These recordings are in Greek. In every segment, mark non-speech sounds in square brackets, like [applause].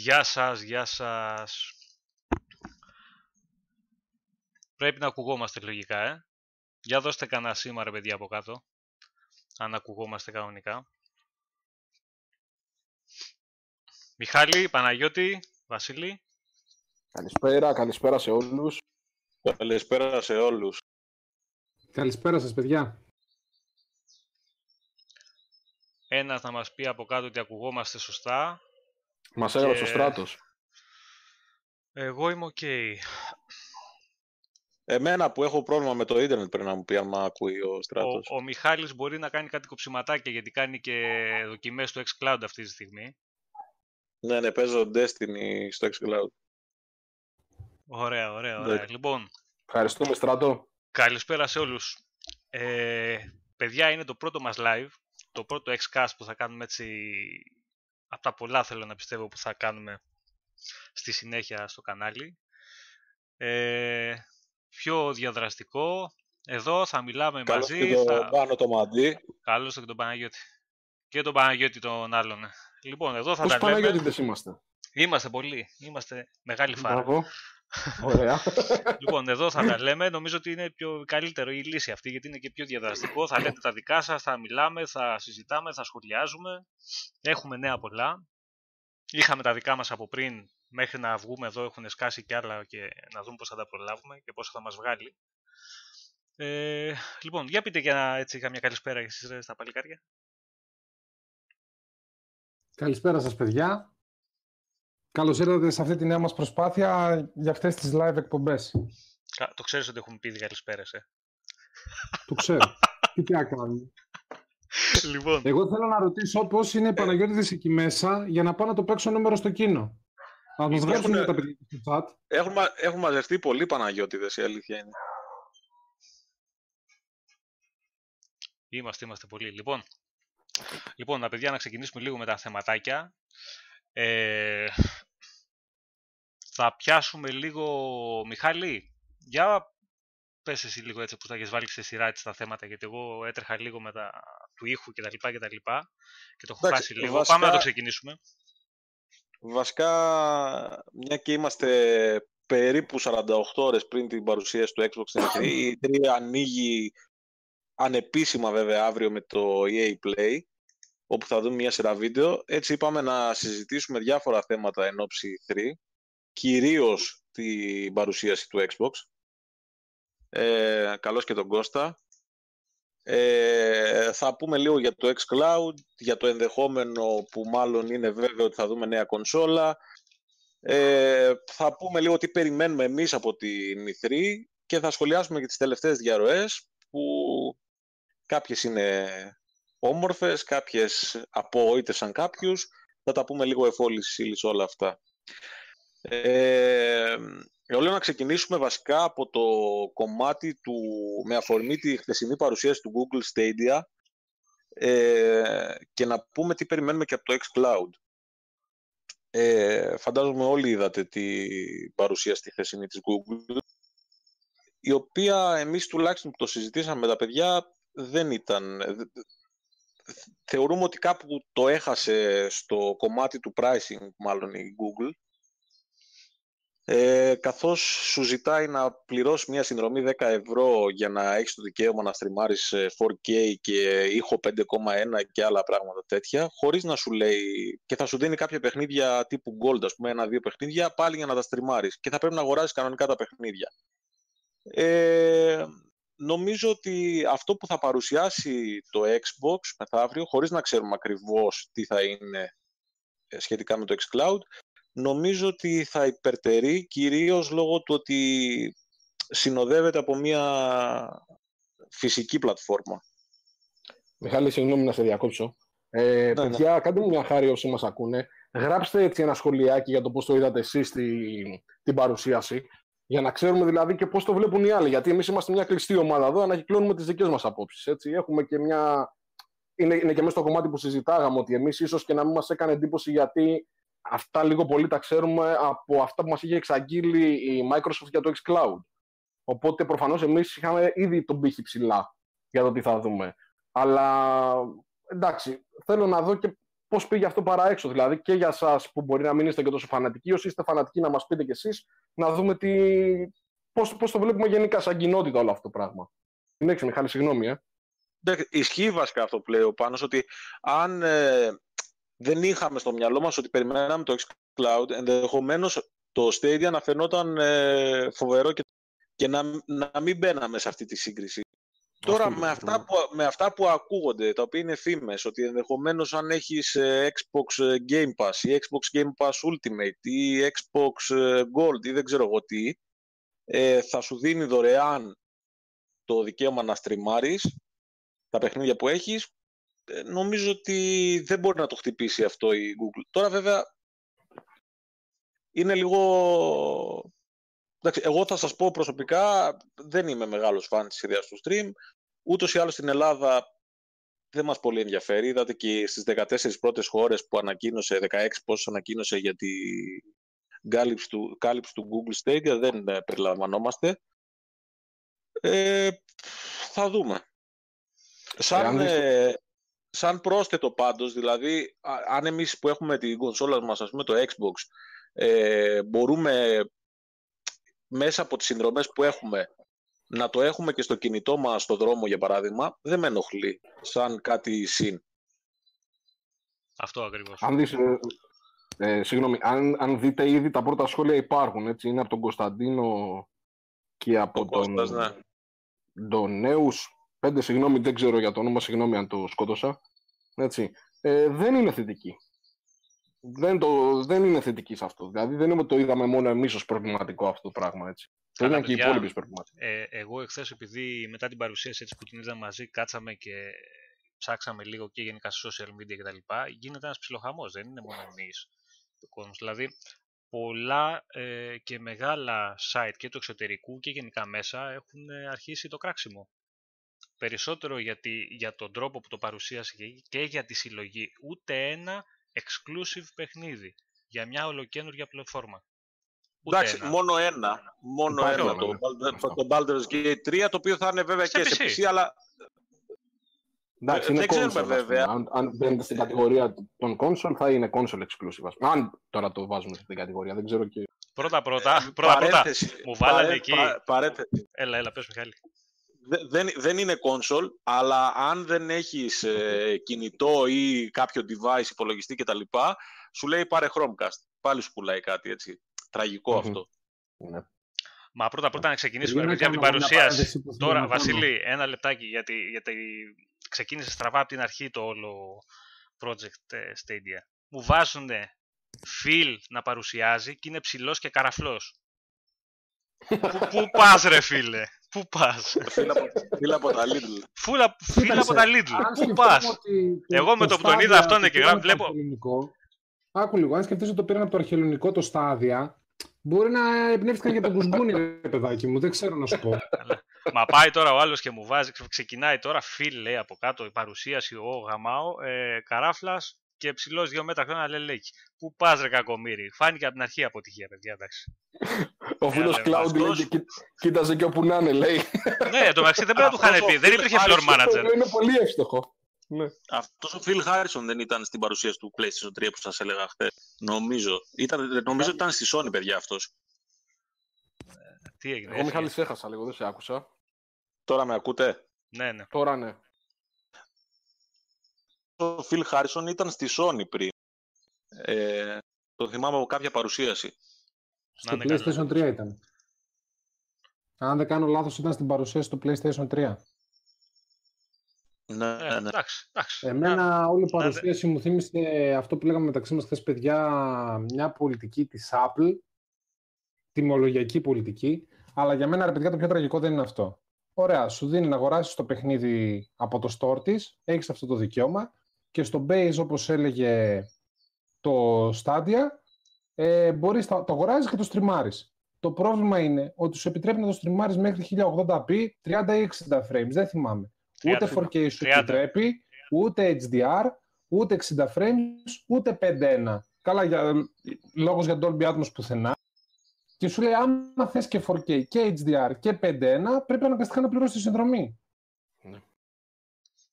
Γεια σας, γεια σας. Πρέπει να ακουγόμαστε λογικά, ε. Για δώστε κανένα σήμα ρε παιδιά από κάτω. Αν ακουγόμαστε κανονικά. Μιχάλη, Παναγιώτη, Βασίλη. Καλησπέρα, καλησπέρα σε όλους. Καλησπέρα σε όλους. Καλησπέρα σας, παιδιά. Ένας να μας πει από κάτω ότι ακουγόμαστε σωστά. Μας έγραψε ο Στράτος. Εγώ είμαι οκ. Εμένα που έχω πρόβλημα με το ίντερνετ πρέπει να μου πει αν ακούει ο Στράτος. Ο, ο Μιχάλης μπορεί να κάνει κάτι κοψιματάκια γιατί κάνει και δοκιμές στο xCloud αυτή τη στιγμή. Ναι, ναι, παίζω Destiny στο xCloud. Ωραία, ωραία, ωραία. Ναι. Λοιπόν, Ευχαριστούμε, Στράτο. καλησπέρα σε όλους. Ε, παιδιά, είναι το πρώτο μας live, το πρώτο Xcast που θα κάνουμε έτσι, από τα πολλά θέλω να πιστεύω που θα κάνουμε στη συνέχεια στο κανάλι. Ε, πιο διαδραστικό. Εδώ θα μιλάμε Καλώς μαζί. και το θα... πάνω το μαντί. Καλώς και τον Παναγιώτη. Και τον Παναγιώτη τον άλλον. Λοιπόν, εδώ θα Πώς τα λέμε. Παναγιώτητες είμαστε; Είμαστε πολλοί. Είμαστε μεγάλη φάρα. Μπράβο. Ωραία. Λοιπόν, εδώ θα τα λέμε. Νομίζω ότι είναι πιο καλύτερο η λύση αυτή, γιατί είναι και πιο διαδραστικό. Θα λέτε τα δικά σας, θα μιλάμε, θα συζητάμε, θα σχολιάζουμε. Έχουμε νέα πολλά. Είχαμε τα δικά μας από πριν, μέχρι να βγούμε εδώ έχουν σκάσει κι άλλα και να δούμε πώς θα τα προλάβουμε και πώς θα μας βγάλει. Ε, λοιπόν, για πείτε και ένα, έτσι, καμιά καλησπέρα εσείς ρε, στα παλικάρια. Καλησπέρα σας, παιδιά. Καλώς ήρθατε σε αυτή τη νέα μας προσπάθεια για αυτές τις live εκπομπές. Κα- Το ξέρεις ότι έχουμε πει καλησπέρες, ε. Το ξέρω. [laughs] Τι τι να κάνουμε. λοιπόν, Εγώ θέλω να ρωτήσω πώς είναι οι Παναγιώτητες εκεί μέσα για να πάω να το παίξω νούμερο στο κοινό. Να μας Υπάρχουν- γράψουν τα παιδιά στο chat. Έχουν, μα- έχουν μαζευτεί πολλοί Παναγιώτηδες, η αλήθεια είναι. Είμαστε, είμαστε πολύ. Λοιπόν, λοιπόν, να παιδιά να ξεκινήσουμε λίγο με τα θεματάκια. Ε, θα πιάσουμε λίγο, Μιχάλη, για πες εσύ λίγο έτσι που τα έχεις βάλει σε σειρά έτσι τα θέματα, γιατί εγώ έτρεχα λίγο με τα του ήχου και τα λοιπά και τα λοιπά και το έχω Εντάξει, χάσει λίγο. βασικά- Πάμε να το ξεκινήσουμε. Βασικά, μια και είμαστε περίπου 48 ώρες πριν την παρουσίαση του Xbox στην E3, [coughs] η E3 ανοίγει ανεπίσημα βέβαια αύριο με το EA Play, όπου θα δούμε μια σειρά βίντεο. Έτσι είπαμε να συζητήσουμε διάφορα θέματα εν ώψη E3, κυρίως την παρουσίαση του Xbox. Ε, καλώς και τον Κώστα. Ε, θα πούμε λίγο για το xCloud, για το ενδεχόμενο που μάλλον είναι βέβαιο ότι θα δούμε νέα κονσόλα. Ε, θα πούμε λίγο τι περιμένουμε εμείς από την E3 και θα σχολιάσουμε και τις τελευταίες διαρροές που κάποιες είναι όμορφες, κάποιες απογοήτευσαν κάποιους. Θα τα πούμε λίγο εφόλης ύλης όλα αυτά. Ε, εγώ λέω να ξεκινήσουμε βασικά από το κομμάτι του, με αφορμή τη χθεσινή παρουσίαση του Google Stadia ε, και να πούμε τι περιμένουμε και από το xCloud. Ε, φαντάζομαι όλοι είδατε την παρουσίαση τη χθεσινή της Google η οποία εμείς τουλάχιστον που το συζητήσαμε με τα παιδιά δεν ήταν... Θεωρούμε ότι κάπου το έχασε στο κομμάτι του pricing μάλλον η Google ε, καθώς σου ζητάει να πληρώσεις μια συνδρομή 10 ευρώ για να έχεις το δικαίωμα να στριμάρεις 4K και ήχο 5,1 και άλλα πράγματα τέτοια, χωρίς να σου λέει και θα σου δίνει κάποια παιχνίδια τύπου Gold, ας πούμε, ένα-δύο παιχνίδια, πάλι για να τα στριμάρεις και θα πρέπει να αγοράσεις κανονικά τα παιχνίδια. Ε, νομίζω ότι αυτό που θα παρουσιάσει το Xbox μεθαύριο, χωρίς να ξέρουμε ακριβώς τι θα είναι ε, σχετικά με το xCloud, νομίζω ότι θα υπερτερεί κυρίως λόγω του ότι συνοδεύεται από μια φυσική πλατφόρμα. Μιχάλη, συγγνώμη να σε διακόψω. Ε, ναι. παιδιά, κάντε μου μια χάρη όσοι μας ακούνε. Γράψτε έτσι ένα σχολιάκι για το πώς το είδατε εσείς την, την παρουσίαση. Για να ξέρουμε δηλαδή και πώς το βλέπουν οι άλλοι. Γιατί εμείς είμαστε μια κλειστή ομάδα εδώ, ανακυκλώνουμε τις δικές μας απόψεις. Έτσι. Έχουμε και μια... Είναι, είναι και μέσα στο κομμάτι που συζητάγαμε ότι εμείς ίσως και να μην μας έκανε εντύπωση γιατί αυτά λίγο πολύ τα ξέρουμε από αυτά που μας είχε εξαγγείλει η Microsoft για το xCloud. Οπότε προφανώς εμείς είχαμε ήδη τον πύχη ψηλά για το τι θα δούμε. Αλλά εντάξει, θέλω να δω και πώς πήγε αυτό παρά έξω. Δηλαδή και για εσά που μπορεί να μην είστε και τόσο φανατικοί, όσοι είστε φανατικοί να μας πείτε κι εσείς, να δούμε τι... πώς πώς το βλέπουμε γενικά σαν κοινότητα όλο αυτό το πράγμα. Συνέχισε, Μιχάλη, συγγνώμη. Ε. Ισχύει βασικά αυτό που λέει ο Πάνος, ότι αν ε, δεν είχαμε στο μυαλό μας ότι περιμέναμε το xCloud, ενδεχομένως το Stadia να φαινόταν ε, φοβερό και, και να, να μην μπαίναμε σε αυτή τη σύγκριση. Τώρα με αυτά, που, με αυτά που ακούγονται, τα οποία είναι φήμες, ότι ενδεχομένως αν έχεις ε, Xbox ε, Game Pass ή Xbox Game Pass Ultimate ή Xbox ε, Gold ή δεν ξέρω εγώ τι, θα σου δίνει δωρεάν το δικαίωμα να στριμάρεις τα παιχνίδια που έχεις, νομίζω ότι δεν μπορεί να το χτυπήσει αυτό η Google. Τώρα βέβαια είναι λίγο Εντάξει, εγώ θα σας πω προσωπικά, δεν είμαι μεγάλος φαν της ιδέας του stream. Ούτως ή άλλως στην Ελλάδα δεν μας πολύ ενδιαφέρει. Είδατε και στις 14 πρώτες χώρες που ανακοίνωσε, 16 πόσες ανακοίνωσε για τη κάλυψη του, κάλυψη του Google Stadia, δεν ε, περιλαμβανόμαστε. Ε, θα δούμε. Σαν, ε, σαν πρόσθετο πάντως, δηλαδή, αν εμείς που έχουμε την κονσόλα μας, ας πούμε το Xbox, ε, μπορούμε μέσα από τις συνδρομές που έχουμε να το έχουμε και στο κινητό μας στο δρόμο για παράδειγμα δεν με ενοχλεί σαν κάτι συν. Αυτό ακριβώς. Αν δεις, ε, ε, συγγνώμη, αν, αν δείτε ήδη τα πρώτα σχόλια υπάρχουν, έτσι, είναι από τον Κωνσταντίνο και από τον, Κώστας, ναι. τον Νέους, πέντε συγγνώμη, δεν ξέρω για το όνομα, συγγνώμη αν το σκότωσα, έτσι, ε, δεν είναι θετική δεν, το, δεν είναι θετική σε αυτό. Δηλαδή δεν είναι το είδαμε μόνο εμείς ως προβληματικό αυτό το πράγμα. Έτσι. Το είδαν και οι υπόλοιποι προβληματικοί. Ε, εγώ εχθές, επειδή μετά την παρουσίαση έτσι, που την είδαμε μαζί, κάτσαμε και ψάξαμε λίγο και γενικά σε social media κτλ. Γίνεται ένας ψιλοχαμός. Δεν είναι μόνο εμείς ο κόσμος. Δηλαδή, πολλά ε, και μεγάλα site και του εξωτερικού και γενικά μέσα έχουν αρχίσει το κράξιμο. Περισσότερο γιατί, για τον τρόπο που το παρουσίασε και για τη συλλογή. Ούτε ένα exclusive παιχνίδι για μια ολοκένουργια πλατφόρμα. Εντάξει, μόνο ένα. Μόνο ένα. Το, το Baldur's Gate 3, το οποίο θα είναι βέβαια και σε PC, αλλά Εντάξει, είναι δεν ξέρουμε βέβαια. Αν, αν μπαίνετε στην κατηγορία των console, θα είναι console exclusive. Αν τώρα το βάζουμε στην κατηγορία, δεν ξέρω και. Πρώτα πρώτα, ε, πρώτα, πρώτα μου βάλανε εκεί. Παρέθεση. Έλα, έλα, πες Μιχάλη δεν, δεν είναι console, αλλά αν δεν έχεις ε, κινητό ή κάποιο device, υπολογιστή κτλ, σου λέει πάρε Chromecast. Πάλι σου πουλάει κάτι έτσι. Τραγικό αυτό. Ναι. Μα πρώτα πρώτα να ξεκινήσουμε με την παρουσίαση. Τώρα, Βασίλη, ένα λεπτάκι, γιατί, γιατί ξεκίνησε στραβά από την αρχή το όλο project ε, Stadia. Μου βάζουν Phil να παρουσιάζει και είναι ψηλός και καραφλός. [laughs] Πού πας ρε φίλε; Πού πας; Φίλα από τα Lidl. Φίλα από τα Lidl. Πού πας; Εγώ με το που τον είδα αυτόν και βλέπω. Άκου λίγο, αν σκεφτείς ότι το πήραν από το αρχαιολογικό το στάδια, μπορεί να εμπνεύστηκαν για τον Κουσμπούνι, ρε παιδάκι μου, δεν ξέρω να σου πω. Μα πάει τώρα ο άλλος και μου βάζει, ξεκινάει τώρα φίλε από κάτω η παρουσίαση, ο γαμάω, ε, καράφλας και ψηλός δύο μέτρα χρόνια λέει Πού πας, ρε κακομίρι. Φάνηκε από την αρχή αποτυχία, παιδιά, εντάξει. Ο φίλος Κλάουντ λέει και κοίταζε και όπου να είναι, λέει. ναι, το μεταξύ δεν πρέπει να του είχαν πει. Δεν υπήρχε floor manager. Είναι πολύ εύστοχο. Ναι. Αυτός ο Phil Harrison δεν ήταν στην παρουσίαση του PlayStation 3 που σας έλεγα χθες. Νομίζω. Ήταν, νομίζω ότι ήταν στη Sony, παιδιά, αυτός. Τι έγινε. Εγώ Μιχάλης σε έχασα λίγο, δεν σε άκουσα. Τώρα με ακούτε; Ναι, ναι. Τώρα ναι. Ο Phil Harrison ήταν στη Sony πριν. Ε, το θυμάμαι από κάποια παρουσίαση. Στο PlayStation 3 ήταν. Αν δεν κάνω λάθος ήταν στην παρουσίαση του PlayStation 3. Ναι, ε, ναι, ναι. Εντάξει, εντάξει. Εμένα όλη η παρουσίαση μου θύμισε αυτό που λέγαμε μεταξύ μας χθες παιδιά, μια πολιτική της Apple, τιμολογιακή πολιτική, αλλά για μένα ρε παιδιά το πιο τραγικό δεν είναι αυτό. Ωραία, σου δίνει να αγοράσεις το παιχνίδι από το store της, έχεις αυτό το δικαίωμα και στο base όπως έλεγε το Stadia ε, μπορείς το, το αγοράζεις και το στριμάρεις. Το πρόβλημα είναι ότι σου επιτρέπει να το στριμάρεις μέχρι 1080p, 30 ή 60 frames, δεν θυμάμαι. Ούτε 4K σου επιτρέπει, ούτε HDR, ούτε 60 frames, ούτε 5.1. Καλά, για, λόγος για Dolby Atmos πουθενά. Και σου λέει, άμα θες και 4K και HDR και 5.1, πρέπει αναγκαστικά να πληρώσεις τη συνδρομή. Ναι.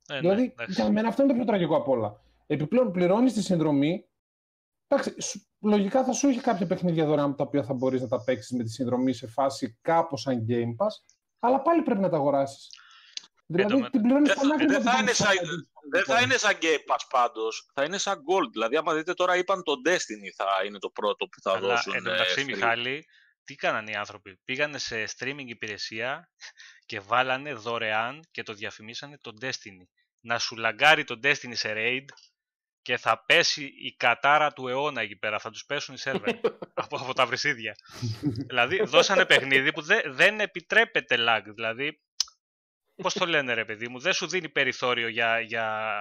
Ε, ναι, δηλαδή, για μένα αυτό είναι το πιο τραγικό απ' όλα. Επιπλέον πληρώνεις τη συνδρομή. Εντάξει, λογικά θα σου έχει κάποια παιχνίδια δωρεάν τα οποία θα μπορείς να τα παίξεις με τη συνδρομή σε φάση κάπως σαν Game Pass, αλλά πάλι πρέπει να τα αγοράσεις. Δηλαδή την πληρώνεις Δεν θα, είναι σαν, δεν θα είναι σαν Game Pass πάντως. Θα είναι σαν Gold. Δηλαδή, άμα δείτε τώρα, είπαν το Destiny θα είναι το πρώτο που θα Αλλά, δώσουν. Εν τω μεταξύ, Μιχάλη, τι κάνανε οι άνθρωποι; Πήγανε σε streaming υπηρεσία και βάλανε δωρεάν και το διαφημίσανε το Destiny. Να σου λαγκάρει το Destiny σε raid και θα πέσει η κατάρα του αιώνα εκεί πέρα. Θα τους πέσουν οι σερβερ [laughs] από, από τα βρυσίδια. δηλαδή δώσανε παιχνίδι που δεν, δεν επιτρέπεται lag. Δηλαδή, πώς το λένε ρε παιδί μου, δεν σου δίνει περιθώριο για, για,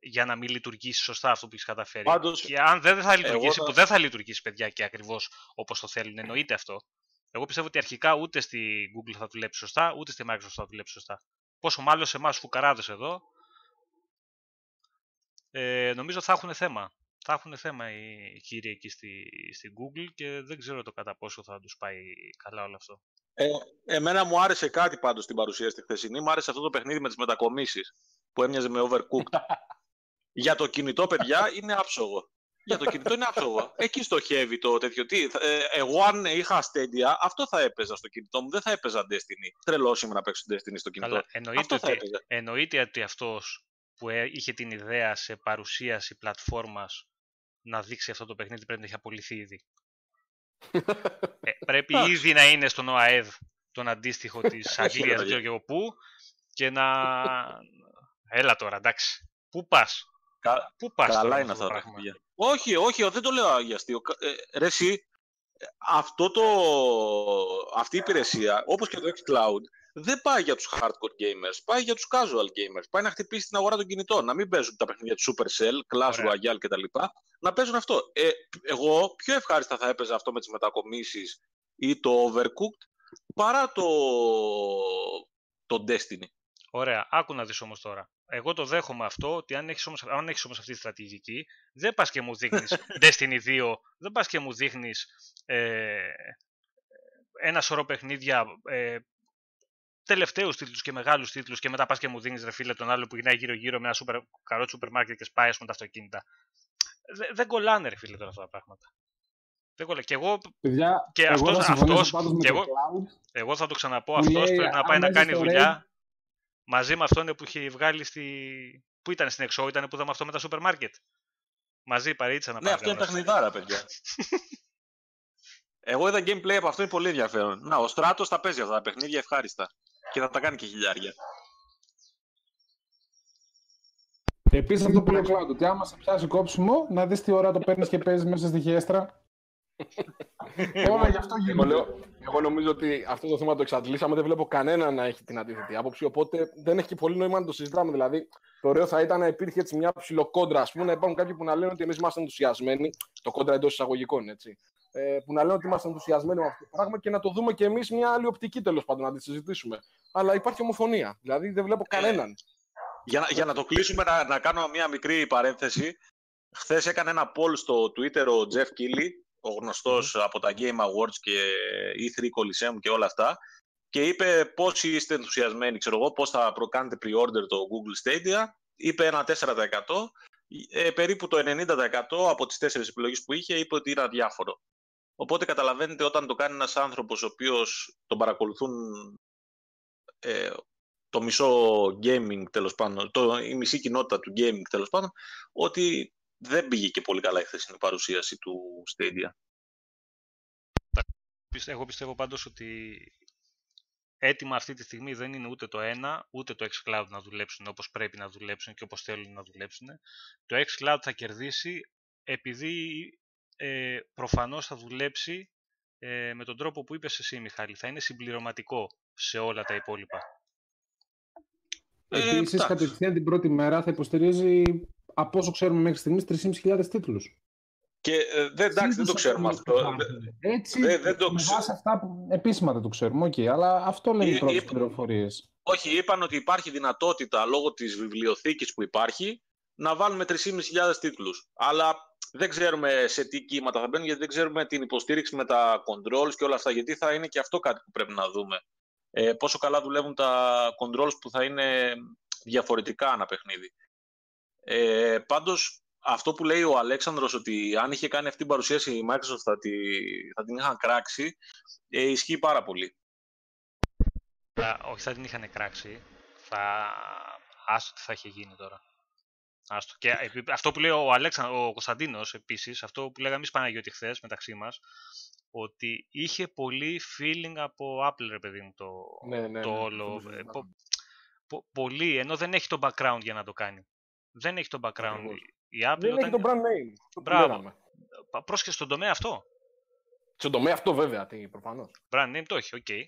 για να μην λειτουργήσει σωστά αυτό που έχεις καταφέρει. Πάντως, και αν δεν θα λειτουργήσει, που δεν θα λειτουργήσει παιδιά και ακριβώς όπως το θέλουν, εννοείται αυτό. Εγώ πιστεύω ότι αρχικά ούτε στη Google θα δουλέψει σωστά, ούτε στη Microsoft θα δουλέψει σωστά. Πόσο μάλλον σε εμάς φουκαράδες εδώ, ε, νομίζω θα έχουν θέμα. Θα έχουν θέμα οι κύριοι εκεί στη, στη Google και δεν ξέρω το κατά πόσο θα τους πάει καλά όλο αυτό. Ε, εμένα μου άρεσε κάτι πάντως στην παρουσία στη χθεσινή. Μου άρεσε αυτό το παιχνίδι με τις μετακομίσεις που έμοιαζε με Overcooked. [laughs] Για το κινητό, παιδιά, είναι άψογο. Για το κινητό είναι άψογο. Εκεί στοχεύει το τέτοιο. Τι, ε, εγώ, αν είχα Stadia, αυτό θα έπαιζα στο κινητό μου. Δεν θα έπαιζα Destiny. Τρελό είμαι να παίξω Destiny στο κινητό. Αλλά εννοείται, αυτό ότι, εννοείται ότι αυτός που είχε την ιδέα σε παρουσίαση πλατφόρμας να δείξει αυτό το παιχνίδι πρέπει να έχει απολυθεί ήδη. [laughs] ε, πρέπει ήδη να είναι στον ΟΑΕΔ τον αντίστοιχο [laughs] της Αγγλίας, δεν ξέρω και εγώ πού, και να... [laughs] Έλα τώρα, εντάξει. Πού πας; Κα... Πού πας Καλά είναι αυτά τα πράγματα. Όχι, όχι, δεν το λέω για αστείο. Ε, ρε εσύ, αυτό το, αυτή η υπηρεσία, όπως και το xCloud, δεν πάει για τους hardcore gamers, πάει για τους casual gamers. Πάει να χτυπήσει την αγορά των κινητών, να μην παίζουν τα παιχνίδια του Supercell, Clash Royale κτλ. Να παίζουν αυτό. Ε, εγώ πιο ευχάριστα θα έπαιζα αυτό με τις μετακομίσεις ή το Overcooked παρά το, το Destiny. Ωραία, άκου να δεις όμως τώρα. Εγώ το δέχομαι αυτό, ότι αν έχεις όμως, αν έχεις όμως αυτή τη στρατηγική, δεν πας και μου δείχνεις [laughs] Destiny 2, δεν πας και μου δείχνεις ε, ένα σωρό παιχνίδια ε, τελευταίους τίτλους και μεγάλους τίτλους και μετά πας και μου δίνεις ρε φίλε τον άλλο που γυρνάει γύρω-γύρω με ένα σούπερ, καρό σούπερ μάρκετ και σπάει με τα αυτοκίνητα. Δεν, δεν κολλάνε ρε φίλε τώρα αυτά τα πράγματα. Δεν κολλάνε. Και εγώ. Παιδιά, και εγώ αυτός, αυτός, και εγώ, εγώ θα το ξαναπώ. Αυτός πρέπει να πάει να κάνει δουλειά μαζί με αυτόν που είχε βγάλει στη. Πού ήταν στην εξώ, ήταν που είδαμε αυτό με τα σούπερ μάρκετ. Μαζί παρήτησα να πάει. Ναι, αυτό είναι παιχνιδάρα, παιδιά. [laughs] Εγώ είδα gameplay από αυτό, είναι πολύ ενδιαφέρον. Να, ο Στράτος τα παίζει αυτά τα παιχνίδια ευχάριστα. Και θα τα κάνει και χιλιάρια. Επίσης αυτό που λέει ο Κλάουντ, ότι άμα σε πιάσει κόψιμο, να δεις τι ώρα το παίρνεις και παίζεις μέσα στη χέστρα. Όλα [laughs] γι' αυτό γίνονται. Εγώ νομίζω ότι αυτό το θέμα το εξαντλήσαμε. Δεν βλέπω κανένα να έχει την αντίθετη άποψη. Οπότε δεν έχει και πολύ νόημα να το συζητάμε. Δηλαδή, το ωραίο θα ήταν να υπήρχε έτσι μια ψηλοκόντρα. Α πούμε, να υπάρχουν κάποιοι που να λένε ότι εμείς είμαστε ενθουσιασμένοι. Το κόντρα εντός εισαγωγικών, έτσι. Ε, που να λένε ότι είμαστε ενθουσιασμένοι με αυτό το πράγμα και να το δούμε κι εμείς μια άλλη οπτική τέλος πάντων να τη συζητήσουμε. Αλλά υπάρχει ομοφωνία. Δηλαδή δεν βλέπω κανέναν. Για, για να το κλείσουμε, να, να κάνω μια μικρή παρένθεση. Χθες έκανε ένα poll στο Twitter ο Jeff Keighley, ο γνωστός από τα Game Awards και E3 Coliseum και όλα αυτά, και είπε πόσοι είστε ενθουσιασμένοι, ξέρω εγώ, πώς θα κάνετε pre-order το Google Stadia. Είπε ένα 4%. Ε, περίπου το 90% από τις τέσσερις επιλογές που είχε είπε ότι είναι αδιάφορο. Οπότε καταλαβαίνετε όταν το κάνει ένας άνθρωπος ο οποίος τον παρακολουθούν ε, το μισό gaming τέλος πάντων, το, η μισή κοινότητα του gaming τέλος πάντων, ότι δεν πήγε και πολύ καλά η χθεσινή παρουσίαση του Stadia. Εγώ πιστεύω πάντως ότι έτοιμα αυτή τη στιγμή δεν είναι ούτε το ένα, ούτε το xCloud να δουλέψουν όπως πρέπει να δουλέψουν και όπως θέλουν να δουλέψουν. Το xCloud θα κερδίσει επειδή ε, προφανώς θα δουλέψει ε, με τον τρόπο που είπες εσύ Μιχάλη. Θα είναι συμπληρωματικό σε όλα τα υπόλοιπα. Ε, Επίσης, κατευθείαν την πρώτη μέρα θα υποστηρίζει, από όσο ξέρουμε μέχρι στιγμής, 3.500 τίτλους. Και ε, δεν, εντάξει, δεν το ξέρουμε αυτό. Έτσι, δεν, δεν το με βάση αυτά που επίσημα δεν το ξέρουμε, okay, αλλά αυτό λένε οι πρώτες πληροφορίες. Όχι, είπαν ότι υπάρχει δυνατότητα λόγω της βιβλιοθήκης που υπάρχει να βάλουμε 3.500 τίτλους. Αλλά δεν ξέρουμε σε τι κύματα θα μπαίνουν, γιατί δεν ξέρουμε την υποστήριξη με τα controls και όλα αυτά, γιατί θα είναι και αυτό κάτι που πρέπει να δούμε. Ε, πόσο καλά δουλεύουν τα controls που θα είναι διαφορετικά ένα παιχνίδι. Ε, πάντως, αυτό που λέει ο Αλέξανδρος ότι αν είχε κάνει αυτή την παρουσίαση η Microsoft θα, τη, θα την είχαν κράξει, ε, ισχύει πάρα πολύ. όχι, θα την είχαν κράξει. Θα... Άστο τι θα είχε γίνει τώρα. Άστο. Και αυτό που λέει ο, Αλέξαν, ο Κωνσταντίνος επίσης, αυτό που λέγαμε εμείς Παναγιώτη χθες μεταξύ μας, ότι είχε πολύ feeling από Apple, ρε παιδί μου, το, ναι, ναι, το ναι, όλο. Ε, πολύ, ενώ δεν έχει το background για να το κάνει. Δεν έχει το background. Η Apple δεν όταν... έχει το brand name. Μπράβο. Πρόσχε στον τομέα αυτό. Στον τομέα αυτό βέβαια, προφανώς. Brand name το έχει, OK. Okay.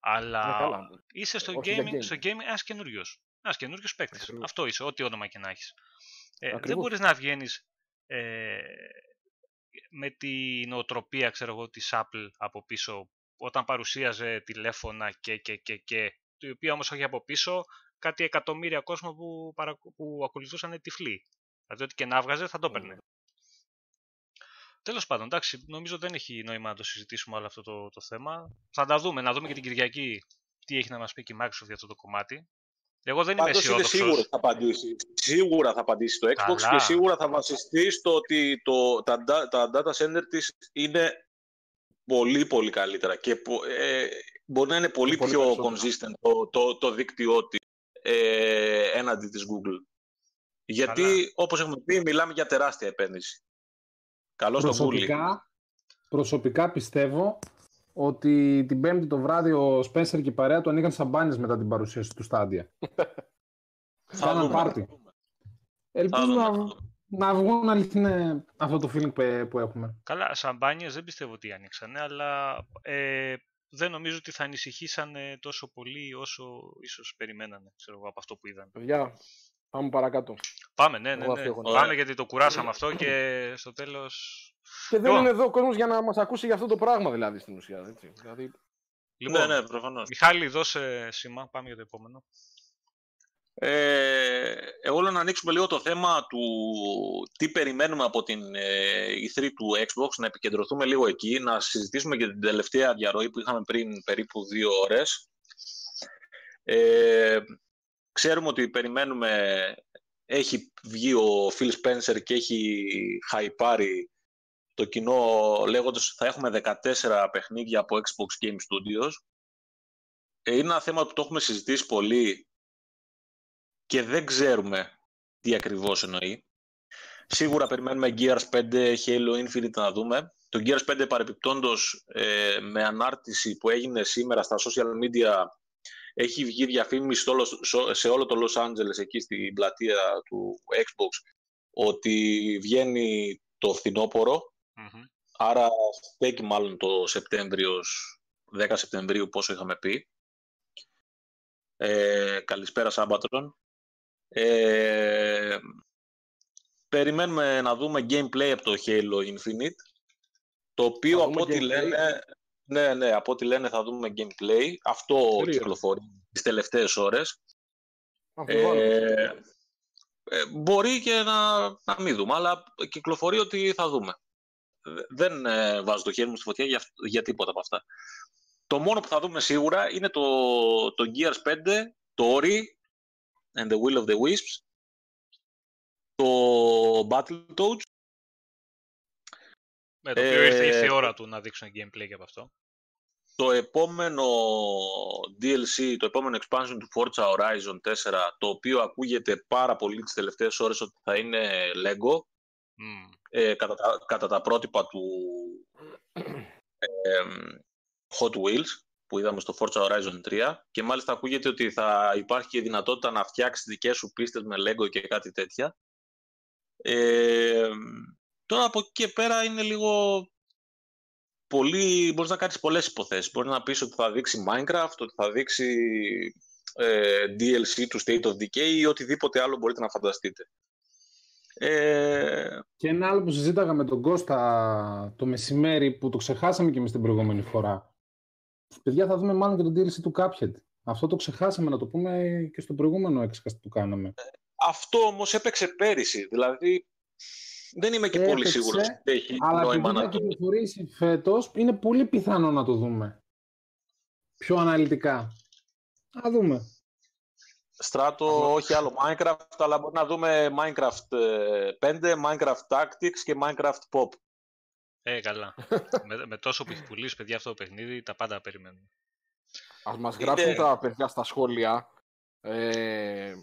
Αλλά ναι, είσαι στο gaming, στο gaming ένας καινούριος. Ένας καινούριος παίκτης. Αυτό είσαι, ό,τι όνομα και να έχεις. Ε, δεν μπορείς να βγαίνεις ε, με τη νοοτροπία, ξέρω εγώ, της Apple από πίσω όταν παρουσίαζε τηλέφωνα και, και, και, και η οποία όμως όχι από πίσω κάτι εκατομμύρια κόσμο που, παρα... που ακολουθούσαν τυφλοί. Δηλαδή ό,τι και να βγάζε θα το έπαιρνε. Mm. Τέλος πάντων, εντάξει, νομίζω δεν έχει νόημα να το συζητήσουμε όλο αυτό το, το θέμα. Θα τα δούμε, να δούμε και την Κυριακή τι έχει να μας πει και η Microsoft για αυτό το κομμάτι. Εγώ δεν είμαι αισιόδοξος. Σίγουρα θα απαντήσει. Σίγουρα θα απαντήσει το Xbox Καλά. και σίγουρα θα βασιστεί στο ότι το, τα, τα data center της είναι πολύ πολύ καλύτερα και ε, μπορεί να είναι πολύ, πιο consistent το, το, το δίκτυό της ε, έναντι της Google. Γιατί, Καλά. όπως έχουμε πει, μιλάμε για τεράστια επένδυση. Καλό προσωπικά, Google. Προσωπικά πιστεύω ότι την Πέμπτη το βράδυ ο Σπένσερ και η παρέα του ανοίγαν σαμπάνιες μετά την παρουσίαση του Στάντια. [laughs] Θα πάρτι. Ελπίζω να, να βγουν αληθινέ αυτό το feeling που έχουμε. Καλά, σαμπάνιες δεν πιστεύω ότι ανοίξανε, αλλά ε, δεν νομίζω ότι θα ανησυχήσαν τόσο πολύ όσο ίσως περιμένανε, ξέρω από αυτό που είδαν. Παιδιά, πάμε παρακάτω. Πάμε, ναι, ναι, ναι. Πάμε γιατί το κουράσαμε αυτό και στο τέλος... Και δεν είναι εδώ ο κόσμος για να μας ακούσει για αυτό το πράγμα δηλαδή στην ουσία. Έτσι. Δηλαδή... Λοιπόν, ναι, ναι, προφανώς. Μιχάλη, δώσε σήμα, πάμε για το επόμενο. Ε, εγώ λέω να ανοίξουμε λίγο το θέμα του τι περιμένουμε από την ε, E3 του Xbox, να επικεντρωθούμε λίγο εκεί, να συζητήσουμε και την τελευταία διαρροή που είχαμε πριν περίπου δύο ώρες. Ε, ξέρουμε ότι περιμένουμε, έχει βγει ο Phil Spencer και έχει χαϊπάρει το κοινό λέγοντας θα έχουμε 14 παιχνίδια από Xbox Game Studios. Ε, είναι ένα θέμα που το έχουμε συζητήσει πολύ και δεν ξέρουμε τι ακριβώς εννοεί. Σίγουρα περιμένουμε Gears 5, Halo Infinite να δούμε. Το Gears 5 παρεπιπτόντος ε, με ανάρτηση που έγινε σήμερα στα social media έχει βγει διαφήμιση σε όλο το Los Angeles εκεί στην πλατεία του Xbox ότι βγαίνει το φθινόπωρο άρα στέκει μάλλον το Σεπτέμβριο 10 Σεπτεμβρίου πόσο είχαμε πει ε, καλησπέρα Σάμπατρον ε, περιμένουμε να δούμε gameplay από το Halo Infinite, το οποίο από ό,τι λένε, ναι, ναι, από ό,τι λένε θα δούμε gameplay. Αυτό Περίω. κυκλοφορεί τις τελευταίες ώρες. Ε, ε, μπορεί και να, να μην δούμε, αλλά κυκλοφορεί ότι θα δούμε. Δεν ε, βάζω το χέρι μου στη φωτιά για, για τίποτα από αυτά. Το μόνο που θα δούμε σίγουρα είναι το, το Gears 5, το Ori and the Will of the Wisps, το Battletoads. Με το οποίο ήρθε, ήρθε η ε, ώρα του να δείξουν gameplay και από αυτό. Το επόμενο DLC, το επόμενο expansion του Forza Horizon 4, το οποίο ακούγεται πάρα πολύ τις τελευταίες ώρες ότι θα είναι Lego, mm. Ε, κατά, τα, κατά τα πρότυπα του ε, Hot Wheels που είδαμε στο Forza Horizon 3 και μάλιστα ακούγεται ότι θα υπάρχει και δυνατότητα να φτιάξεις δικές σου πίστες με Lego και κάτι τέτοια. Ε, τώρα από εκεί και πέρα είναι λίγο πολύ, μπορείς να κάνεις πολλές υποθέσεις. Μπορείς να πεις ότι θα δείξει Minecraft, ότι θα δείξει ε, DLC του State of Decay ή οτιδήποτε άλλο μπορείτε να φανταστείτε. Ε... Και ένα άλλο που συζήταγα με τον Κώστα το μεσημέρι που το ξεχάσαμε και εμείς την προηγούμενη φορά Παιδιά, θα δούμε μάλλον και τον DLC του Cuphead. Αυτό το ξεχάσαμε να το πούμε και στο προηγούμενο έξκαστ που κάναμε. Αυτό όμως έπαιξε πέρυσι. Δηλαδή, δεν είμαι και έπαιξε, πολύ σίγουρος ότι έχει αλλά νόημα να το κυκλοφορήσει φέτος, είναι πολύ πιθανό να το δούμε. Πιο αναλυτικά. Να δούμε. Στράτο, όχι άλλο Minecraft, αλλά μπορεί να δούμε Minecraft 5, ε, Minecraft Tactics και Minecraft Pop. Ε, καλά. [laughs] με, με τόσο που έχει πουλήσει παιδιά αυτό το παιχνίδι, τα πάντα περιμένουμε. Ας μας γράψουν τα παιδιά στα σχόλια ε,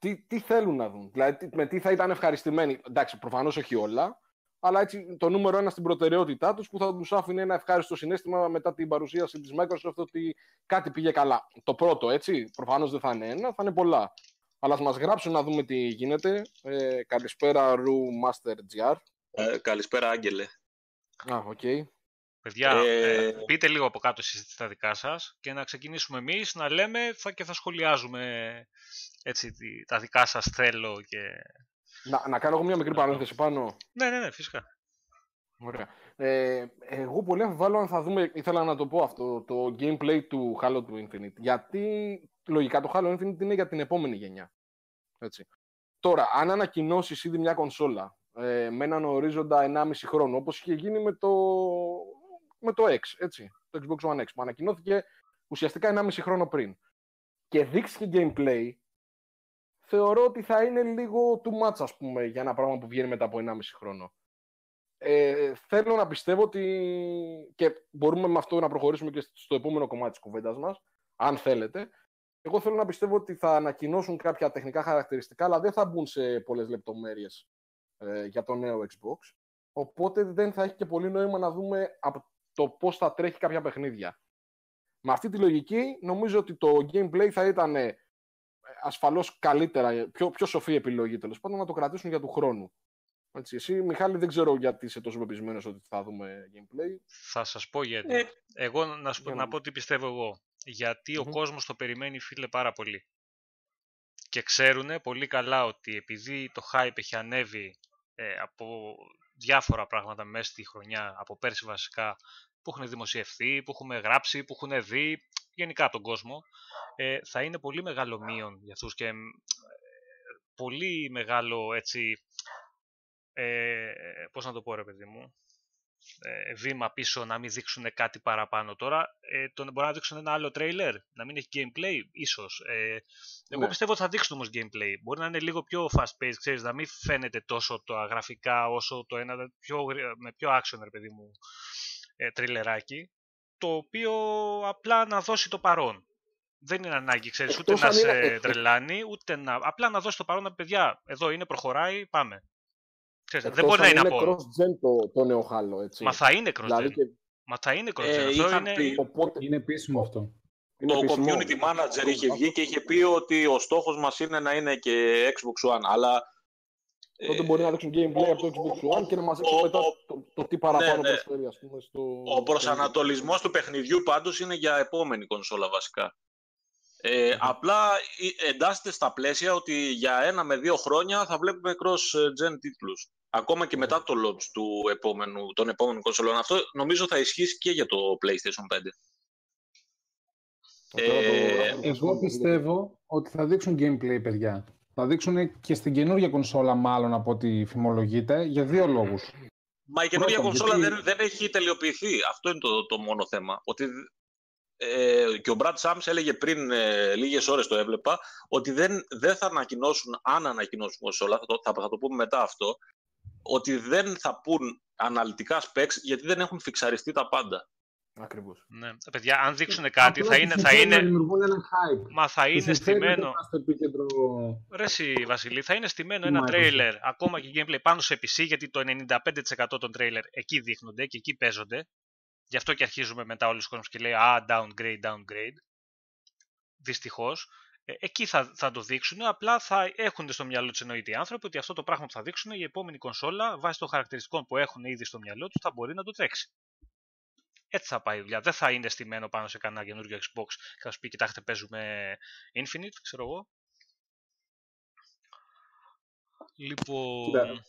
τι, τι θέλουν να δουν. Δηλαδή, με τι θα ήταν ευχαριστημένοι. Εντάξει, προφανώς όχι όλα, αλλά έτσι το νούμερο ένα στην προτεραιότητά τους που θα τους άφηνε ένα ευχάριστο συνέστημα μετά την παρουσίαση της Microsoft ότι κάτι πήγε καλά. Το πρώτο, έτσι, προφανώς δεν θα είναι ένα, θα είναι πολλά. Αλλά ας μας γράψουν να δούμε τι γίνεται. Ε, καλησπέρα, Ru Master GR. Ε, καλησπέρα, Άγγελε. Α, OK. Okay. Παιδιά, ε... Ε, πείτε λίγο από κάτω εσείς τα δικά σας και να ξεκινήσουμε εμείς να λέμε θα, και θα σχολιάζουμε έτσι, τα δικά σας θέλω και... Να, να κάνω εγώ μια μικρή παρένθεση πάνω. Ναι, ναι, ναι, φυσικά. Ωραία. Ε, εγώ πολύ αμφιβάλλω αν θα δούμε, ήθελα να το πω αυτό, το gameplay του Halo του Infinite. Γιατί λογικά το Halo Infinite είναι για την επόμενη γενιά. Έτσι. Τώρα, αν ανακοινώσεις ήδη μια κονσόλα ε, με έναν ορίζοντα 1,5 χρόνο, όπως είχε γίνει με το, με το X, έτσι, το Xbox One X, που ανακοινώθηκε ουσιαστικά 1,5 χρόνο πριν. Και δείξει και gameplay, θεωρώ ότι θα είναι λίγο too much, ας πούμε, για ένα πράγμα που βγαίνει μετά από 1,5 χρόνο. Ε, θέλω να πιστεύω ότι και μπορούμε με αυτό να προχωρήσουμε και στο επόμενο κομμάτι της κουβέντας μας, αν θέλετε. Εγώ θέλω να πιστεύω ότι θα ανακοινώσουν κάποια τεχνικά χαρακτηριστικά, αλλά δεν θα μπουν σε πολλές λεπτομέρειες ε, για το νέο Xbox. Οπότε δεν θα έχει και πολύ νόημα να δούμε από το πώς θα τρέχει κάποια παιχνίδια. Με αυτή τη λογική, νομίζω ότι το gameplay θα ήταν ε, ασφαλώς καλύτερα, πιο, πιο σοφή επιλογή τέλος πάντων, να το κρατήσουν για του χρόνου. Έτσι, εσύ, Μιχάλη, δεν ξέρω γιατί είσαι τόσο πεπισμένος ότι θα δούμε gameplay. Θα σας πω γιατί. Ε, εγώ να, σου, να πω τι πιστεύω εγώ. Γιατί ο κόσμος το περιμένει, φίλε, πάρα πολύ. Και ξέρουν πολύ καλά ότι επειδή το hype έχει ανέβει ε, από διάφορα πράγματα μέσα στη χρονιά, από πέρσι βασικά, που έχουν δημοσιευθεί, που έχουμε γράψει, που έχουν δει, γενικά τον κόσμο, ε, θα είναι πολύ μεγάλο μείον για αυτούς και ε, πολύ μεγάλο έτσι, ε, πώς να το πω ρε παιδί μου, ε, βήμα πίσω να μην δείξουν κάτι παραπάνω. Τώρα ε, το, μπορεί να δείξουν ένα άλλο τρέιλερ, να μην έχει gameplay, ίσως. Ε, εγώ ναι. πιστεύω ότι θα δείξουν όμως gameplay. Μπορεί να είναι λίγο πιο fast-paced, ξέρεις, να μην φαίνεται τόσο το γραφικά όσο το ένα, πιο, με πιο action, ρε παιδί μου, ε, τριλεράκι, το οποίο απλά να δώσει το παρόν. Δεν είναι ανάγκη, ξέρεις, ούτε να σε είναι... τρελάνει, ούτε να... Απλά να δώσει το παρόν, παιδιά, εδώ είναι, προχωράει, πάμε. Ξέρετε, δεν μπορεί να είναι από... cross-gen το, το νέο χάλο, έτσι. Μα θα είναι cross-gen. Δηλαδή και... Μα θα είναι cross-gen. Ε, αυτό είναι... Πει... Οπότε... είναι επίσημο αυτό. Είναι το επίσημο. community manager είχε βγει και είχε πει ότι ο στόχος μας είναι να είναι και Xbox One, αλλά... Τότε μπορεί να δείξουν gameplay από το Xbox One και να μας δείξουν μετά το, το, τι παραπάνω ναι, ναι. προσφέρει, ας πούμε, στο... Ο προσανατολισμός του παιχνιδιού πάντως είναι για επόμενη κονσόλα βασικά. Ε, απλά εντάσσεται στα πλαίσια ότι για ένα με δύο χρόνια θα βλέπουμε cross-gen τίτλους. Ακόμα και μετά το launch του επόμενου, των επόμενων κονσολών. Αυτό νομίζω θα ισχύσει και για το PlayStation 5. Ε, εγώ πιστεύω ότι θα δείξουν gameplay, παιδιά. Θα δείξουν και στην καινούργια κονσόλα, μάλλον από ό,τι φημολογείται, για δύο λόγους. Μα η καινούργια κονσόλα δεν, δεν έχει τελειοποιηθεί. Αυτό είναι το, το μόνο θέμα. Ότι ε, και ο Brad Sams έλεγε πριν ε, λίγες ώρες το έβλεπα ότι δεν, δεν θα ανακοινώσουν, αν ανακοινώσουν κονσόλα, θα το, θα, θα το πούμε μετά αυτό, ότι δεν θα πούν αναλυτικά specs γιατί δεν έχουν φιξαριστεί τα πάντα. Ακριβώς. Ναι. Παιδιά, αν δείξουν ε, κάτι, θα είναι. Θα είναι... Μα θα είναι στημένο. Επίκεντρο... Ρε εσύ, Βασιλή, θα είναι στημένο ένα τρέιλερ, ακόμα και gameplay πάνω σε PC, γιατί το 95% των τρέιλερ εκεί δείχνονται και εκεί παίζονται. Γι' αυτό και αρχίζουμε μετά όλους τους κόσμους και λέει «Α, downgrade, downgrade». Δυστυχώς. Ε, εκεί θα, θα το δείξουν, απλά θα έχουν στο μυαλό τους εννοείται οι άνθρωποι ότι αυτό το πράγμα που θα δείξουν η επόμενη κονσόλα βάσει των χαρακτηριστικών που έχουν ήδη στο μυαλό τους θα μπορεί να το τρέξει. Έτσι θα πάει η δουλειά. Δεν θα είναι στημένο πάνω σε κανένα καινούργιο Xbox και θα σου πει: Κοιτάξτε, παίζουμε Infinite, ξέρω εγώ. Λοιπόν.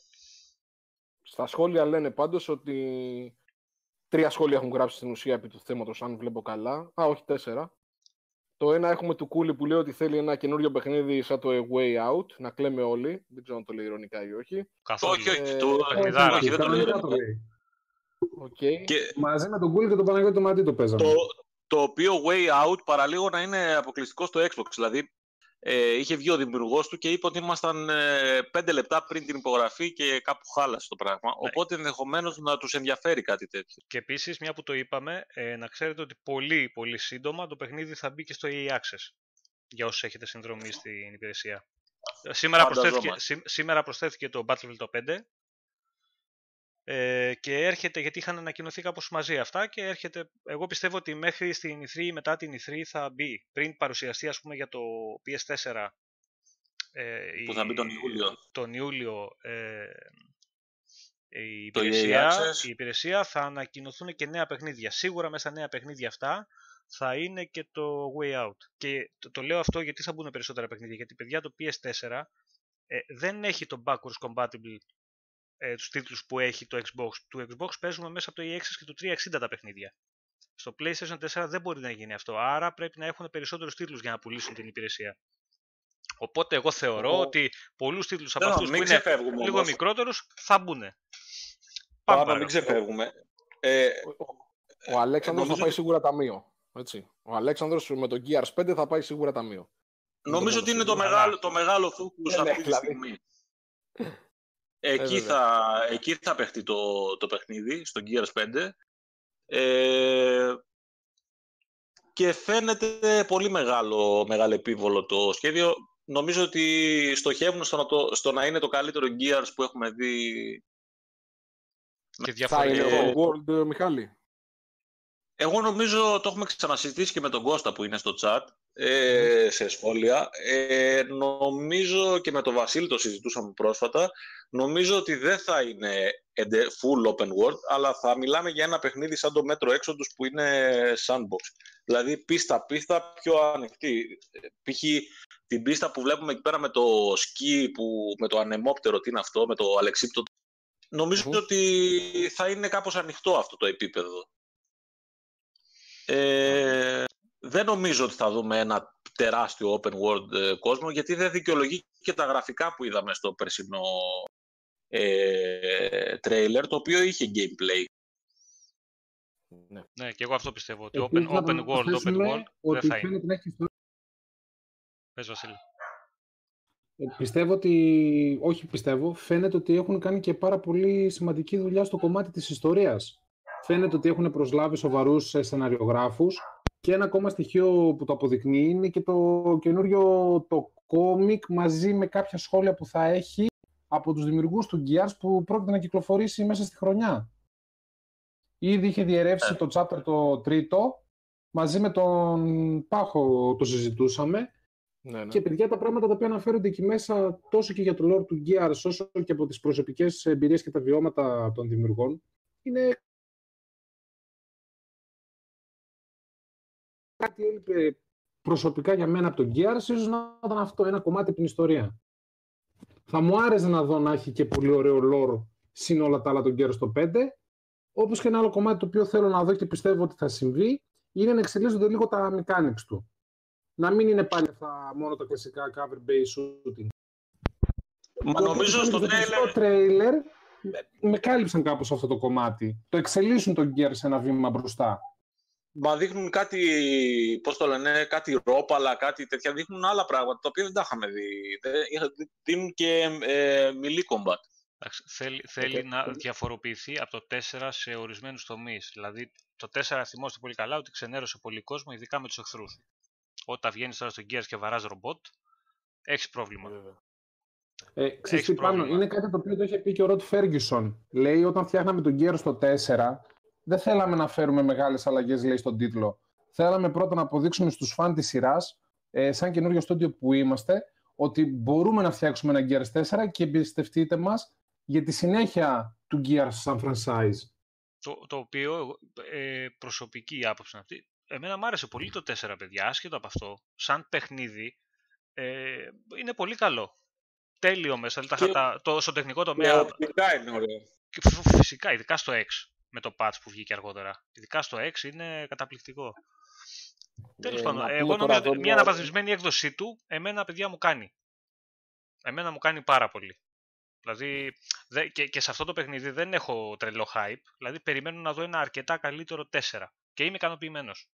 Στα σχόλια λένε πάντως ότι τρία σχόλια έχουν γράψει στην ουσία επί του θέματος, αν βλέπω καλά. Α, όχι τέσσερα. Το ένα έχουμε του Κούλι που λέει ότι θέλει ένα καινούριο παιχνίδι σαν το A Way Out, να κλαίμε όλοι. Δεν ξέρω αν το λέει ηρωνικά ή όχι. Καθόλου. Όχι, όχι, το όχι, δεν το λέει Okay. Και... Μαζί με τον Κούλι και τον Παναγιώτη το Μαντί το παίζαμε. Το, το οποίο Way Out παραλίγο να είναι αποκλειστικό στο Xbox. Δηλαδή, ε, είχε βγει ο δημιουργός του και είπε ότι ήμασταν ε, πέντε λεπτά πριν την υπογραφή και κάπου χάλασε το πράγμα. Ναι. Οπότε ενδεχομένως να τους ενδιαφέρει κάτι τέτοιο. Και επίσης, μια που το είπαμε, ε, να ξέρετε ότι πολύ πολύ σύντομα το παιχνίδι θα μπει και στο EA Access για όσους έχετε συνδρομή στην υπηρεσία. Σήμερα προσθέθηκε, σήμερα προσθέθηκε το Battlefield το 5 ε, και έρχεται, γιατί είχαν ανακοινωθεί κάπως μαζί αυτά και έρχεται, εγώ πιστεύω ότι μέχρι στην E3 ή μετά την E3 θα μπει, πριν παρουσιαστεί ας πούμε για το PS4 ε, που θα μπει τον Ιούλιο. Τον Ιούλιο ε, η, υπηρεσία, η υπηρεσία θα ανακοινωθούν και νέα παιχνίδια. Σίγουρα μέσα νέα παιχνίδια αυτά θα είναι και το Way Out. Και το, το λέω αυτό γιατί θα μπουν περισσότερα παιχνίδια. Γιατί παιδιά το PS4 ε, δεν έχει το backwards compatible ε, τους τίτλους που έχει το Xbox. Του Xbox παίζουμε μέσα από το EX και το 360 τα παιχνίδια. Στο PlayStation 4 δεν μπορεί να γίνει αυτό, άρα πρέπει να έχουν περισσότερους τίτλους για να πουλήσουν την υπηρεσία. Οπότε εγώ θεωρώ ότι πολλούς τίτλους από αυτούς που είναι λίγο μικρότερους θα μπουν. Πάμε μην ξεφεύγουμε. Ε, ο Αλέξανδρος θα πάει σίγουρα ταμείο. Έτσι. Ο Αλέξανδρος με τον Gears 5 θα πάει σίγουρα ταμείο. Νομίζω ότι είναι το μεγάλο, το μεγάλο focus ε, ναι, αυτή τη δηλαδή. στιγμή. Εκεί, ε, θα, εκεί θα παιχτεί το, το παιχνίδι, στο Gears 5. Ε, και φαίνεται πολύ μεγάλο, μεγάλο επίβολο το σχέδιο. Νομίζω ότι στοχεύουν στο να, το, στο να είναι το καλύτερο Gears που έχουμε δει. Και διαφορετικό. Θα είναι World, Μιχάλη. Εγώ νομίζω, το έχουμε ξανασυζητήσει και με τον Κώστα που είναι στο chat, ε, σε σχόλια. Ε, νομίζω και με τον Βασίλη το συζητούσαμε πρόσφατα. Νομίζω ότι δεν θα είναι full open world, αλλά θα μιλάμε για ένα παιχνίδι σαν το μέτρο έξοδος που είναι sandbox. Δηλαδή πίστα-πίστα πιο ανοιχτή. Π.χ. την πίστα που βλέπουμε εκεί πέρα με το σκι, που, με το ανεμόπτερο, τι είναι αυτό, με το αλεξίπτο. Νομίζω ότι θα είναι κάπως ανοιχτό αυτό το επίπεδο. Ε, δεν νομίζω ότι θα δούμε ένα τεράστιο open world ε, κόσμο γιατί δεν δικαιολογεί και τα γραφικά που είδαμε στο περσινό ε, trailer το οποίο είχε gameplay. Ναι. ναι, και εγώ αυτό πιστεύω ότι open, open world, open world δεν θα είναι. Πες Βασίλη. Ε, πιστεύω ότι, όχι πιστεύω, φαίνεται ότι έχουν κάνει και πάρα πολύ σημαντική δουλειά στο κομμάτι της ιστορίας. Φαίνεται ότι έχουν προσλάβει σοβαρούς ε, σεναριογράφους και ένα ακόμα στοιχείο που το αποδεικνύει είναι και το καινούριο το κόμικ μαζί με κάποια σχόλια που θα έχει από τους δημιουργούς του Gears που πρόκειται να κυκλοφορήσει μέσα στη χρονιά. Ήδη είχε διαιρεύσει το chapter το τρίτο, μαζί με τον Πάχο το συζητούσαμε. Ναι, ναι. Και παιδιά τα πράγματα τα οποία αναφέρονται εκεί μέσα τόσο και για το lore του Gears όσο και από τις προσωπικές εμπειρίες και τα βιώματα των δημιουργών είναι κάτι έλειπε προσωπικά για μένα από τον Gears, ίσως να ήταν αυτό ένα κομμάτι από την ιστορία. Θα μου άρεσε να δω να έχει και πολύ ωραίο lore συν όλα τα άλλα τον Gears στο 5. Όπως και ένα άλλο κομμάτι το οποίο θέλω να δω και πιστεύω ότι θα συμβεί, είναι να εξελίσσονται λίγο τα mechanics του. Να μην είναι πάλι αυτά μόνο τα κλασικά cover-based shooting. Μα νομίζω στο trailer... trailer με κάλυψαν κάπως αυτό το κομμάτι. Το εξελίσσουν τον Gears ένα βήμα μπροστά. Μα δείχνουν κάτι, πώς το λένε, κάτι ρόπαλα, κάτι τέτοια. Δείχνουν άλλα πράγματα, τα οποία δεν τα είχαμε δει. Δίνουν και ε, μιλή combat. Θέλει, θέλει να διαφοροποιηθεί από το 4 σε ορισμένους τομείς. Δηλαδή, το 4 θυμόστε πολύ καλά ότι ξενέρωσε πολύ κόσμο, ειδικά με τους εχθρούς. Όταν βγαίνεις τώρα στο Gears και βαράς ρομπότ, έχεις πρόβλημα. Ε, ξέρεις πάνω, είναι κάτι το οποίο το είχε πει και ο Ροτ Φέργισον. Λέει όταν φτιάχναμε τον Gears στο 4, δεν θέλαμε να φέρουμε μεγάλες αλλαγές, λέει, στον τίτλο. Θέλαμε πρώτα να αποδείξουμε στους φαν της σειράς, ε, σαν καινούριο στόντιο που είμαστε, ότι μπορούμε να φτιάξουμε ένα Gears 4 και εμπιστευτείτε μας για τη συνέχεια του Gears σαν franchise. Το, το οποίο, ε, προσωπική άποψη αυτή, εμένα μου άρεσε πολύ το 4, παιδιά, άσχετο από αυτό, σαν παιχνίδι, ε, είναι πολύ καλό. Τέλειο μέσα, δηλαδή, το, στο τεχνικό τομέα. Φυσικά είναι ωραίο. Φυσικά, ειδικά στο X με το patch που βγήκε αργότερα. Ειδικά στο 6 είναι καταπληκτικό. Ε, Τέλος πάντων, εγώ νομίζω ότι μια αναβαθμισμένη έκδοσή του, εμένα παιδιά μου κάνει. Εμένα μου κάνει πάρα πολύ. Δηλαδή, και, και σε αυτό το παιχνίδι δεν έχω τρελό hype. Δηλαδή, περιμένω να δω ένα αρκετά καλύτερο 4. Και είμαι ικανοποιημένος.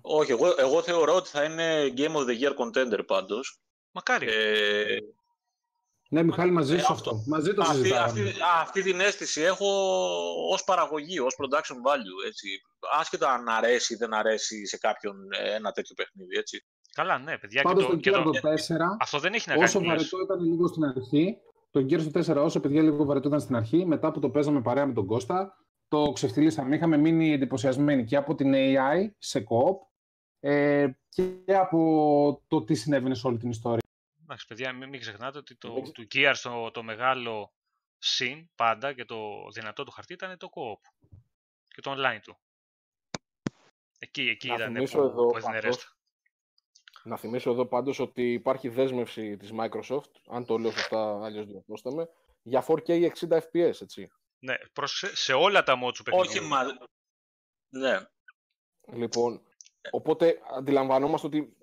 Όχι, εγώ, εγώ θεωρώ ότι θα είναι Game of the Year contender πάντως. Μακάρι. Ε, Ναι, Μιχάλη, μαζί Ε, σου αυτό. αυτό. Μαζί το αυτή, συζητάμε. αυτή, α, αυτή την αίσθηση έχω ως παραγωγή, ως production value. Έτσι. Άσχετα αν αρέσει ή δεν αρέσει σε κάποιον ε, ένα τέτοιο παιχνίδι. Έτσι. Καλά, ναι, παιδιά. Και Πάντως το, το και το, Gears το 4, αυτό δεν έχει να όσο κάνει. λες. βαρετό ήταν λίγο στην αρχή, το Gears το 4 όσο παιδιά λίγο βαρετό ήταν στην αρχή, μετά που το παίζαμε παρέα με τον Κώστα, το ξεφτυλίσαμε. Είχαμε μείνει εντυπωσιασμένοι και από την AI σε co-op ε, και από το τι συνέβαινε σε όλη την ιστορία. Εντάξει, παιδιά, μην, μην ξεχνάτε ότι το, Εντάξει. του Gears το, το μεγάλο συν πάντα και το δυνατό του χαρτί ήταν το co-op και το online του. Εκεί, εκεί Να ήταν που, θυμίσω εδώ που έδινε πάντως, ρέστα. Να θυμίσω εδώ πάντως ότι υπάρχει δέσμευση της Microsoft, αν το λέω σωστά, αλλιώς διορθώστε με, για 4K 60 FPS, έτσι. Ναι, προς, σε όλα τα mods του παιχνιδιού. Όχι, μα... Ναι. Λοιπόν, οπότε αντιλαμβανόμαστε ότι,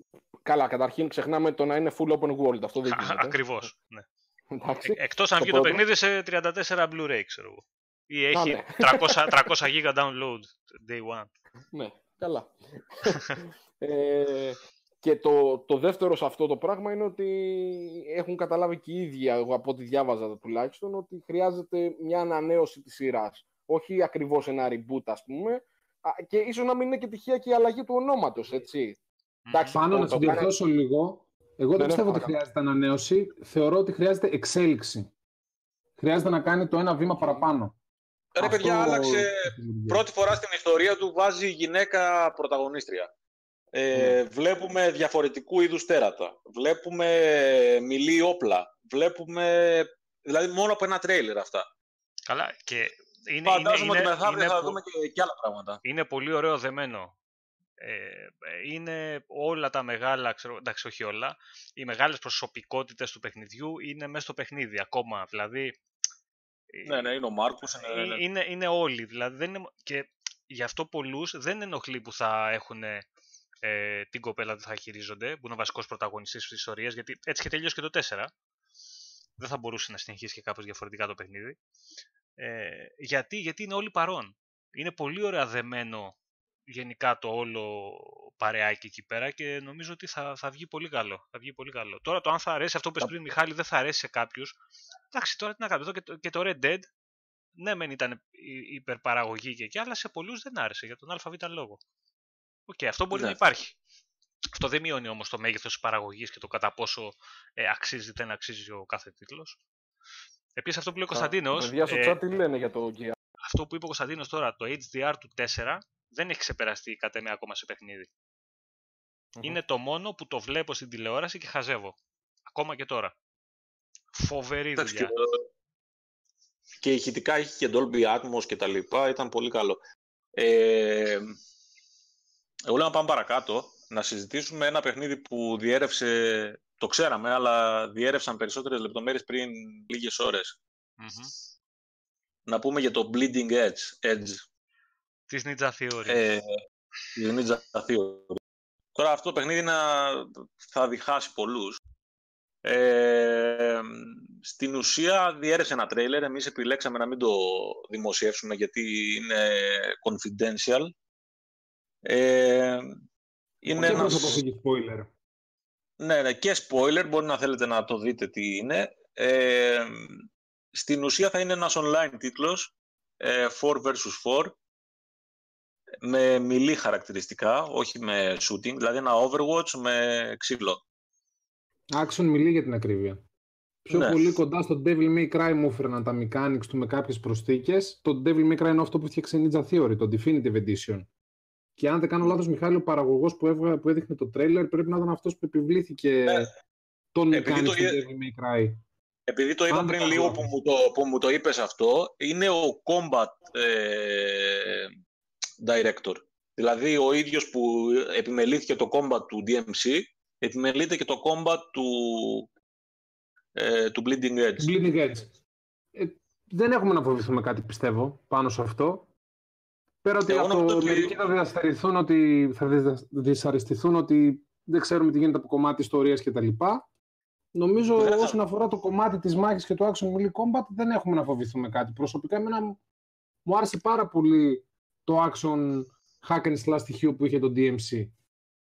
καλά, καταρχήν ξεχνάμε το να είναι full open world, αυτό δεν [laughs] γίνεται. Ακριβώς. Ναι. Εντάξει. Ε, εκτός αν Το βγει το πρώτο. παιχνίδι σε 34 Blu-ray, ξέρω εγώ. Ή έχει ναι. 300, 300 GB download day one. Ναι, καλά. [laughs] ε, και το, το δεύτερο σε αυτό το πράγμα είναι ότι έχουν καταλάβει και οι ίδιοι, εγώ από ό,τι διάβαζα τουλάχιστον, ότι χρειάζεται μια ανανέωση της σειράς. Όχι ακριβώς ένα reboot, ας πούμε, α, και ίσως να μην είναι και τυχαία και η αλλαγή του ονόματος, έτσι. Εντάξει, Πάνω το- να το σε διορθώσω λίγο. Εγώ Ναι, δεν ναι, πιστεύω ότι παρακαλώ. χρειάζεται ανανέωση. Θεωρώ ότι χρειάζεται εξέλιξη. Χρειάζεται να κάνει το ένα βήμα παραπάνω. Ρε παιδιά, Αυτό- άλλαξε πρώτη φορά στην ιστορία του βάζει γυναίκα πρωταγωνίστρια. Ε, Βλέπουμε διαφορετικού είδους τέρατα. Βλέπουμε μιλή όπλα. Βλέπουμε... Δηλαδή μόνο από ένα τρέιλερ αυτά. Καλά, και είναι, Φαντάζομαι είναι, ότι είναι, μεθαύριο είναι, θα πο- δούμε και, και άλλα πράγματα. είναι πολύ ωραίο δεμένο. Ε, ε, είναι όλα τα μεγάλα, ξέρω, εντάξει όχι όλα, οι μεγάλες προσωπικότητες του παιχνιδιού είναι μέσα στο παιχνίδι ακόμα. Δηλαδή, Ναι, ναι, είναι ο Μάρκους. Ε, Είναι, ναι. είναι, είναι όλοι. Δηλαδή δεν είναι, και γι' αυτό πολλούς δεν ενοχλεί που θα έχουν ε, την κοπέλα που θα χειρίζονται, που είναι ο βασικός πρωταγωνιστής της ιστορίας, γιατί έτσι και τελείωσε και το 4. Δεν θα μπορούσε να συνεχίσει και κάπως διαφορετικά το παιχνίδι. Ε, γιατί, γιατί είναι όλοι παρόν. Είναι πολύ ωραία δεμένο γενικά το όλο παρεάκι εκεί πέρα και νομίζω ότι θα, θα βγει πολύ καλό. Θα βγει πολύ καλό. Τώρα το αν θα αρέσει αυτό που πες πριν Μιχάλη δεν θα αρέσει σε κάποιους. Εντάξει τώρα τι να κάνουμε. Εδώ και το, και το Red Dead ναι μεν ήταν υ- υπερπαραγωγή και εκεί αλλά σε πολλούς δεν άρεσε για τον ΑΒ λόγο. Οκ, αυτό μπορεί Ναι. να υπάρχει. Αυτό δεν μειώνει όμως το μέγεθος της παραγωγής και το κατά πόσο ε, αξίζει ή δεν αξίζει ο κάθε τίτλος. Επίσης αυτό που λέει ο Κωνσταντίνος, Παιδιά στο ε, chat τι λένε για το Gear. αυτό που είπε ο Κωνσταντίνος τώρα, το HDR του 4 δεν έχει ξεπεραστεί κατ' εμέ ακόμα σε παιχνίδι. Είναι το μόνο που το βλέπω στην τηλεόραση και χαζεύω. Ακόμα και τώρα. Φοβερή Εντάξει, δουλειά. και, και ηχητικά είχε και Dolby Atmos και τα λοιπά, ήταν πολύ καλό. Ε, εγώ λέω να πάμε παρακάτω, να συζητήσουμε ένα παιχνίδι που διέρευσε, το ξέραμε, αλλά διέρευσαν περισσότερες λεπτομέρειες πριν λίγες ώρες. Μμμ. Να πούμε για το Bleeding Edge, Edge Της Ninja Theory. ε, της Ninja Theory. Τώρα αυτό το παιχνίδι να, θα διχάσει πολλούς. Ε, στην ουσία διέρευσε ένα τρέιλερ, εμείς επιλέξαμε να μην το δημοσιεύσουμε γιατί είναι confidential. Ε, είναι και ένας... προς αποφύγει spoiler. Ναι, ναι, και spoiler, μπορεί να θέλετε να το δείτε τι είναι. Ε, στην ουσία θα είναι ένας online τίτλος, ε, 4 vs 4, με μιλή χαρακτηριστικά, όχι με shooting, δηλαδή ένα Overwatch με ξύλο. Action μιλεί για την ακρίβεια. Πιο Ναι. πολύ κοντά στο Devil May Cry μου έφεραν τα mechanics του με κάποιες προσθήκες. Το Devil May Cry είναι αυτό που φτιάξε η Ninja Theory, το Definitive Edition. Και αν δεν κάνω λάθος, Μιχάλη, ο παραγωγός που, έβγα, που έδειχνε το trailer πρέπει να ήταν αυτός που επιβλήθηκε Ναι. τον Επειδή mechanics το του είδε- Devil May Cry. Επειδή το είπα Αν δεν πριν κάνω λίγο λάθος. που μου, το, που μου το είπες αυτό, είναι ο combat ε, director. Δηλαδή ο ίδιος που επιμελήθηκε το combat του DMC, επιμελείται και το combat του, ε, του Bleeding Edge. Bleeding Edge. Ε, δεν έχουμε να φοβηθούμε κάτι, πιστεύω, πάνω σε αυτό. Πέρα ότι Εγώ από νομίζω ότι- μερικοί θα διαστερηθούν ότι θα δυσ- δυσαρεστηθούν ότι δεν ξέρουμε τι γίνεται από κομμάτι ιστορίας κτλ. Νομίζω Δεν θα- όσον αφορά το κομμάτι της μάχης και του action melee combat δεν έχουμε να φοβηθούμε κάτι. Προσωπικά εμένα μου άρεσε πάρα πολύ το action hack and slash στοιχείο που είχε το DMC.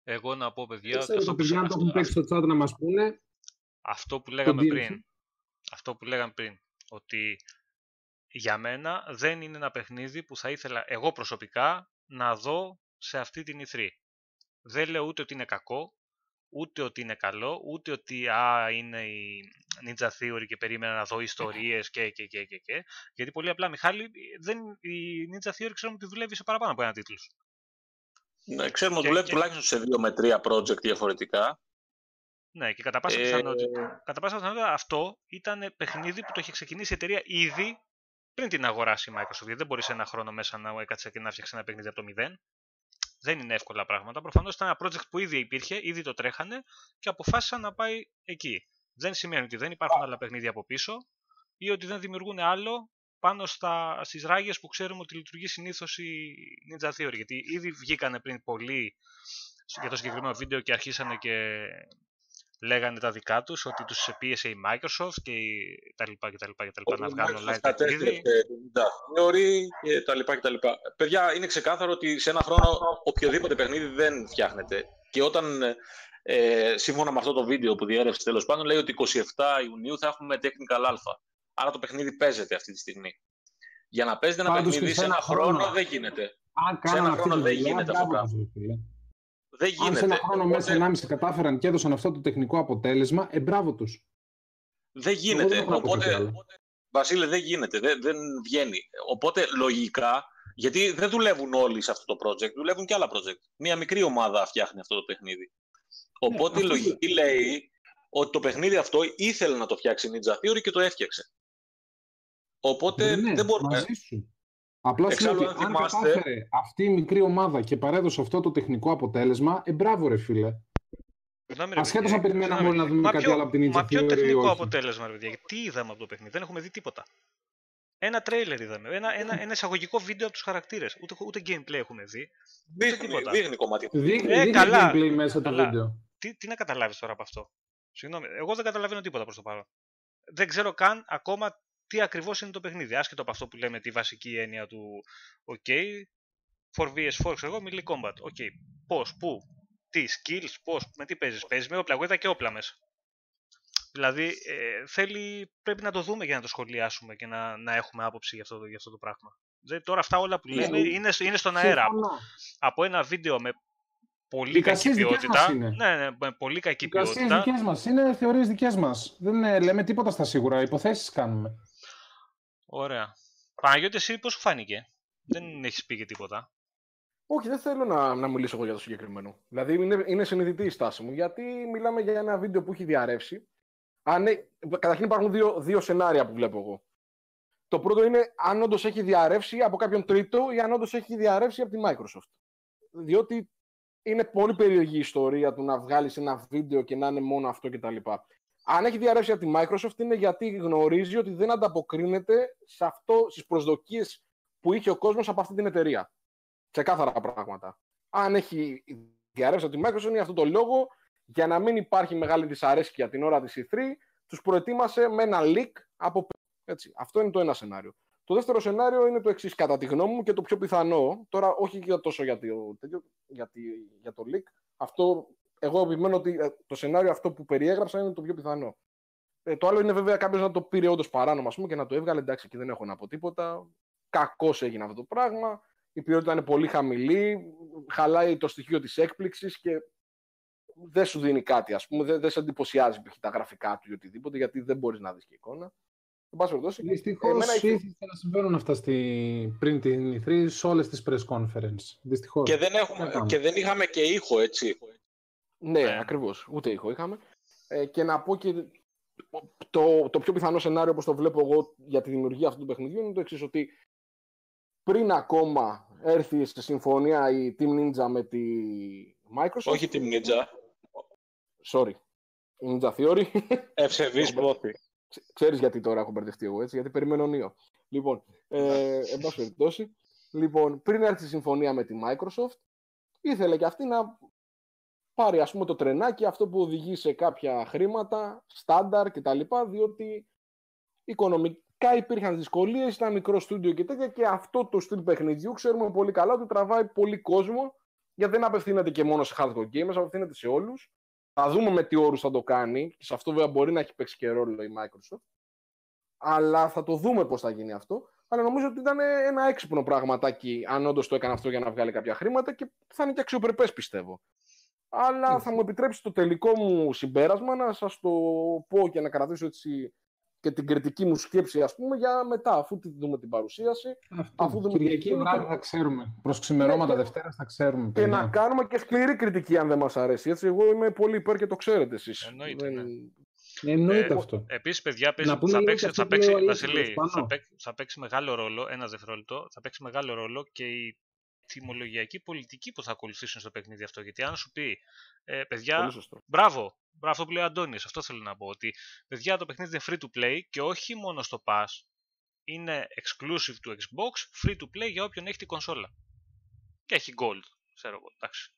Εγώ να πω, παιδιά, Ξέρω αυτό, τα που, παιδιά αν το έχουν παίξει στο chat να μας πούνε. αυτό που λέγαμε DMC. πριν, αυτό που λέγαμε πριν, ότι για μένα δεν είναι ένα παιχνίδι που θα ήθελα εγώ προσωπικά να δω σε αυτή την E3. Δεν λέω ούτε ότι είναι κακό, ούτε ότι είναι καλό, ούτε ότι α, είναι η Ninja Theory και περίμενα να δω ιστορίες και, και, και, και, και. Γιατί πολύ απλά, Μιχάλη, δεν, η Ninja Theory ξέρουμε ότι δουλεύει σε παραπάνω από ένα τίτλο. Ναι, ξέρουμε ότι Και- δουλεύει και- τουλάχιστον σε δύο με τρία project διαφορετικά. Ναι, και κατά πάσα, Ε, πιθανότητα, κατά πάσα πιθανότητα αυτό ήταν παιχνίδι που το είχε ξεκινήσει η εταιρεία ήδη πριν την αγοράσει η Microsoft. Γιατί δεν μπορείς σε ένα χρόνο μέσα να έκατσε και να φτιάξεις ένα παιχνίδι από το μηδέν. Δεν είναι εύκολα πράγματα. Προφανώς ήταν ένα project που ήδη υπήρχε, ήδη το τρέχανε και αποφάσισαν να πάει εκεί. Δεν σημαίνει ότι δεν υπάρχουν άλλα παιχνίδια από πίσω ή ότι δεν δημιουργούν άλλο πάνω στα, στις ράγες που ξέρουμε ότι λειτουργεί συνήθως η Ninja Theory. Γιατί ήδη βγήκανε πριν πολύ για το συγκεκριμένο βίντεο και αρχίσανε και λέγανε τα δικά τους ότι τους πίεσε η Microsoft και η- τα λοιπά και τα λοιπά και τα λοιπά Ότι να η βγάλουν Microsoft online παιχνίδι. κατέστρεψε την Ninja Theory και τα λοιπά και τα λοιπά. Παιδιά, είναι ξεκάθαρο ότι σε ένα χρόνο οποιοδήποτε παιχνίδι δεν φτιάχνεται. Και όταν, ε, σύμφωνα με αυτό το βίντεο που διέρευσε τέλος πάντων, λέει ότι 27 Ιουνίου θα έχουμε technical alpha. Άρα το παιχνίδι παίζεται αυτή τη στιγμή. Για να παίζετε ένα Πάντως παιχνίδι και σε ένα χρόνο δεν γίνεται. Αν Σε ένα κάνανε αυτή χρόνο τη δεν δουλειά, γίνεται αυτό μπράβο το τους, ρε φίλε. Δεν Αν γίνεται. σε ένα χρόνο Οπότε μέσα, 1,5 κατάφεραν και έδωσαν αυτό το τεχνικό αποτέλεσμα, ε, μπράβο τους. Δεν Εγώ γίνεται. δεν έχω να πω κάτι Οπότε, άλλο. Βασίλε, δεν γίνεται. Δεν, δεν βγαίνει. Οπότε, λογικά, γιατί δεν δουλεύουν όλοι σε αυτό το project, δουλεύουν και άλλα project. Μία μικρή ομάδα φτιάχνει αυτό το παιχνίδι. Οπότε η αυτό λογική λέει ότι το παιχνίδι αυτό ήθελε να το φτιάξει η Ninja Theory και το έφτιαξε. Οπότε Ναι, δεν μπορούμε. Μαζί σου. Απλά σου λέω Εξάλλου, ότι αν αν θυμάστε- κατάφερε αυτή η μικρή ομάδα και παρέδωσε αυτό το τεχνικό αποτέλεσμα, ε, μπράβο ρε φίλε. Συγγνώμη, ρε Ασχέτως παιδιά, αν περιμέναμε συγγνώμη. όλοι να δούμε Μα κάτι ποιο- άλλο από την Ninja Μα ποιο Theory ή τεχνικό όχι. αποτέλεσμα, ρε παιδιά, γιατί τι είδαμε από το παιχνίδι, δεν έχουμε δει τίποτα. Ένα τρέιλερ είδαμε, ένα, ένα, ένα εισαγωγικό βίντεο από τους χαρακτήρες, ούτε, ούτε gameplay έχουμε δει. Δείχνει, τίποτα. δείχνει κομμάτι. Δείχνει, Ε, δείχνει καλά. gameplay μέσα το Καλά. βίντεο. Τι, τι να καταλάβεις τώρα από αυτό. Συγγνώμη, εγώ δεν καταλαβαίνω τίποτα προς το παρόν. Δεν ξέρω καν ακόμα τι ακριβώς είναι το παιχνίδι, άσχετο από αυτό που λέμε τη βασική έννοια του OK, 4vs4, ξέρω εγώ, melee combat. OK, πώς, πού, τι, skills, πώς, με τι παίζεις, παίζεις με όπλα, εγώ είδα και όπλα μέσα. Δηλαδή, ε, θέλει, πρέπει να το δούμε για να το σχολιάσουμε και να, να έχουμε άποψη για αυτό, το- για αυτό το πράγμα. Δηλαδή, τώρα αυτά όλα που λέμε Ναι. είναι, είναι στον αέρα. Συμφωνώ. Από ένα βίντεο με πολύ Οι κακή εικασίες δικές ποιότητα. μας είναι. Ναι, ναι, με πολύ κακή Οι εικασίες ποιότητα. δικές μας. Είναι θεωρίες δικές μας. Δεν ε, λέμε τίποτα στα σίγουρα. Υποθέσεις κάνουμε. Ωραία. Παναγιώτης, εσύ πώς σου φάνηκε; Δεν έχεις πει και τίποτα. Όχι, δεν θέλω να, να μιλήσω εγώ για το συγκεκριμένο. Δηλαδή είναι, είναι συνειδητή η στάση μου. Γιατί μιλάμε για ένα βίντεο που έχει διαρρεύσει. Αν, ε- καταρχήν υπάρχουν δύο, δύο σενάρια που βλέπω εγώ. Το πρώτο είναι αν όντως έχει διαρρεύσει από κάποιον τρίτο ή αν όντως έχει διαρρεύσει από τη Microsoft. Διότι είναι πολύ περίεργη η ιστορία του να βγάλεις ένα βίντεο και να είναι μόνο αυτό κτλ. Αν έχει διαρρεύσει από τη Microsoft είναι γιατί γνωρίζει ότι δεν ανταποκρίνεται σε αυτό, στις προσδοκίες που είχε ο κόσμος από αυτή την εταιρεία. Ξεκάθαρα πράγματα. Αν έχει διαρρεύσει από τη Microsoft είναι για αυτό το λόγο, για να μην υπάρχει μεγάλη δυσαρέσκεια την ώρα της E3, τους προετοίμασε με ένα leak από πριν. έτσι. Αυτό είναι το ένα σενάριο. Το δεύτερο σενάριο είναι το εξής, κατά τη γνώμη μου και το πιο πιθανό. Τώρα, όχι για τόσο για το, τέτοιο, για, τη, για το leak. Αυτό, εγώ επιμένω ότι ε, το σενάριο αυτό που περιέγραψα είναι το πιο πιθανό. Ε, το άλλο είναι βέβαια κάποιος να το πήρε όντως παράνομο ας πούμε, και να το έβγαλε. Εντάξει, και δεν έχω να πω τίποτα. Κακώς έγινε αυτό το πράγμα. Η ποιότητα είναι πολύ χαμηλή. Χαλάει το στοιχείο της έκπληξης και δεν σου δίνει κάτι, ας πούμε. Δεν, δεν σε εντυπωσιάζει π.χ. τα γραφικά του ή οτιδήποτε, γιατί δεν μπορείς να δεις και εικόνα. Εν πάση περιπτώσει, Δυστυχώς εμένα η- ήθελα να συμβαίνουν αυτά στη... πριν την E3 σε όλες τις press conference. Δυστυχώς. Και δεν, Να έχουμε, κάνουμε. και δεν είχαμε και ήχο, έτσι. Ναι, Ναι. ακριβώς. Ούτε ήχο είχαμε. Ε, και να πω και το, το πιο πιθανό σενάριο, όπως το βλέπω εγώ για τη δημιουργία αυτού του παιχνιδιού, είναι το εξής: Ότι πριν ακόμα έρθει σε συμφωνία η Team Ninja με τη Microsoft. Όχι την Ninja. Sorry. Η Ninja Theory. Ευσεβής πόθη. Ξε- Ξέρεις γιατί τώρα έχω μπερδευτεί εγώ έτσι, γιατί περιμένω νέο. Λοιπόν, ε, εν πάση περιπτώσει, λοιπόν, πριν έρθει η συμφωνία με τη Microsoft, ήθελε και αυτή να πάρει ας πούμε το τρενάκι, αυτό που οδηγεί σε κάποια χρήματα, στάνταρ κτλ. Διότι οικονομικ- αρχικά υπήρχαν δυσκολίες, ήταν μικρό στούντιο και τέτοια και αυτό το στυλ παιχνιδιού ξέρουμε πολύ καλά ότι τραβάει πολύ κόσμο γιατί δεν απευθύνεται και μόνο σε hardcore gamers, απευθύνεται σε όλους. Θα δούμε με τι όρους θα το κάνει. Και σε αυτό βέβαια μπορεί να έχει παίξει και ρόλο η Microsoft. Αλλά θα το δούμε πώς θα γίνει αυτό. Αλλά νομίζω ότι ήταν ένα έξυπνο πραγματάκι αν όντως το έκανε αυτό για να βγάλει κάποια χρήματα και θα είναι και αξιοπρεπές πιστεύω. Αλλά θα μου επιτρέψει το τελικό μου συμπέρασμα να σας το πω και να κρατήσω έτσι και την κριτική μου σκέψη, ας πούμε, για μετά, αφού τη δούμε την παρουσίαση. Αυτό. Αφού δούμε Κυριακή βράδυ θα ξέρουμε. Προς ξημερώματα ναι, Δευτέρα θα ξέρουμε. Και να κάνουμε και σκληρή κριτική, αν δεν μας αρέσει. Έτσι, εγώ είμαι πολύ υπέρ και το ξέρετε εσείς. Εννοείται, ναι. Εννοείται ε, αυτό. Επίσης, παιδιά, παίζει, θα, παίξει, θα, παίξει, Βασιλή, θα, παίξει, θα παίξει μεγάλο ρόλο, ένα δευτερόλεπτο, θα παίξει μεγάλο ρόλο και η τιμολογιακή πολιτική που θα ακολουθήσουν στο παιχνίδι αυτό. Γιατί αν σου πει, ε, παιδιά, μπράβο, αυτό που λέει ο Αντώνης, αυτό θέλω να πω. Ότι παιδιά το παιχνίδι είναι free to play και όχι μόνο στο Pass. Είναι exclusive του Xbox, free to play για όποιον έχει την κονσόλα. Και έχει gold, ξέρω εγώ, εντάξει.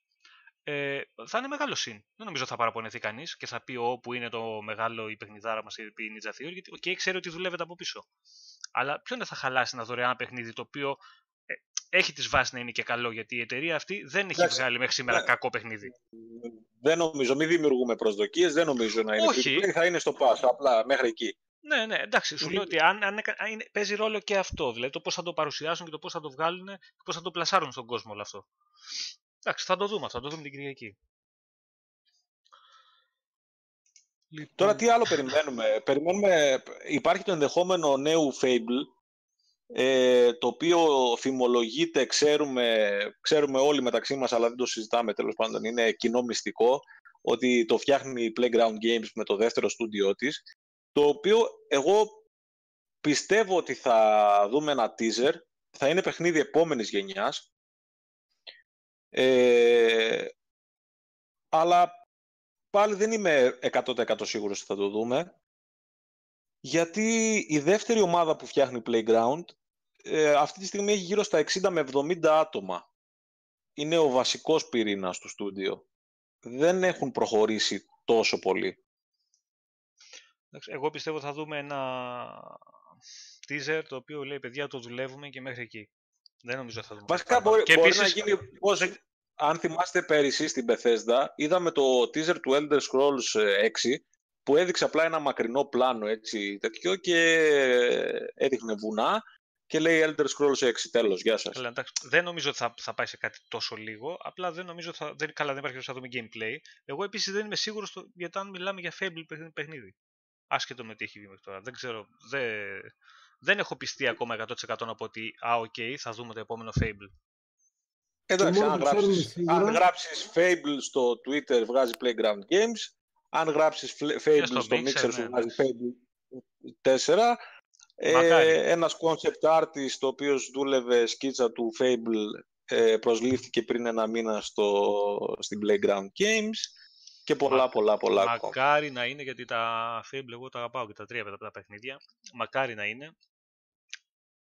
Ε, θα είναι μεγάλο συν. Δεν νομίζω θα παραπονεθεί κανείς και θα πει όπου είναι το μεγάλο η παιχνιδάρα μας η Ninja Theory, γιατί okay, ξέρει ότι δουλεύεται από πίσω. Αλλά ποιον θα χαλάσει ένα δωρεάν παιχνίδι το οποίο έχει τις βάσεις να είναι και καλό, γιατί η εταιρεία αυτή δεν έχει Εντάξει, βγάλει μέχρι σήμερα ναι. κακό παιχνίδι. Δεν νομίζω, μην δημιουργούμε προσδοκίες, δεν νομίζω να είναι. Όχι. θα είναι στο πάσο, απλά μέχρι εκεί. Ναι, ναι, εντάξει, σου λέω ότι αν, αν, αν, παίζει ρόλο και αυτό, δηλαδή το πώς θα το παρουσιάσουν και το πώς θα το βγάλουν και πώς θα το πλασάρουν στον κόσμο όλο αυτό. Εντάξει, θα το δούμε, θα το δούμε την Κυριακή. Λοιπόν... Τώρα τι άλλο περιμένουμε; περιμένουμε. Υπάρχει το ενδεχόμενο νέου Fable ε, το οποίο φημολογείται, ξέρουμε, ξέρουμε όλοι μεταξύ μας, αλλά δεν το συζητάμε τέλος πάντων, είναι κοινό μυστικό, ότι το φτιάχνει η Playground Games με το δεύτερο στούντιό της, το οποίο εγώ πιστεύω ότι θα δούμε ένα teaser, θα είναι παιχνίδι επόμενης γενιάς, ε, αλλά πάλι δεν είμαι 100% σίγουρος ότι θα το δούμε, γιατί η δεύτερη ομάδα που φτιάχνει Playground ε, αυτή τη στιγμή έχει γύρω στα 60 με 70 άτομα. Είναι ο βασικός πυρήνας του στούντιο. Δεν έχουν προχωρήσει τόσο πολύ. Εγώ πιστεύω θα δούμε ένα teaser το οποίο λέει παιδιά το δουλεύουμε και μέχρι εκεί. Δεν νομίζω θα δούμε. Βασικά μπορεί, και μπορεί να γίνει πώς, αν θυμάστε πέρυσι στην Bethesda είδαμε το teaser του Elder Scrolls 6 που έδειξε απλά ένα μακρινό πλάνο έτσι τέτοιο και έδειχνε βουνά και λέει Elder Scrolls 6, τέλος. Γεια σας. Δεν νομίζω ότι θα, θα πάει σε κάτι τόσο λίγο. Απλά δεν νομίζω ότι θα. Δεν, καλά, δεν υπάρχει ότι θα δούμε gameplay. Εγώ επίσης δεν είμαι σίγουρος γιατί αν μιλάμε για Fable παιχνίδι. Άσχετο με τι έχει βγει μέχρι τώρα. Δεν ξέρω. Δεν, δεν έχω πιστεί ακόμα 100% να πω ότι α, okay, θα δούμε το επόμενο Fable. Εντάξει, αν γράψεις, αν γράψεις Fable στο Twitter βγάζει Playground Games, αν γράψεις Fable στο, στο Mixer ναι, σου ναι. βγάζει Fable 4, ε, ένας concept artist ο οποίος δούλευε σκίτσα του Fable ε, προσλήφθηκε πριν ένα μήνα στο, στην Playground Games και πολλά πολλά πολλά Μακάρι να είναι γιατί τα Fable εγώ τα αγαπάω και τα τρία από τα παιχνίδια. Μακάρι να είναι.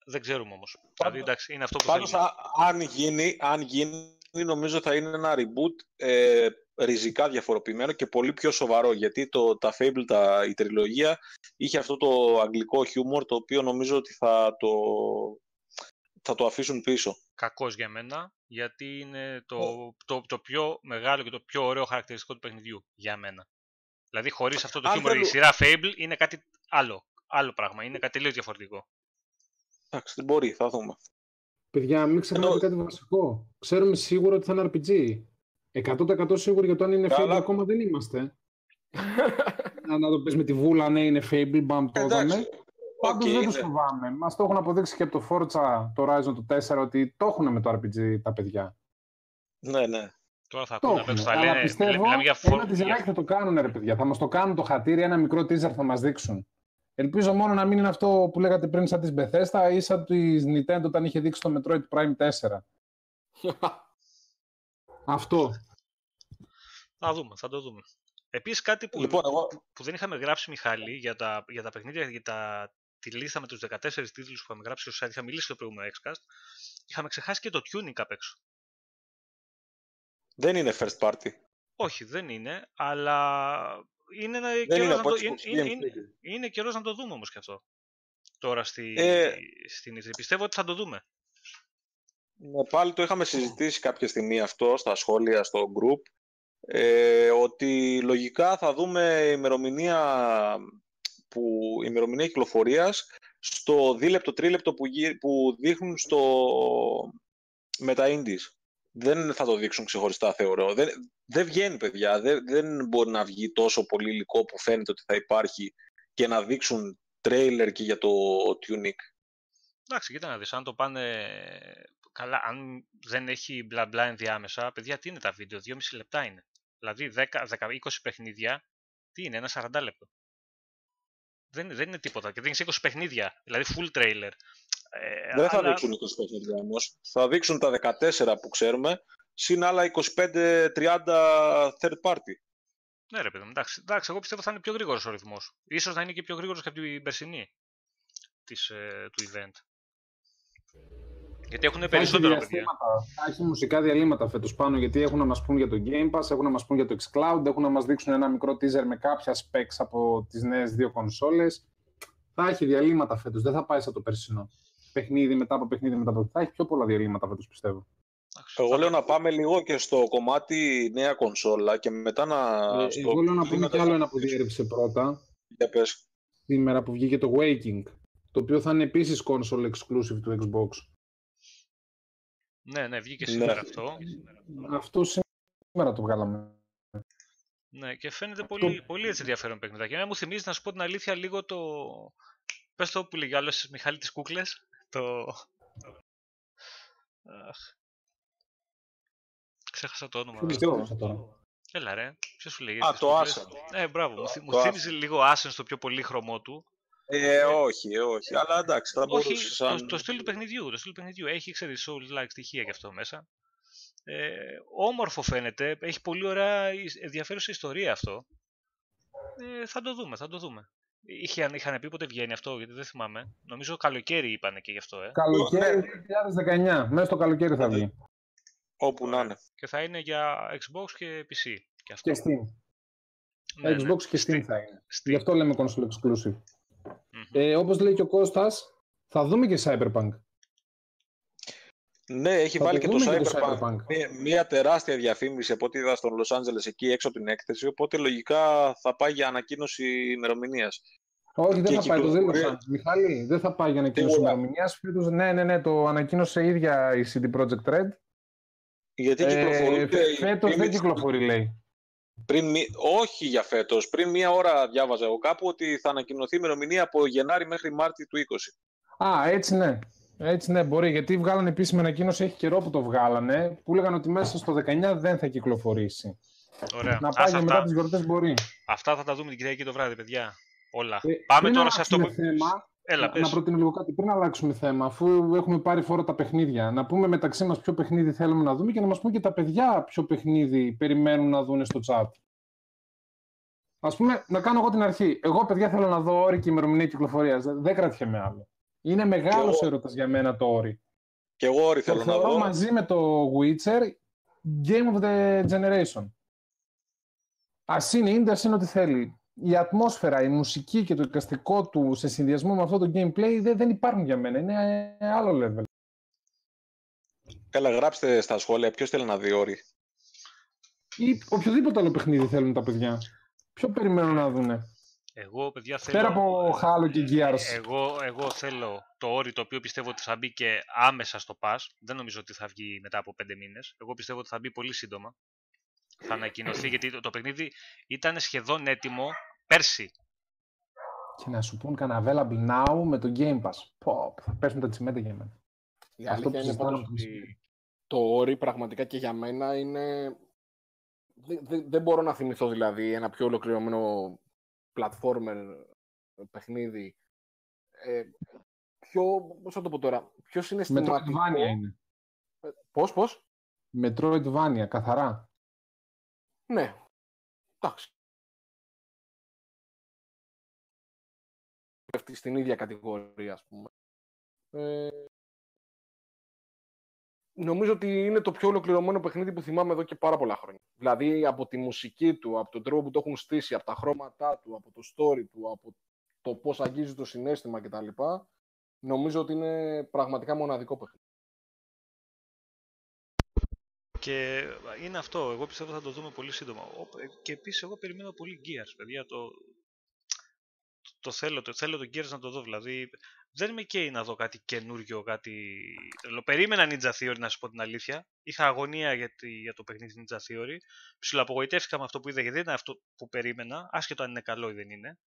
Δεν ξέρουμε όμως. δηλαδή εντάξει είναι αυτό που Πάντως, αν γίνει, αν γίνει νομίζω θα είναι ένα reboot ε, ριζικά διαφοροποιημένο και πολύ πιο σοβαρό γιατί το, τα Fable, τα, η τριλογία είχε αυτό το αγγλικό χιούμορ το οποίο νομίζω ότι θα το, θα το αφήσουν πίσω. Κακός για μένα γιατί είναι το, το, το, πιο μεγάλο και το πιο ωραίο χαρακτηριστικό του παιχνιδιού για μένα. Δηλαδή χωρίς αυτό το χιούμορ η σειρά Fable είναι κάτι άλλο, άλλο πράγμα, είναι κάτι τελείως διαφορετικό. Εντάξει, μπορεί, θα δούμε. Παιδιά, μην ξεχνάτε κάτι βασικό. Ξέρουμε σίγουρα ότι θα είναι RPG. 100% σίγουροι για το αν είναι Fable ακόμα δεν είμαστε. [laughs] να το πεις με τη βούλα, ναι, είναι Fable, μπαμ, το είδαμε. Πάντως δεν το φοβάμαι. Μας το έχουν αποδείξει και από το Forza, το Horizon του 4, ότι το έχουν με το RPG τα παιδιά. Ναι, ναι. Τώρα θα ακούνε απ' θα λένε, πιστεύω, για ένα τιζεράκι θα το κάνουν ρε παιδιά. Θα μας το κάνουν το χατήρι, ένα μικρό teaser θα μας δείξουν. Ελπίζω μόνο να μην είναι αυτό που λέγατε πριν σαν της Bethesda ή σαν της Nintendo όταν είχε δείξει το Metroid Prime 4. [laughs] αυτό. Θα δούμε, θα το δούμε. Επίσης κάτι που, λοιπόν, εγώ... που δεν είχαμε γράψει, Μιχάλη, για τα, για τα παιχνίδια, για τα, τη λίστα με τους 14 τίτλους που είχαμε γράψει στο site, είχαμε μιλήσει στο προηγούμενο Xcast, είχαμε ξεχάσει και το tuning απ' έξω. Δεν είναι first party. Όχι, δεν είναι, αλλά είναι, καιρός, να το, είναι, είναι, είναι, καιρός να το δούμε όμως και αυτό. Το τώρα στη, Ε. στην E3. Πιστεύω ότι θα το δούμε. Ναι, πάλι το είχαμε συζητήσει κάποια στιγμή αυτό στα σχόλια, στο group, ε, ότι λογικά θα δούμε ημερομηνία, που, ημερομηνία κυκλοφορίας στο δίλεπτο, τρίλεπτο που, γι- που δείχνουν στο, με τα indies. Δεν θα το δείξουν ξεχωριστά, θεωρώ. Δεν, δεν βγαίνει, παιδιά. Δεν, δεν μπορεί να βγει τόσο πολύ υλικό που φαίνεται ότι θα υπάρχει και να δείξουν τρέιλερ και για το Tunic. Εντάξει, κοίτα να δεις, αν το πάνε καλά, αν δεν έχει μπλα μπλα ενδιάμεσα, παιδιά, τι είναι τα βίντεο, 2,5 λεπτά είναι. Δηλαδή 10, 10, 20 παιχνίδια, τι είναι, ένα 40 λεπτό. Δεν, δεν είναι τίποτα και δίνεις 20 παιχνίδια, δηλαδή full trailer. Ε, Δεν θα αλλά- δείξουν 20 παιχνίδια όμω. Θα δείξουν τα 14 που ξέρουμε, συν άλλα 25-30 third party. Ναι, ρε παιδί μου, εντάξει. εντάξει. Εγώ πιστεύω θα είναι πιο γρήγορος ο ρυθμός. σω να είναι και πιο γρήγορος και από την περσινή της, ε, του event. Γιατί έχουν Θα έχει περισσότερο, παιδιά. διαστήματα, Θα έχει μουσικά διαλύματα φέτος πάνω, γιατί έχουν να μας πούν για το Game Pass, έχουν να μας πούν για το xCloud, έχουν να μας δείξουν ένα μικρό teaser με κάποια specs από τις νέες δύο κονσόλες. Θα έχει διαλύματα φέτος, δεν θα πάει σαν το περσινό. Παιχνίδι μετά από παιχνίδι μετά από Θα έχει πιο πολλά διαλύματα φέτος, πιστεύω. Εντάξει, Εγώ θα λέω το- να πάμε λίγο και στο κομμάτι νέα κονσόλα και μετά να. Ε, στο εγώ λέω να πούμε κλίμα κι άλλο ένα που διέρευσε πρώτα, Για πες. σήμερα που βγήκε το Waking, το οποίο θα είναι επίσης console exclusive του Xbox. Ναι, ναι, βγήκε Ναι. σήμερα αυτό. Αυτό σήμερα το βγάλαμε. Ναι, και φαίνεται πολύ, πολύ έτσι ενδιαφέρον παιχνιδάκι. Εμένα μου θυμίζει να σου πω την αλήθεια λίγο το. Πες το που λέγει ο άλλος Μιχάλη τις κούκλες. Το. Αχ. Ξέχασα το όνομα. Ποιος τώρα; Έλα ρε, ποιος σου λέγει. Α, τις το κούκλες; Ascent. Ε, μπράβο. Μου, θυ- Το μου Ascent. θύμιζε λίγο Ascent στο πιο πολύ χρωμό του. Ε, όχι, ε, όχι. Αλλά εντάξει, θα Όχι, μπορούσε σαν. το, το στυλ του παιχνιδιού. Το στυλ του παιχνιδιού. Έχει, ξέρεις, soul-like στοιχεία και αυτό μέσα. Ε, όμορφο φαίνεται. Έχει πολύ ωραία ι- ενδιαφέρουσα ιστορία αυτό. Ε, θα το δούμε, θα το δούμε. Είχαν, είχαν πει πότε βγαίνει αυτό, γιατί δεν θυμάμαι. Νομίζω καλοκαίρι είπανε και γι' αυτό, ε. Καλοκαίρι 2019. Μέσα στο καλοκαίρι θα βγει. Όπου να είναι. Και θα είναι για Xbox και PC. Και, αυτό. Και Steam. Ναι, ναι. Xbox και Steam Steam. θα είναι. Steam. Γι' αυτό λέμε console exclusive. Μμμ. Ε, όπως λέει και ο Κώστας, θα δούμε και Cyberpunk. Ναι, έχει Θα βάλει το και το δούμε και το Cyberpunk. Cyberpunk. Μία, μία τεράστια διαφήμιση από ό,τι είδα στον Los Angeles εκεί έξω από την έκθεση. Οπότε λογικά θα πάει για ανακοίνωση ημερομηνίας. Όχι, δεν Και θα πάει, το κυκλοφορία. δήλωσαν. Μιχάλη, δεν θα πάει για ανακοίνωση Σίγουρα. ημερομηνίας. Φέτος, ναι, ναι, ναι, το ανακοίνωσε η ίδια η CD Projekt Red. Γιατί Ε, κυκλοφορούνται. οι φέτος δεν images- κυκλοφορεί, λέει. Πριν, μη- όχι για φέτος. Πριν μία ώρα διάβαζα εγώ κάπου ότι θα ανακοινωθεί η ημερομηνία από Γενάρη μέχρι Μάρτι του 20. Α, έτσι ναι. Έτσι ναι, μπορεί. Γιατί βγάλανε επίσημη ανακοίνωση, έχει καιρό που το βγάλανε, που έλεγαν ότι μέσα στο 19 δεν θα κυκλοφορήσει. Ωραία. Να Ας πάει για μετά αυτά, τις γιορτές μπορεί. αυτά θα τα δούμε την Κυριακή το βράδυ, παιδιά. Όλα. Ε, Πάμε πριν τώρα σε αυτό που. αλλάξουμε Θέμα, Έλα, να, πες. να προτείνω λίγο κάτι πριν αλλάξουμε θέμα, αφού έχουμε πάρει φόρο τα παιχνίδια. Να πούμε μεταξύ μας ποιο παιχνίδι θέλουμε να δούμε και να μας πούν και τα παιδιά ποιο παιχνίδι περιμένουν να δουν στο chat. Α πούμε, να κάνω εγώ την αρχή. Εγώ, παιδιά, θέλω να δω όρη και ημερομηνία κυκλοφορίας. Δεν κρατιέμαι άλλο. Είναι μεγάλος εγώ. έρωτας για μένα το όρη. Και εγώ όρι Το θέλω να θεωρώ δω. μαζί με το Witcher Game of the Generation. Α είναι indie, ας είναι ό,τι θέλει. Η ατμόσφαιρα, η μουσική και το εικαστικό του σε συνδυασμό με αυτό το gameplay δεν, δεν υπάρχουν για μένα. Είναι άλλο level. Καλά, γράψτε στα σχόλια ποιος θέλει να δει όρι. Ή οποιοδήποτε άλλο παιχνίδι θέλουν τα παιδιά. Ποιο περιμένουν να δούνε. Εγώ, παιδιά, θέλω. Πέρα από Halo και Gears. Εγώ, εγώ θέλω το όρι το οποίο πιστεύω ότι θα μπει και άμεσα στο Pass. Δεν νομίζω ότι θα βγει μετά από πέντε μήνες. Εγώ πιστεύω ότι θα μπει πολύ σύντομα. Θα ανακοινωθεί γιατί το, το παιχνίδι ήταν σχεδόν έτοιμο πέρσι. Και να σου πούν κανένα available now με το Game Pass. Πω, θα πέσουν τα τσιμέντα για μένα. Η Αυτό αλήθεια που είναι συζητάμε πάντως το ότι μεσημέρι. το όρι πραγματικά και για μένα είναι... Δεν, δεν- δεν μπορώ να θυμηθώ δηλαδή ένα πιο ολοκληρωμένο platformer παιχνίδι. Ε, πιο, πώς θα το πω τώρα, πιο συναισθηματικό. Metroidvania είναι. Πώς, πώς; Metroidvania, καθαρά. Ναι. Εντάξει. Πέφτει στην ίδια κατηγορία, ας πούμε. Ε, νομίζω ότι είναι το πιο ολοκληρωμένο παιχνίδι που θυμάμαι εδώ και πάρα πολλά χρόνια. Δηλαδή από τη μουσική του, από τον τρόπο που το έχουν στήσει, από τα χρώματά του, από το story του, από το πώς αγγίζει το συνέστημα κτλ. νομίζω ότι είναι πραγματικά μοναδικό παιχνίδι. Και είναι αυτό. Εγώ πιστεύω θα το δούμε πολύ σύντομα. Και επίσης, εγώ περιμένω πολύ Gears, παιδιά. Το, το θέλω, το θέλω το Gears να το δω. Δηλαδή, δεν με καίει να δω κάτι καινούριο, κάτι τρελό. Περίμενα Ninja Theory, να σου πω την αλήθεια. Είχα αγωνία για, για το παιχνίδι Ninja Theory. Ψιλοαπογοητεύτηκα με αυτό που είδα, γιατί δεν είναι αυτό που περίμενα, άσχετο αν είναι καλό ή δεν είναι.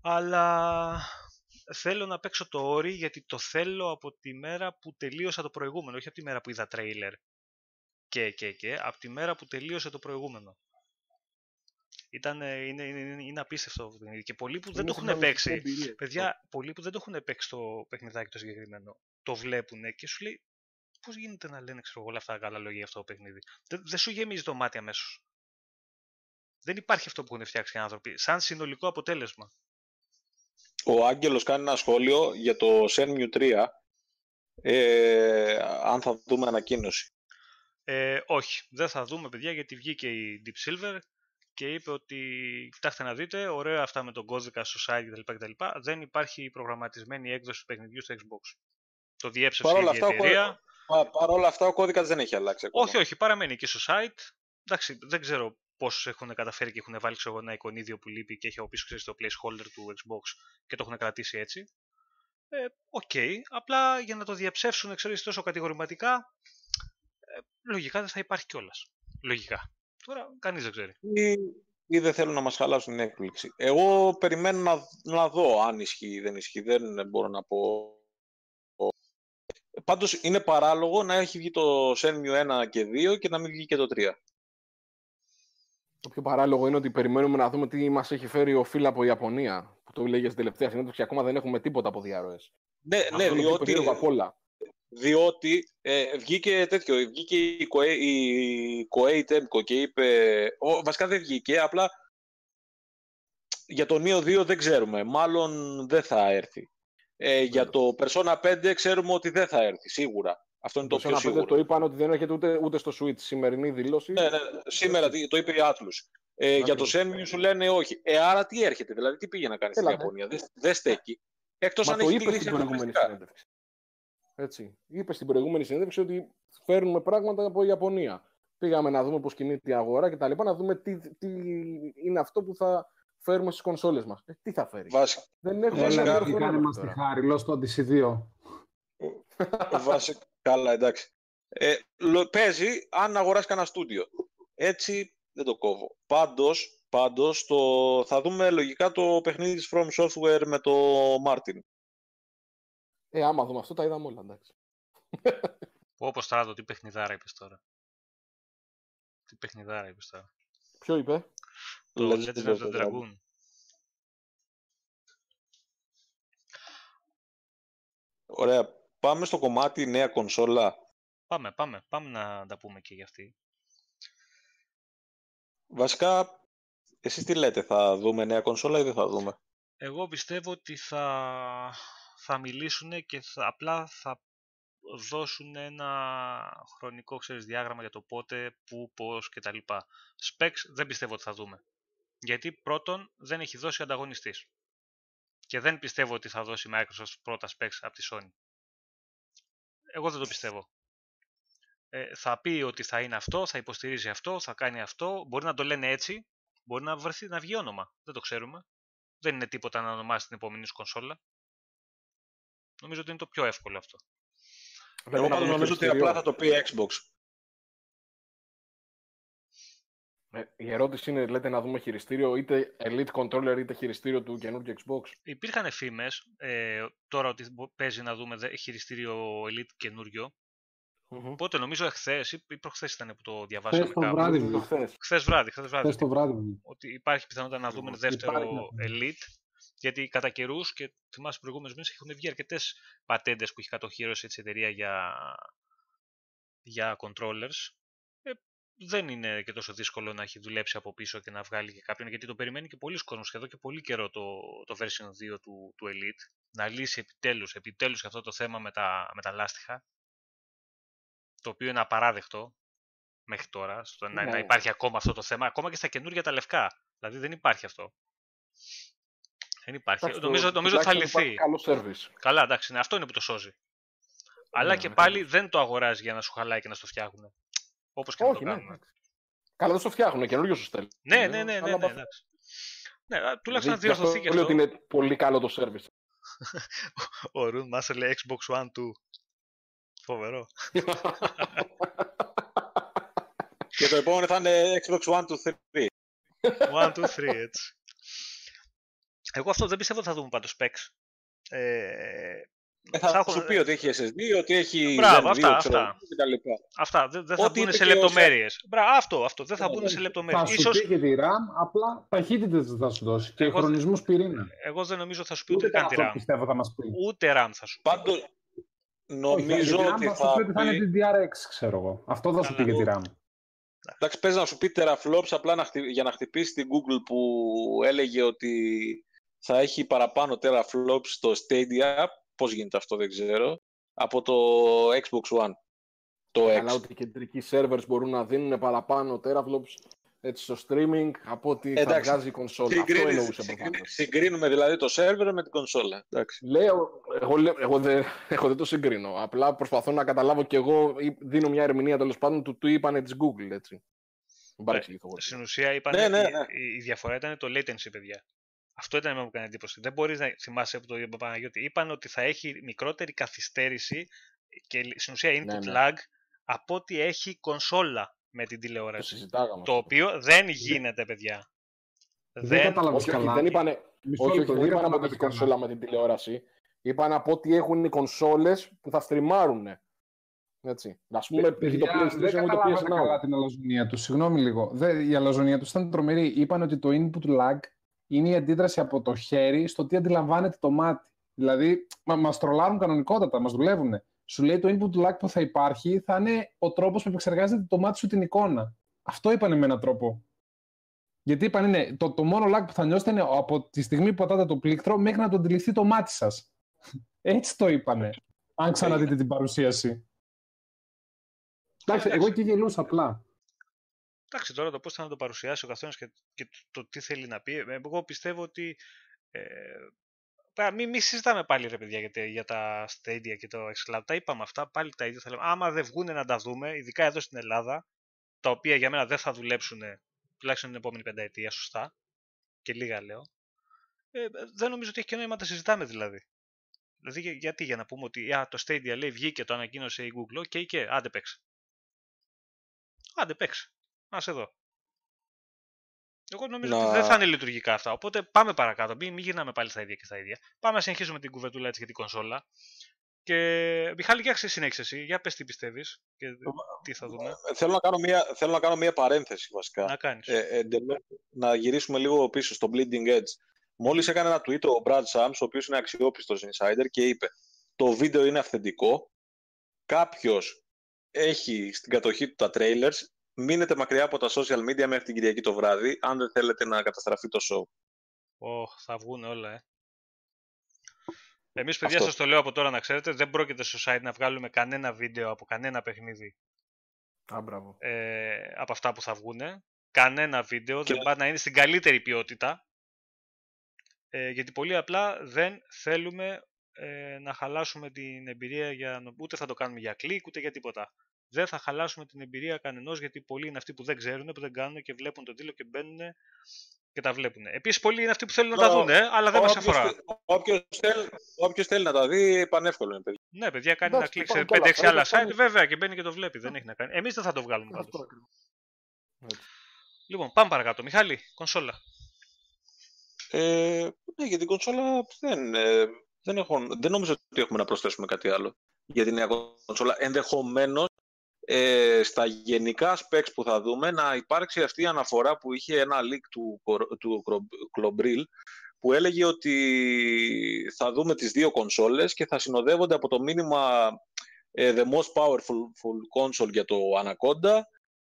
Αλλά θέλω να παίξω το όρι γιατί το θέλω από τη μέρα που τελείωσα το προηγούμενο, όχι από τη μέρα που είδα τρέιλερ και, και, και, από τη μέρα που τελείωσε το προηγούμενο. Ήταν, είναι, είναι, είναι απίστευτο το παιχνίδι. Και πολλοί που δεν το έχουν παίξει, παιδιά, πολλοί που δεν το έχουν παίξει το παιχνιδάκι το συγκεκριμένο, το βλέπουν και σου λέει πώς γίνεται να λένε ξέρω, όλα αυτά τα καλά λόγια για αυτό το παιχνίδι. Δεν, δεν σου γεμίζει το μάτι αμέσως. Δεν υπάρχει αυτό που έχουν φτιάξει οι άνθρωποι. Σαν συνολικό αποτέλεσμα. Ο Άγγελος κάνει ένα σχόλιο για το Shenmue 3. Ε, αν θα δούμε ανακοίνωση. Ε, όχι, δεν θα δούμε παιδιά γιατί βγήκε η Deep Silver και είπε ότι κοιτάξτε να δείτε, ωραία αυτά με τον κώδικα στο site κτλ. Δεν υπάρχει προγραμματισμένη έκδοση του παιχνιδιού στο Xbox. Το διέψευσε η εταιρεία. Παρ' όλα αυτά ο κώδικας δεν έχει αλλάξει ακόμα. Όχι, όχι, παραμένει και στο site. Εντάξει, δεν ξέρω πώς έχουν καταφέρει και έχουν βάλει ξέρω, ένα εικονίδιο που λείπει και έχει από πίσω ξέρεις, το placeholder του Xbox και το έχουν κρατήσει έτσι. Ε, OK, okay. απλά για να το διαψεύσουν ξέρεις, τόσο κατηγορηματικά, ε, λογικά δεν θα υπάρχει κιόλας. Λογικά. Τώρα κανείς δεν ξέρει. Ή, ή δεν θέλουν να μας χαλάσουν την έκπληξη. Εγώ περιμένω να, να δω αν ισχύει ή δεν ισχύει. Δεν μπορώ να πω. Πάντως είναι παράλογο να έχει βγει το Shenmue 1 και 2 και να μην βγει και το 3. Το πιο παράλογο είναι ότι περιμένουμε να δούμε τι μας έχει φέρει ο Φίλ από Ιαπωνία. Που το λέγε στην τελευταία συνέντευξη και ακόμα δεν έχουμε τίποτα από διαρροές. Ναι, ναι, διότι, διότι ε, βγήκε τέτοιο, βγήκε η Koei, η Koei Temco και είπε, ο, βασικά δεν βγήκε, απλά για το Neo 2 δεν ξέρουμε, μάλλον δεν θα έρθει. Ε, για το Persona 5 ξέρουμε ότι δεν θα έρθει, σίγουρα. Αυτό είναι το, το πιο σίγουρο. Το είπαν ότι δεν έρχεται ούτε, ούτε στο Switch. Σημερινή δήλωση. Ναι, ναι, σήμερα το είπε η Atlus. Ε, για το Shenmue σου λένε όχι. Ε, άρα τι έρχεται, δηλαδή τι πήγε να κάνει στην Ιαπωνία. Δεν δε στέκει. Εκτός αν το έχει είπες στην προηγούμενη συνέντευξη. Έτσι. Είπε στην προηγούμενη συνέντευξη ότι φέρνουμε πράγματα από Ιαπωνία. Πήγαμε να δούμε πώς κινείται η αγορά και τα λοιπά, να δούμε τι, τι είναι αυτό που θα φέρουμε στις κονσόλες μας. Ε, τι θα φέρει; Βάση. Δεν έχουμε Έλα, κάνε μας τη χάρη, λόγω του DC2. Βάση, καλά, εντάξει. Ε, παίζει αν αγοράσει κανένα στούντιο. Έτσι δεν το κόβω. Πάντως, πάντως το, θα δούμε λογικά το παιχνίδι της From Software με το Martin. Ε, άμα δούμε αυτό, τα είδαμε όλα, εντάξει. Όπω τώρα, τι παιχνιδάρα είπες τώρα. Τι παιχνιδάρα είπες τώρα. Ποιο είπε; Το Legend of the Dragoon. Ωραία. Πάμε στο κομμάτι νέα κονσόλα. Πάμε, πάμε. Πάμε να τα πούμε και για αυτή. Βασικά, εσείς τι λέτε, θα δούμε νέα κονσόλα ή δεν θα δούμε; Εγώ πιστεύω ότι θα, θα μιλήσουν και θα, απλά θα δώσουν ένα χρονικό ξέρεις, διάγραμμα για το πότε, πού, πώς κτλ. Specs δεν πιστεύω ότι θα δούμε. Γιατί πρώτον δεν έχει δώσει ανταγωνιστής. Και δεν πιστεύω ότι θα δώσει Microsoft πρώτα specs από τη Sony. Εγώ δεν το πιστεύω. Ε, θα πει ότι θα είναι αυτό, θα υποστηρίζει αυτό, θα κάνει αυτό. Μπορεί να το λένε έτσι, μπορεί να βρεθεί να βγει όνομα. Δεν το ξέρουμε. Δεν είναι τίποτα να ονομάσει την επόμενη σου κονσόλα. Νομίζω ότι είναι το πιο εύκολο αυτό. Εγώ πάντως νομίζω ότι απλά θα το πει Xbox. Ε, η ερώτηση είναι, λέτε να δούμε χειριστήριο είτε Elite Controller είτε χειριστήριο του καινούργιου Xbox. Υπήρχαν φήμες ε, τώρα ότι παίζει να δούμε χειριστήριο Elite καινούριο. Mm-hmm. Οπότε νομίζω εχθές ή προχθές ήταν που το διαβάσαμε κάπου. Βράδυ, χθες βράδυ. Χθες βράδυ. το βράδυ. Ότι υπάρχει πιθανότητα να δούμε δεύτερο Elite. Γιατί κατά καιρούς και θυμάσαι προηγούμενους μήνες έχουν βγει αρκετές πατέντες που έχει κατοχύρωση η εταιρεία για, για controllers δεν είναι και τόσο δύσκολο να έχει δουλέψει από πίσω και να βγάλει και κάποιον, γιατί το περιμένει και πολλοί κόσμος εδώ και πολύ καιρό το, το version 2 του, του Elite, να λύσει επιτέλους, επιτέλους αυτό το θέμα με τα, με τα λάστιχα, το οποίο είναι απαράδεκτο μέχρι τώρα, στο να, να ναι. υπάρχει ακόμα αυτό το θέμα, ακόμα και στα καινούργια τα λευκά. Δηλαδή δεν υπάρχει αυτό. Δεν υπάρχει. Εντάξει, νομίζω το- νομίζω ότι θα τουλάχιστον λυθεί. υπάρχει Καλός service. Καλά, εντάξει, ναι, αυτό είναι που το σώζει. Αλλά Ναι, και ναι, πάλι δεν το αγοράζει για να σου χαλάει και να στο φτιάχνουν. Όπως και να το Όχι, ναι. κάνουν. εντάξει. Καλά, δεν στο φτιάχνουν, καινούριο σου στέλνουν. Ναι, ναι, ναι, ναι, Αλλά ναι, μπα- εντάξει. Ναι, α, τουλάχιστον να δηλαδή, γι' αυτό διορθωθεί και λέω αυτό. ότι είναι πολύ καλό το service. [laughs] Ο Ρουν μας λέει Xbox One 2. Φοβερό. [laughs] Και το επόμενο θα είναι Xbox One to 3. 1, 2, 3, έτσι. Εγώ αυτό δεν πιστεύω ότι θα δούμε πάντως specs. Ε, Ε, θα ψάχνω- σου πει ότι έχει SSD, ότι έχει Μπράβο, Zen 2, αυτά, ξέρω, αυτά. κτλ. Αυτά δεν, δεν θα Ό,τι μπουν είπε σε και ο λεπτομέρειες. Μπράβο, αυτό, αυτό. Δεν θα μπουν σε Θα λεπτομέρειες. σου Ίσως, πει και τη RAM, απλά ταχύτητες δεν θα σου δώσει. Και Εγώ- χρονισμούς πυρήνα. εγώ δεν νομίζω θα σου πει ούτε Ούτε καν τη αυτό RAM. πιστεύω θα μας πει. Ούτε RAM θα σου πει. Πάντως, Όχι, νομίζω για τη RAM ότι θα σου θα πει ότι θα είναι πει... την DRX, ξέρω εγώ. Αυτό θα σου πει Καλά. για τη RAM. Εντάξει, παίζει να σου πει teraflops απλά να χτυ- για να χτυπήσει την Google που έλεγε ότι θα έχει παραπάνω teraflops στο Stadia. Πώς γίνεται αυτό δεν ξέρω. Από το Xbox One. Το X. Αλλά ότι οι κεντρικοί servers μπορούν να δίνουν παραπάνω teraflops έτσι, στο streaming από ότι θα Εντάξει. βγάζει η κονσόλα. Αυτό Συγκρίνεις- εννοούσε συγκρίνει- προφανώς. Συγκρίνουμε δηλαδή το server με την κονσόλα. Εντάξει. Λέω, εγώ, λέω- εγώ, δεν, [laughs] εγώ δεν το συγκρίνω. Απλά προσπαθώ να καταλάβω και εγώ ή δίνω μια ερμηνεία τέλος πάντων του τι είπανε της Google. Έτσι. Μην παρεξηγηθώ εγώ. Στην ουσία είπαν, Ναι, ναι, ναι. Η, η διαφορά ήταν το latency, παιδιά. Αυτό ήταν που μου έκανε εντύπωση. Δεν μπορείς να θυμάσαι από το είπε ο Παναγιώτη. Είπαν ότι θα έχει μικρότερη καθυστέρηση και στην ουσία input ναι. lag από ότι έχει κονσόλα με την Το τηλεόραση. συζητάγαμε. Το οποίο δεν γίνεται, παιδιά. Δεν Δεν, κατάλαβες όχι, όχι, καλά. δεν είπανε, Μισό όχι, όχι, λεπτό, δεν είπαν από κατάλαβες την καλά. κονσόλα με την τηλεόραση. Είπαν από ότι έχουν οι κονσόλες που θα στριμάρουν. Έτσι. Α πούμε, π.χ. το Παιδιά, δεν PlayStation ή το καταλάβατε PS καλά Now. την αλαζονία τους. Συγγνώμη λίγο. Δε, η αλαζονία τους ήταν τρομερή. Είπαν ότι το input lag είναι η αντίδραση από το χέρι στο τι αντιλαμβάνεται το μάτι. Δηλαδή, μα μας τρολάρουν κανονικότατα, μας δουλεύουν. Σου λέει το input lag που θα υπάρχει θα είναι ο τρόπος που επεξεργάζεται το μάτι σου την εικόνα. Αυτό είπανε με έναν τρόπο. Γιατί είπαν είναι το, το μόνο lag που θα νιώσετε είναι από τη στιγμή που πατάτε το πλήκτρο μέχρι να το αντιληφθεί το μάτι σας. [laughs] Έτσι το είπανε. Αν ξαναδείτε την παρουσίαση. Εντάξει, εγώ και γελούσα απλά. Εντάξει, τώρα το πώς θα να το παρουσιάσει ο καθένας και, και το, το τι θέλει να πει. Ε, Εγώ πιστεύω ότι. Ε, πα- μην μη συζητάμε πάλι ρε παιδιά για, τε- για τα Stadia και το xCloud. Τα είπαμε αυτά, πάλι τα ίδια θα λέμε. Άμα δεν βγουν να τα δούμε, ειδικά εδώ στην Ελλάδα, τα οποία για μένα δεν θα δουλέψουν τουλάχιστον την επόμενη πενταετία σωστά, και λίγα λέω, ε, δεν νομίζω ότι έχει και νόημα να τα συζητάμε δηλαδή. Δηλαδή για- γιατί για να πούμε ότι α, το Stadia λέει βγήκε, το ανακοίνωσε η Google, ok και άντε παίξε. Άντε παίξε. Να σε δω. Εγώ νομίζω Να- ότι δεν θα είναι λειτουργικά αυτά. Οπότε πάμε παρακάτω. Μην, μην γυρνάμε πάλι στα ίδια και στα ίδια. Πάμε να συνεχίσουμε την κουβεντούλα έτσι για την κονσόλα. Και Μιχάλη, για ξε- συνέχισε εσύ. Για πες τι πιστεύεις και τι θα δούμε. Θέλω να κάνω μια, θέλω να κάνω μια παρένθεση βασικά. Να κάνεις. ε, εντελώς, να γυρίσουμε λίγο πίσω στο Bleeding Edge. Μόλις έκανε ένα tweet ο Brad Sams, ο οποίος είναι αξιόπιστος insider και είπε το βίντεο είναι αυθεντικό, κάποιος έχει στην κατοχή του τα trailers, μείνετε μακριά από τα social media μέχρι την Κυριακή το βράδυ, αν δεν θέλετε να καταστραφεί το show. Ωχ, θα βγουν όλα, ε. Εμείς, παιδιά, Αυτό. σας το λέω από τώρα να ξέρετε, δεν πρόκειται στο site να βγάλουμε κανένα βίντεο από κανένα παιχνίδι Α, μπράβο. ε, από αυτά που θα βγουν. Κανένα βίντεο, Και- δεν πάει να είναι στην καλύτερη ποιότητα. Ε, γιατί πολύ απλά δεν θέλουμε ε, να χαλάσουμε την εμπειρία για να- ούτε θα το κάνουμε για κλικ ούτε για τίποτα. Δεν θα χαλάσουμε την εμπειρία κανενός γιατί πολλοί είναι αυτοί που δεν ξέρουν, που δεν κάνουν και βλέπουν τον τίτλο και μπαίνουν και τα βλέπουν. Επίσης πολλοί είναι αυτοί που θέλουν να τα Ο- δουν, ε, αλλά δεν μας Όποιος αφορά. θε- Όποιος θέλει, όποιος θέλει να τα δει, πανεύκολο είναι, παιδιά. Ναι, παιδιά, κάνει Εντάξει, ένα κλικ σε υπάρχουν και 5-6 άλλα άλλα site, site, βέβαια, και μπαίνει και το βλέπει. Δεν έχει να κάνει. Εμείς δεν θα το βγάλουμε πάντως. Αυτό ακριβώς. Έτσι. Λοιπόν, πάμε παρακάτω. Μιχάλη, κονσόλα. Ε, ναι, για την κονσόλα δεν, ε, δεν, έχω, δεν νομίζω ότι έχουμε να προσθέσουμε κάτι άλλο για την νέα κονσόλα. Ενδεχομένως ε, στα γενικά specs που θα δούμε να υπάρξει αυτή η αναφορά που είχε ένα leak του, Κορ- του Κρο- Κλομπρίλ που έλεγε ότι θα δούμε τις δύο κονσόλες και θα συνοδεύονται από το μήνυμα ε, The most powerful full console για το Anaconda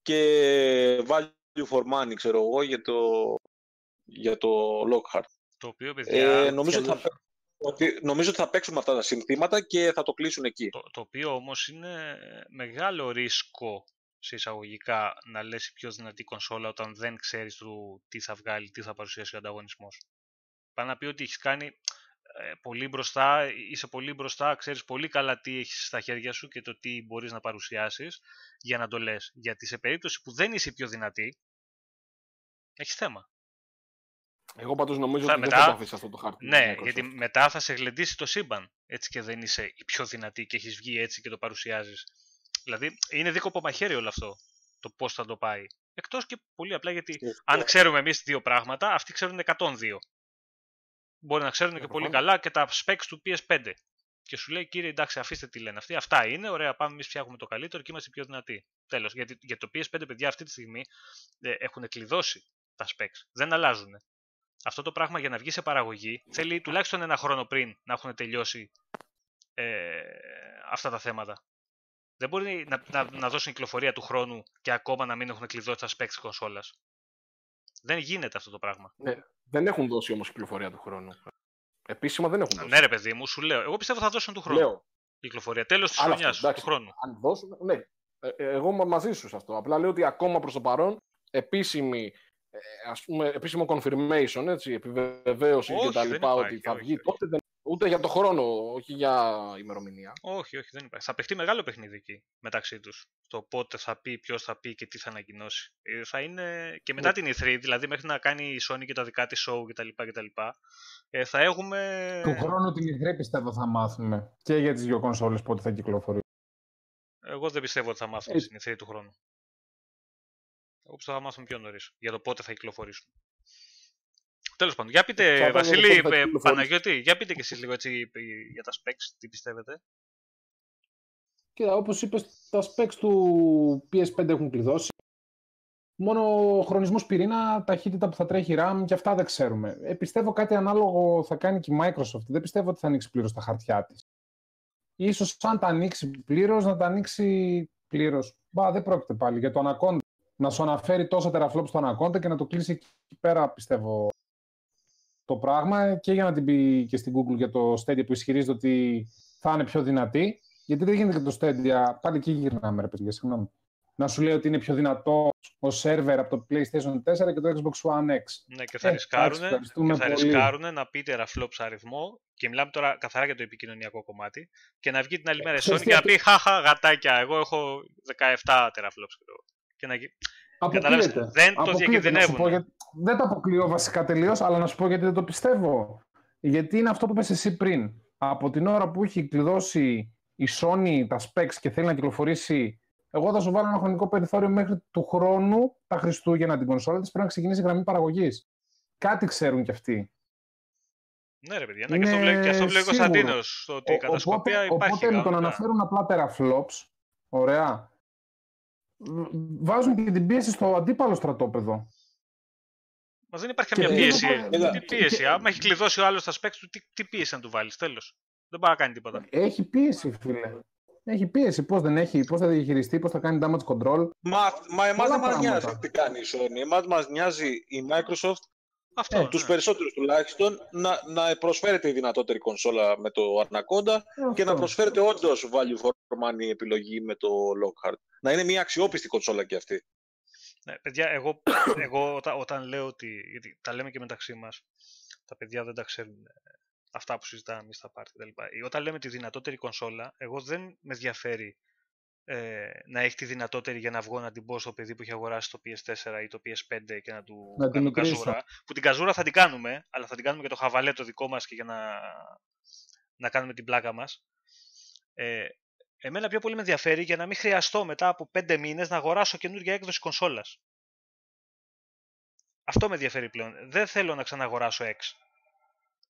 και value for money, ξέρω εγώ, για το, για το Lockhart. Το οποίο, παιδιά, Ε, νομίζω, ότι θα, αλλιώς- παί- ότι, νομίζω ότι θα παίξουμε αυτά τα συνθήματα και θα το κλείσουν εκεί. το, το οποίο όμως είναι μεγάλο ρίσκο σε εισαγωγικά να λες η πιο δυνατή κονσόλα όταν δεν ξέρεις του τι θα βγάλει, τι θα παρουσιάσει ο ανταγωνισμός. Πάει να πει ότι έχεις κάνει ε, πολύ μπροστά, είσαι πολύ μπροστά, ξέρεις πολύ καλά τι έχεις στα χέρια σου και το τι μπορείς να παρουσιάσεις για να το λες. Γιατί σε περίπτωση που δεν είσαι πιο δυνατή, έχεις θέμα. Εγώ πάντως νομίζω ότι μετά, δεν θα το αφήσεις αυτό το χάρτη. Ναι, γιατί μετά θα σε γλεντήσει το σύμπαν. Έτσι και δεν είσαι η πιο δυνατή και έχεις βγει έτσι και το παρουσιάζεις. Δηλαδή είναι δίκοπο μαχαίρι όλο αυτό. Το πώς θα το πάει. Εκτός και πολύ απλά γιατί αν ξέρουμε εμείς δύο πράγματα, αυτοί ξέρουν 102 μπορεί να ξέρουν και πολύ καλά και τα specs του PS5. Και σου λέει, κύριε, εντάξει, αφήστε τι λένε αυτοί. Αυτά είναι, ωραία, πάμε εμείς φτιάχνουμε το καλύτερο και είμαστε πιο δυνατοί. Τέλος. Γιατί για το PS5, παιδιά, αυτή τη στιγμή ε, έχουν κλειδώσει τα specs. Δεν αλλάζουν. Αυτό το πράγμα για να βγει σε παραγωγή θέλει τουλάχιστον ένα χρόνο πριν να έχουν τελειώσει ε, αυτά τα θέματα. Δεν μπορεί να, να, να δώσουν κυκλοφορία του χρόνου και ακόμα να μην έχουν κλειδώσει τα specs τη κονσόλας. Δεν γίνεται αυτό το πράγμα. Ναι, δεν έχουν δώσει όμως κυκλοφορία του χρόνου. Επίσημα δεν έχουν δώσει. Ναι, ρε παιδί μου, σου λέω. Εγώ πιστεύω θα δώσουν του χρόνου. Λέω. Κυκλοφορία. Τέλος της χρονιάς του χρόνου. Αν δώσουν, ναι. Ε, ε, εγώ μαζί σου σε αυτό. Απλά λέω ότι ακόμα προς το παρόν επίσημη ε, ας πούμε, επίσημο confirmation, έτσι, επιβεβαίωση και τα λοιπά, ότι θα βγει τότε δεν Ούτε για το χρόνο, όχι για ημερομηνία. Όχι, όχι, δεν υπάρχει. Θα παιχτεί μεγάλο παιχνίδι εκεί μεταξύ τους. Το πότε θα πει, ποιος θα πει και τι θα ανακοινώσει. Ε, θα είναι και μετά ναι. την E3, δηλαδή μέχρι να κάνει η Sony και τα δικά της show κτλ. κτλ ε, θα έχουμε. Του χρόνου την E3 πιστεύω θα μάθουμε. Και για τις δύο κονσόλες πότε θα κυκλοφορεί. Εγώ δεν πιστεύω ότι θα μάθουμε ε... στην E3 του χρόνου. Εγώ πιστεύω θα μάθουμε πιο νωρίς για το πότε θα κυκλοφορήσουν. Τέλος πάντων, για πείτε, Βασίλη, ε, Παναγιώτη, για πείτε και εσείς λίγο έτσι για τα specs, τι πιστεύετε. Κοίτα, όπως είπες, τα specs του PS5 έχουν κλειδώσει. Μόνο ο χρονισμός πυρήνα, ταχύτητα που θα τρέχει RAM και αυτά δεν ξέρουμε. Ε, πιστεύω κάτι ανάλογο θα κάνει και η Microsoft. Δεν πιστεύω ότι θα ανοίξει πλήρως τα χαρτιά της. Ίσως αν τα ανοίξει πλήρως, να τα ανοίξει πλήρως. Μπα, δεν πρόκειται πάλι για το Anaconda. Να σου αναφέρει τόσα τεραφλόπ στο Anaconda και να το κλείσει εκεί πέρα, πιστεύω, το πράγμα και για να την πει και στην Google για το Stadia που ισχυρίζεται ότι θα είναι πιο δυνατή. Γιατί δεν γίνεται και το Stadia. Πάλι εκεί γυρνάμε, ρε παιδιά, συγγνώμη. Να σου λέει ότι είναι πιο δυνατό ο σερβερ από το PlayStation 4 και το Xbox One X. Ναι, και θα ε, ρισκάρουν, θα ρισκάρουν να πει τεραφλόψ αριθμό και μιλάμε τώρα καθαρά για το επικοινωνιακό κομμάτι και να βγει την άλλη μέρα η Sony και να πει χαχα γατάκια, εγώ έχω 17 τεραφλόψ και να Αποκλείεται. Δεν το διακινδυνεύουν. Για... Δεν το αποκλείω βασικά τελείως, αλλά να σου πω γιατί δεν το πιστεύω. Γιατί είναι αυτό που είπες εσύ πριν. Από την ώρα που έχει κλειδώσει η Sony τα specs και θέλει να κυκλοφορήσει, εγώ θα σου βάλω ένα χρονικό περιθώριο μέχρι του χρόνου τα Χριστούγεννα την κονσόλα της πρέπει να ξεκινήσει η γραμμή παραγωγής. Κάτι ξέρουν κι αυτοί. Ναι, ρε παιδιά, ναι, και αυτό βλέπει ο Κωνσταντίνο. Ότι η κατασκοπία υπάρχει. Οπότε με το να αναφέρουν απλά teraflops, ωραία, βάζουν και την πίεση στο αντίπαλο στρατόπεδο. Μα δεν υπάρχει καμία πίεση. Τι πίεση; Άμα έχει κλειδώσει ο άλλος τα specs του, τι, τι πίεση να του βάλεις, τέλος. Δεν πάει να κάνει τίποτα. Έχει πίεση, φίλε. Έχει πίεση. Πώς δεν έχει, πώς θα διαχειριστεί, πώς θα κάνει damage control. Μα, μα εμάς δεν μας νοιάζει τι κάνει η Sony. Εμάς μας νοιάζει η Microsoft αυτός, ε, τους ναι. περισσότερους τουλάχιστον, να, να προσφέρεται η δυνατότερη κονσόλα με το Anaconda και να προσφέρεται όντως value for money επιλογή με το Lockhart. Να είναι μια αξιόπιστη κονσόλα και αυτή. Ναι, παιδιά, εγώ, εγώ όταν, όταν λέω ότι, γιατί τα λέμε και μεταξύ μας, τα παιδιά δεν τα ξέρουν ε, αυτά που συζητάμε εμείς στα πάρτι κτλ. Όταν λέμε τη δυνατότερη κονσόλα, εγώ δεν με ενδιαφέρει ε, να έχει τη δυνατότερη για να βγω να την πω στο παιδί που έχει αγοράσει το PS4 ή το PS5 και να του να κάνω καζούρα. Που την καζούρα θα την κάνουμε, αλλά θα την κάνουμε και το χαβαλέ το δικό μας και για να, να κάνουμε την πλάκα μας. Ε, εμένα πιο πολύ με ενδιαφέρει για να μην χρειαστώ μετά από 5 μήνες να αγοράσω καινούργια έκδοση κονσόλας. Αυτό με ενδιαφέρει πλέον. Δεν θέλω να ξαναγοράσω X.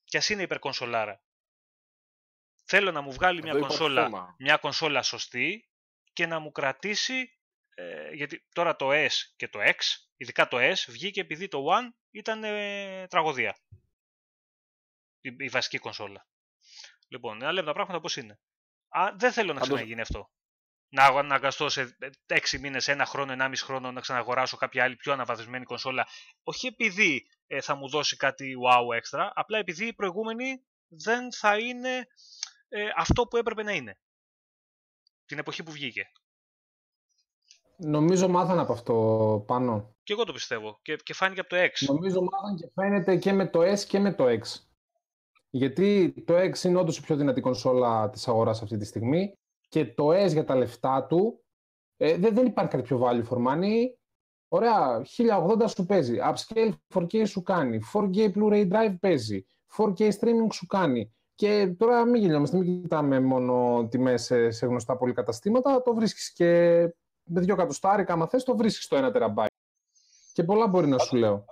Κι ας είναι υπερκονσολάρα. Θέλω να μου βγάλει μια κονσόλα, μια κονσόλα σωστή, και να μου κρατήσει, ε, γιατί τώρα το S και το X, ειδικά το S, βγήκε επειδή το One ήταν ε, τραγωδία. Η, η, βασική κονσόλα. Λοιπόν, να λέμε τα πράγματα πώς είναι. Α, δεν θέλω να ξαναγίνει αυτό. Να αναγκαστώ σε 6 μήνες, ένα χρόνο, 1,5 χρόνο να ξαναγοράσω κάποια άλλη πιο αναβαθμισμένη κονσόλα. Όχι επειδή ε, θα μου δώσει κάτι wow έξτρα, απλά επειδή η προηγούμενη δεν θα είναι ε, αυτό που έπρεπε να είναι την εποχή που βγήκε. Νομίζω μάθανε από αυτό πάνω. Και εγώ το πιστεύω. Και, και φάνηκε από το X. Νομίζω μάθανε και φαίνεται και με το S και με το X. Γιατί το X είναι όντως η πιο δυνατή κονσόλα της αγοράς αυτή τη στιγμή και το S για τα λεφτά του ε, δεν, δεν υπάρχει κάτι πιο value for money. Ωραία, 1080 σου παίζει. Upscale 4K σου κάνει. 4K Blu-ray Drive παίζει. 4K streaming σου κάνει. Και τώρα μην γελιόμαστε, μην κοιτάμε μόνο τιμές σε, σε γνωστά πολυκαταστήματα. Το βρίσκεις και με δύο εκατοστάρικα, άμα θες, το βρίσκεις το 1 τεραμπάι. Και πολλά μπορεί να σου λέω.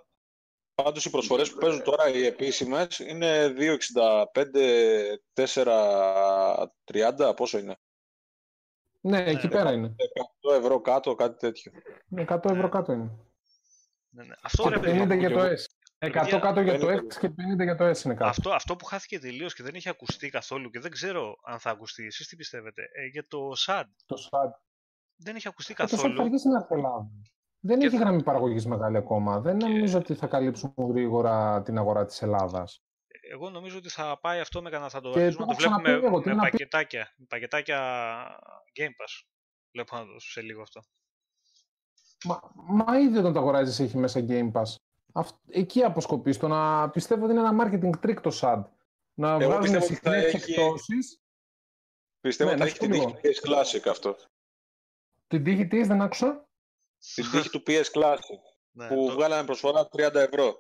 Πάντως οι προσφορές που παίζουν τώρα οι επίσημες είναι 2,65, 4,30, πόσο είναι; Ναι, εκεί πέρα είναι. 100 ευρώ κάτω, κάτι τέτοιο. 100 ευρώ κάτω είναι. Ναι, ναι. Αυτό, και 50 για το S. 100 κάτω για το X και 50 για το S είναι κάτω. Αυτό, αυτό που χάθηκε τελείως και δεν έχει ακουστεί καθόλου και δεν ξέρω αν θα ακουστεί. Εσείς τι πιστεύετε. Ε, για το SAD. Το SAD. Δεν έχει ακουστεί Ε, καθόλου. Το SAD στην Ελλάδα. Δεν Και έχει θα- γραμμή παραγωγής μεγάλη ακόμα. Δεν Και- νομίζω ότι θα καλύψουν γρήγορα την αγορά της Ελλάδας. Εγώ νομίζω ότι θα πάει αυτό με κανένα. Θα το Και αρχίσουμε να το το έχω βλέπουμε ξαναπεί εγώ, τι με να πει- πακετάκια. Με πακετάκια Game Pass. Βλέπω να το σε λίγο αυτό. Μα, μα ήδη όταν το αγοράζεις έχει μέσα Game Pass. Αυτ- εκεί αποσκοπείς στο να πιστεύω ότι είναι ένα marketing trick το SAD. Να Εγώ βγάζουν πιστεύω ότι θα συχνές έχει- εκπτώσεις. Πιστεύω Ναι, ότι να θα σου έχει πω την τύχη λίγο. του PS Classic αυτό. Την τύχη της δεν άκουσα. Την τύχη του PS Classic Ναι, που το- βγάλανε προσφορά 30 ευρώ.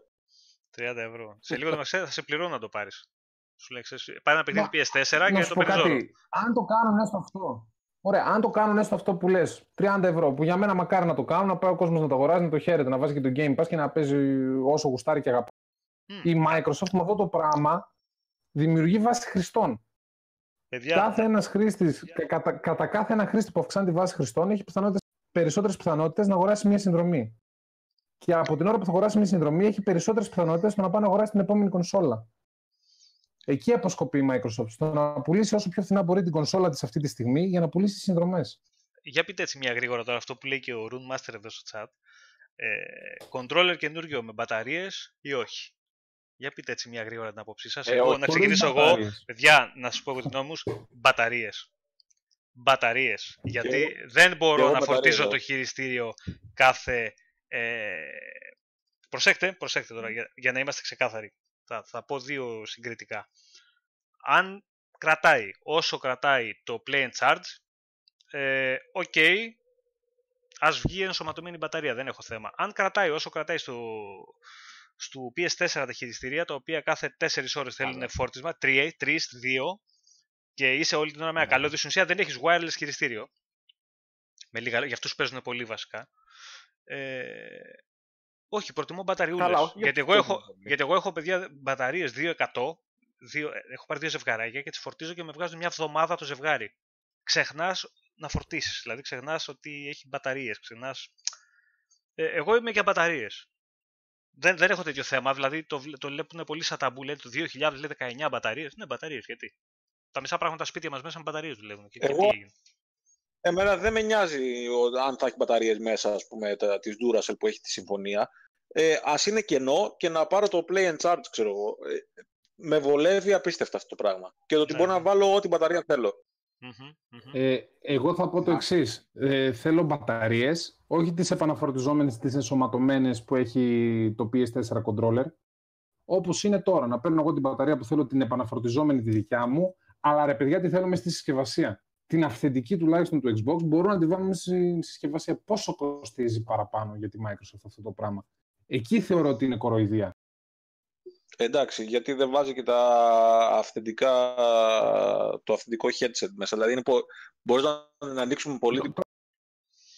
30 ευρώ. σε λίγο το μαξέ θα σε πληρώνω να το πάρεις. Σου λέει, ξέρεις, πάρε ένα παιχνίδι Μα, PS4 Να και σου το πω παίρνεις δώρο. κάτι. Αν το κάνουν έστω αυτό. Ωραία, αν το κάνουν έστω αυτό που λες, 30 ευρώ, που για μένα μακάρι να το κάνουν, να πάει ο κόσμος να το αγοράζει, να το χαίρεται, να βάζει και το Game Pass και να παίζει όσο γουστάρει και αγαπάει. Μμ. Η Microsoft με αυτό το πράγμα δημιουργεί βάση χρηστών. Παιδιά, Κάθε ένας χρήστης, κατά, κατά κάθε ένα χρήστη που αυξάνει τη βάση χρηστών, έχει περισσότερες πιθανότητες να αγοράσει μια συνδρομή. Και από την ώρα που θα αγοράσει μια συνδρομή, έχει περισσότερες πιθανότητες στο να πάει να αγοράσει την επόμενη κονσόλα. Εκεί αποσκοπεί η Microsoft. Στο να πουλήσει όσο πιο φθηνά μπορεί την κονσόλα της αυτή τη στιγμή για να πουλήσει συνδρομές. για πείτε έτσι μια γρήγορα τώρα αυτό που λέει και ο Rune Master εδώ στο chat. Ε, controller καινούριο με μπαταρίες ή όχι; Για πείτε έτσι μια γρήγορα την άποψή σας. Ε, εγώ, όχι, να ξεκινήσω εγώ, Μπαταρίες. παιδιά, να σας πω εγώ την γνώμη μου, μπαταρίες. Μπαταρίες. Γιατί εγώ- δεν μπορώ εγώ να μπαταρίες, φορτίζω εγώ. το χειριστήριο κάθε... Ε, προσέξτε, προσέξτε τώρα, για, για να είμαστε ξεκάθαροι. Θα, θα πω δύο συγκριτικά. Αν κρατάει όσο κρατάει το Play and Charge, ε, οκ, ας βγει ενσωματωμένη μπαταρία, δεν έχω θέμα. Αν κρατάει όσο κρατάει στο, στο PS4 τα χειριστήρια, τα οποία κάθε 4 ώρες θέλουν φόρτισμα, 3, 3, 2, και είσαι όλη την ώρα με ένα καλώδιο στην ουσία δεν έχεις wireless χειριστήριο. Με λίγα, για αυτούς που παίζουν πολύ βασικά. Ε, όχι, προτιμώ μπαταριούλες. Καλά, όχι, γιατί, για εγώ τους έχω, παίζουν. γιατί εγώ έχω παιδιά μπαταρίες 200, δύο, ε, έχω πάρει δύο ζευγαράκια και τις φορτίζω και με βγάζουν μια εβδομάδα το ζευγάρι. Ξεχνάς να φορτίσεις, δηλαδή ξεχνάς ότι έχει μπαταρίες, ξεχνάς... Ε, εγώ είμαι για μπαταρίες. Δεν, δεν έχω τέτοιο θέμα, δηλαδή το, βλέ- το βλέπουν πολύ σαν ταμπού, λέει το 2019 μπαταρίες. Ναι, μπαταρίες, γιατί; Τα μισά πράγματα σπίτια μας μέσα με μπαταρίες δουλεύουν. Και, και Εγώ- τι έγινε; Εμένα δεν με νοιάζει ο- αν θα έχει μπαταρίες μέσα, ας πούμε, τα, της Duracell που έχει τη συμφωνία. Ε, ας είναι κενό και να πάρω το Play and Charge, ξέρω εγώ. Ε, με βολεύει απίστευτα αυτό το πράγμα. Και το ότι Ναι. μπορώ να βάλω ό,τι μπαταρία θέλω. Μμμ, μμμ. Ε, εγώ θα πω το εξής. Ε, θέλω μπαταρίες, όχι τις επαναφορτιζόμενες, τις ενσωματωμένες που έχει το PS4 controller. Όπως είναι τώρα. Να παίρνω εγώ την μπαταρία που θέλω, την επαναφορτιζόμενη τη δικιά μου, αλλά ρε παιδιά, τι θέλουμε στη συσκευασία. Την αυθεντική τουλάχιστον του Xbox μπορούμε να τη βάλουμε στη συσκευασία. Πόσο κοστίζει παραπάνω για τη Microsoft αυτό το πράγμα. Εκεί θεωρώ ότι είναι κοροϊδία. Εντάξει, γιατί δεν βάζει και τα αυθεντικά, το αυθεντικό headset μέσα. Δηλαδή, είναι, πο- μπορείς να, να ανοίξουμε πολύ... Το,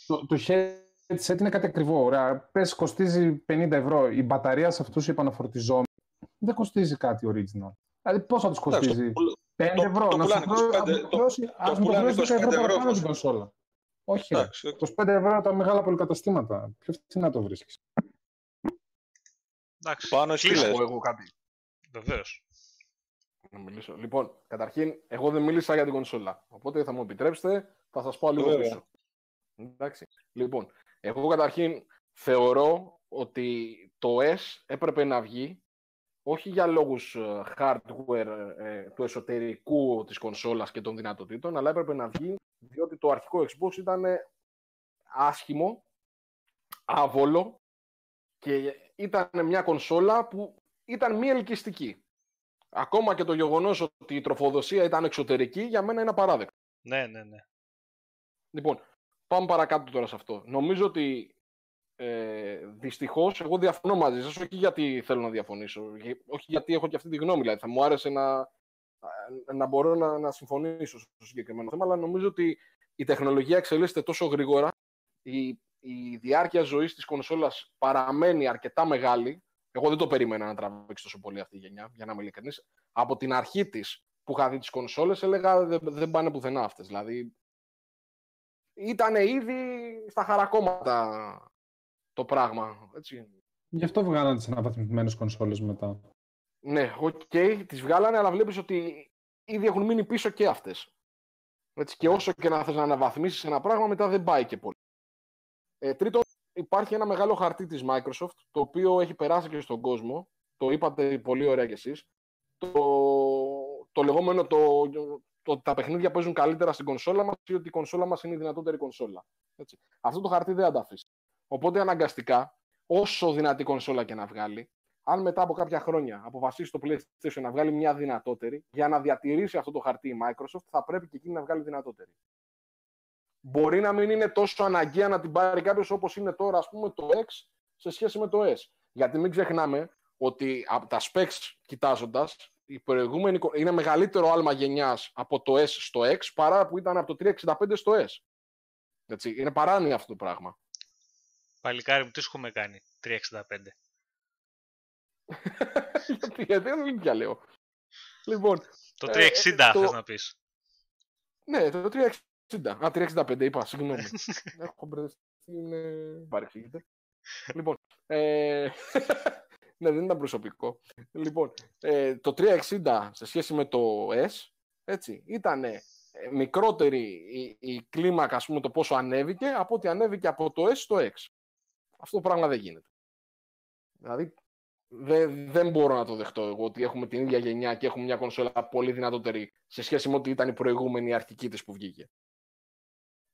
το, το headset είναι κάτι ακριβό. Ωραία. Πες κοστίζει 50 ευρώ. Η μπαταρία σε αυτούς οι επαναφορτιζόμενοι δεν κοστίζει κάτι original. Δηλαδή πόσο θα τους Εντάξει, κοστίζει; το πουλ- 5 το- ευρώ. το να σου πουλάνε πω, 25, ας μου το- πληρώσει- ας μου πουλάνε πληρώσει 10 ευρώ 25 ευρώ, παραπάνω την φάση. κονσόλα. Όχι, ρε. Εντάξει, 25 ευρώ τα μεγάλα πολυκαταστήματα. Πιο φθηνά το βρίσκεις; Εντάξει, Πάνω εσύ κλείσε. λες. πω εγώ κάτι. Βεβαίως. Να μιλήσω. Λοιπόν, καταρχήν, εγώ δεν μίλησα για την κονσόλα. Οπότε θα μου επιτρέψετε, θα σας πω λίγο Βέβαια. πίσω. Εντάξει. Λοιπόν, εγώ καταρχήν θεωρώ ότι το S έπρεπε να βγει όχι για λόγους ε, hardware ε, του εσωτερικού της κονσόλας και των δυνατοτήτων, αλλά έπρεπε να βγει διότι το αρχικό Xbox ήταν ε, άσχημο, άβολο και ήταν μια κονσόλα που ήταν μη ελκυστική. Ακόμα και το γεγονός ότι η τροφοδοσία ήταν εξωτερική, για μένα είναι απαράδεκτο. Ναι, ναι, ναι. Λοιπόν, πάμε παρακάτω τώρα σε αυτό. Νομίζω ότι ε, δυστυχώς εγώ διαφωνώ μαζί σας, όχι γιατί θέλω να διαφωνήσω, όχι γιατί έχω και αυτή τη γνώμη. Δηλαδή, θα μου άρεσε να, να μπορώ να, να συμφωνήσω στο συγκεκριμένο θέμα, αλλά νομίζω ότι η τεχνολογία εξελίσσεται τόσο γρήγορα, η, η διάρκεια ζωής της κονσόλας παραμένει αρκετά μεγάλη. Εγώ δεν το περίμενα να τραβήξει τόσο πολύ αυτή η γενιά, για να είμαι ειλικρινής. Από την αρχή της που είχα δει τις κονσόλες, έλεγα δεν, δεν πάνε πουθενά αυτές. Δηλαδή, ήταν ήδη στα χαρακώματα το πράγμα. Έτσι. Γι' αυτό βγάλανε τις αναβαθμισμένες κονσόλες μετά. Ναι, OK, okay, τις βγάλανε, αλλά βλέπεις ότι ήδη έχουν μείνει πίσω και αυτές. Και όσο και να θες να αναβαθμίσεις ένα πράγμα, μετά δεν πάει και πολύ. Ε, τρίτον, υπάρχει ένα μεγάλο χαρτί της Microsoft, το οποίο έχει περάσει και στον κόσμο. Το είπατε πολύ ωραία κι εσείς. Το, το λεγόμενο το, το, ότι τα παιχνίδια παίζουν καλύτερα στην κονσόλα μας ή ότι η κονσόλα μας είναι η δυνατότερη κονσόλα. Έτσι. Αυτό το χαρτί δεν θα τα αφήσεις. Οπότε αναγκαστικά, όσο δυνατή κονσόλα και να βγάλει, αν μετά από κάποια χρόνια αποφασίσει το PlayStation να βγάλει μια δυνατότερη, για να διατηρήσει αυτό το χαρτί η Microsoft, θα πρέπει και εκείνη να βγάλει δυνατότερη. Μπορεί να μην είναι τόσο αναγκαία να την πάρει κάποιος όπως είναι τώρα, ας πούμε, το X σε σχέση με το S. Γιατί μην ξεχνάμε ότι από τα specs κοιτάζοντας, η προηγούμενη είναι μεγαλύτερο άλμα γενιάς από το S στο X παρά που ήταν από το 365 στο S. Έτσι, είναι παράνοια αυτό το πράγμα. Παλικάρι μου, τι σου κάνει; 365. [laughs] γιατί, γιατί δεν είναι λέω. Λοιπόν, το 360 ε, ε, θες να πεις. Ναι, το 360. Α, 365 είπα, συγγνώμη. [laughs] Έχω μπερδευτεί, είναι... παρεξηγείται. λοιπόν, ε... [laughs] ναι, δεν ήταν προσωπικό. Λοιπόν, ε, το 360 σε σχέση με το S, έτσι, ήταν μικρότερη η, η κλίμακα, ας πούμε, το πόσο ανέβηκε, από ότι ανέβηκε από το S στο X. Αυτό το πράγμα δεν γίνεται. Δηλαδή, δεν, δεν μπορώ να το δεχτώ εγώ ότι έχουμε την ίδια γενιά και έχουμε μια κονσόλα πολύ δυνατότερη σε σχέση με ό,τι ήταν η προηγούμενη αρχική της που βγήκε.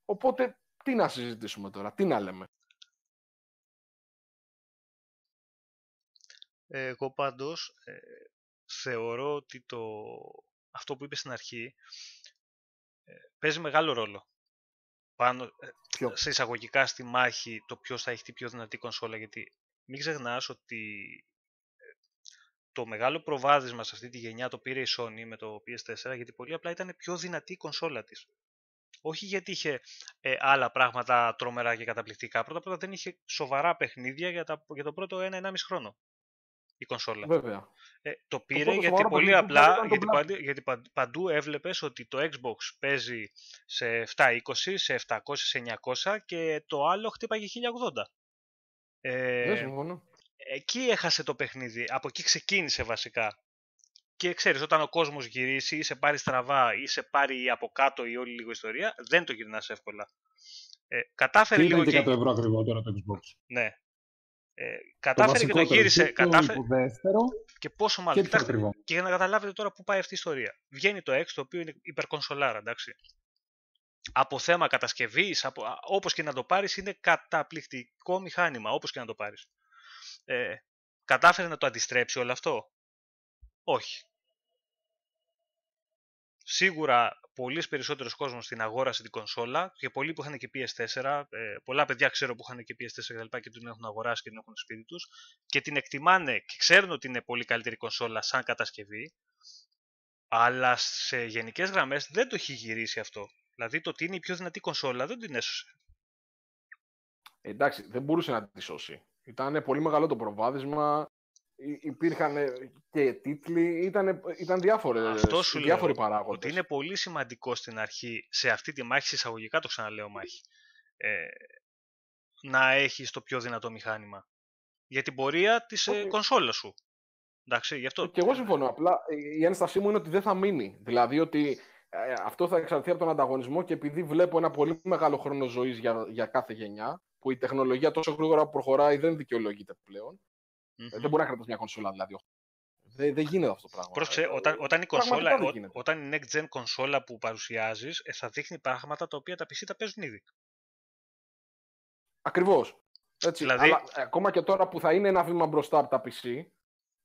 Οπότε, τι να συζητήσουμε τώρα, τι να λέμε. Εγώ πάντως ε, θεωρώ ότι το, αυτό που είπες στην αρχή ε, παίζει μεγάλο ρόλο πάνω ε, σε εισαγωγικά στη μάχη το ποιος θα έχει την πιο δυνατή κονσόλα. Γιατί μην ξεχνάς ότι ε, το μεγάλο προβάδισμα σε αυτή τη γενιά το πήρε η Sony με το PS4 γιατί πολύ απλά ήταν πιο δυνατή η κονσόλα της. Όχι γιατί είχε ε, άλλα πράγματα τρομερά και καταπληκτικά. Πρώτα απ' δεν είχε σοβαρά παιχνίδια για, τα, για το πρώτο 1-1,5 χρόνο η κονσόλα. Βέβαια. Ε, το πήρε γιατί πολύ απλά, γιατί, παντού, γιατί παντού έβλεπες ότι το Xbox παίζει σε 720, σε 700, σε 900 και το άλλο χτύπαγε 1080. Ε, εκεί έχασε το παιχνίδι, από εκεί ξεκίνησε βασικά. Και ξέρεις, όταν ο κόσμος γυρίσει ή σε πάρει στραβά ή σε πάρει από κάτω η όλη λίγο ιστορία, δεν το γυρνάς εύκολα. Ε, κατάφερε λίγο και... ευρώ ακριβότερα το Xbox. Ναι, ε, κατάφερε και το γύρισε. Και κατάφερε... Το δεύτερο και πόσο μάλλον. Και, και για να καταλάβετε τώρα πού πάει αυτή η ιστορία. Βγαίνει το X, το οποίο είναι υπερκονσολάρα, εντάξει. Από θέμα κατασκευής, από... όπως και να το πάρεις, είναι καταπληκτικό μηχάνημα, όπως και να το πάρεις. Ε, κατάφερε να το αντιστρέψει όλο αυτό; Όχι. Σίγουρα πολλοί περισσότερος κόσμος την αγόρασε την κονσόλα και πολλοί που είχαν και PS4, ες, πολλά παιδιά ξέρω που είχαν και PS4 και, και την έχουν αγοράσει και την έχουν στο σπίτι τους και την εκτιμάνε και ξέρουν ότι είναι πολύ καλύτερη κονσόλα σαν κατασκευή αλλά σε γενικές γραμμές δεν το έχει γυρίσει αυτό. Δηλαδή το ότι είναι η πιο δυνατή κονσόλα δεν την έσωσε. Εντάξει, δεν μπορούσε να τη σώσει. Ήταν πολύ μεγάλο το προβάδισμα υπήρχαν και τίτλοι, ήταν, ήταν διάφορες, Αυτό σου διάφοροι λέω, παράγοντες. Ότι είναι πολύ σημαντικό στην αρχή, σε αυτή τη μάχη, εισαγωγικά το ξαναλέω μάχη, ε, να έχεις το πιο δυνατό μηχάνημα. Για την πορεία της okay. Ε, κονσόλας σου. Εντάξει, γι' αυτό... Και εγώ συμφωνώ. Απλά η ένστασή μου είναι ότι δεν θα μείνει. Δηλαδή ότι ε, αυτό θα εξαρτηθεί από τον ανταγωνισμό και επειδή βλέπω ένα πολύ μεγάλο χρόνο ζωής για, για κάθε γενιά, που η τεχνολογία τόσο γρήγορα προχωράει δεν δικαιολογείται πλέον, Mm-hmm. Δεν μπορεί να κρατήσει μια κονσόλα δηλαδή. Δεν, δεν γίνεται αυτό το πράγμα. Πρόσεξε, όταν, όταν, η κονσόλα, ό, όταν η next gen κονσόλα που παρουσιάζεις, ε, θα δείχνει πράγματα τα οποία τα PC τα παίζουν ήδη. Ακριβώς. Έτσι. Δηλαδή- Αλλά ακόμα και τώρα που θα είναι ένα βήμα μπροστά από τα PC,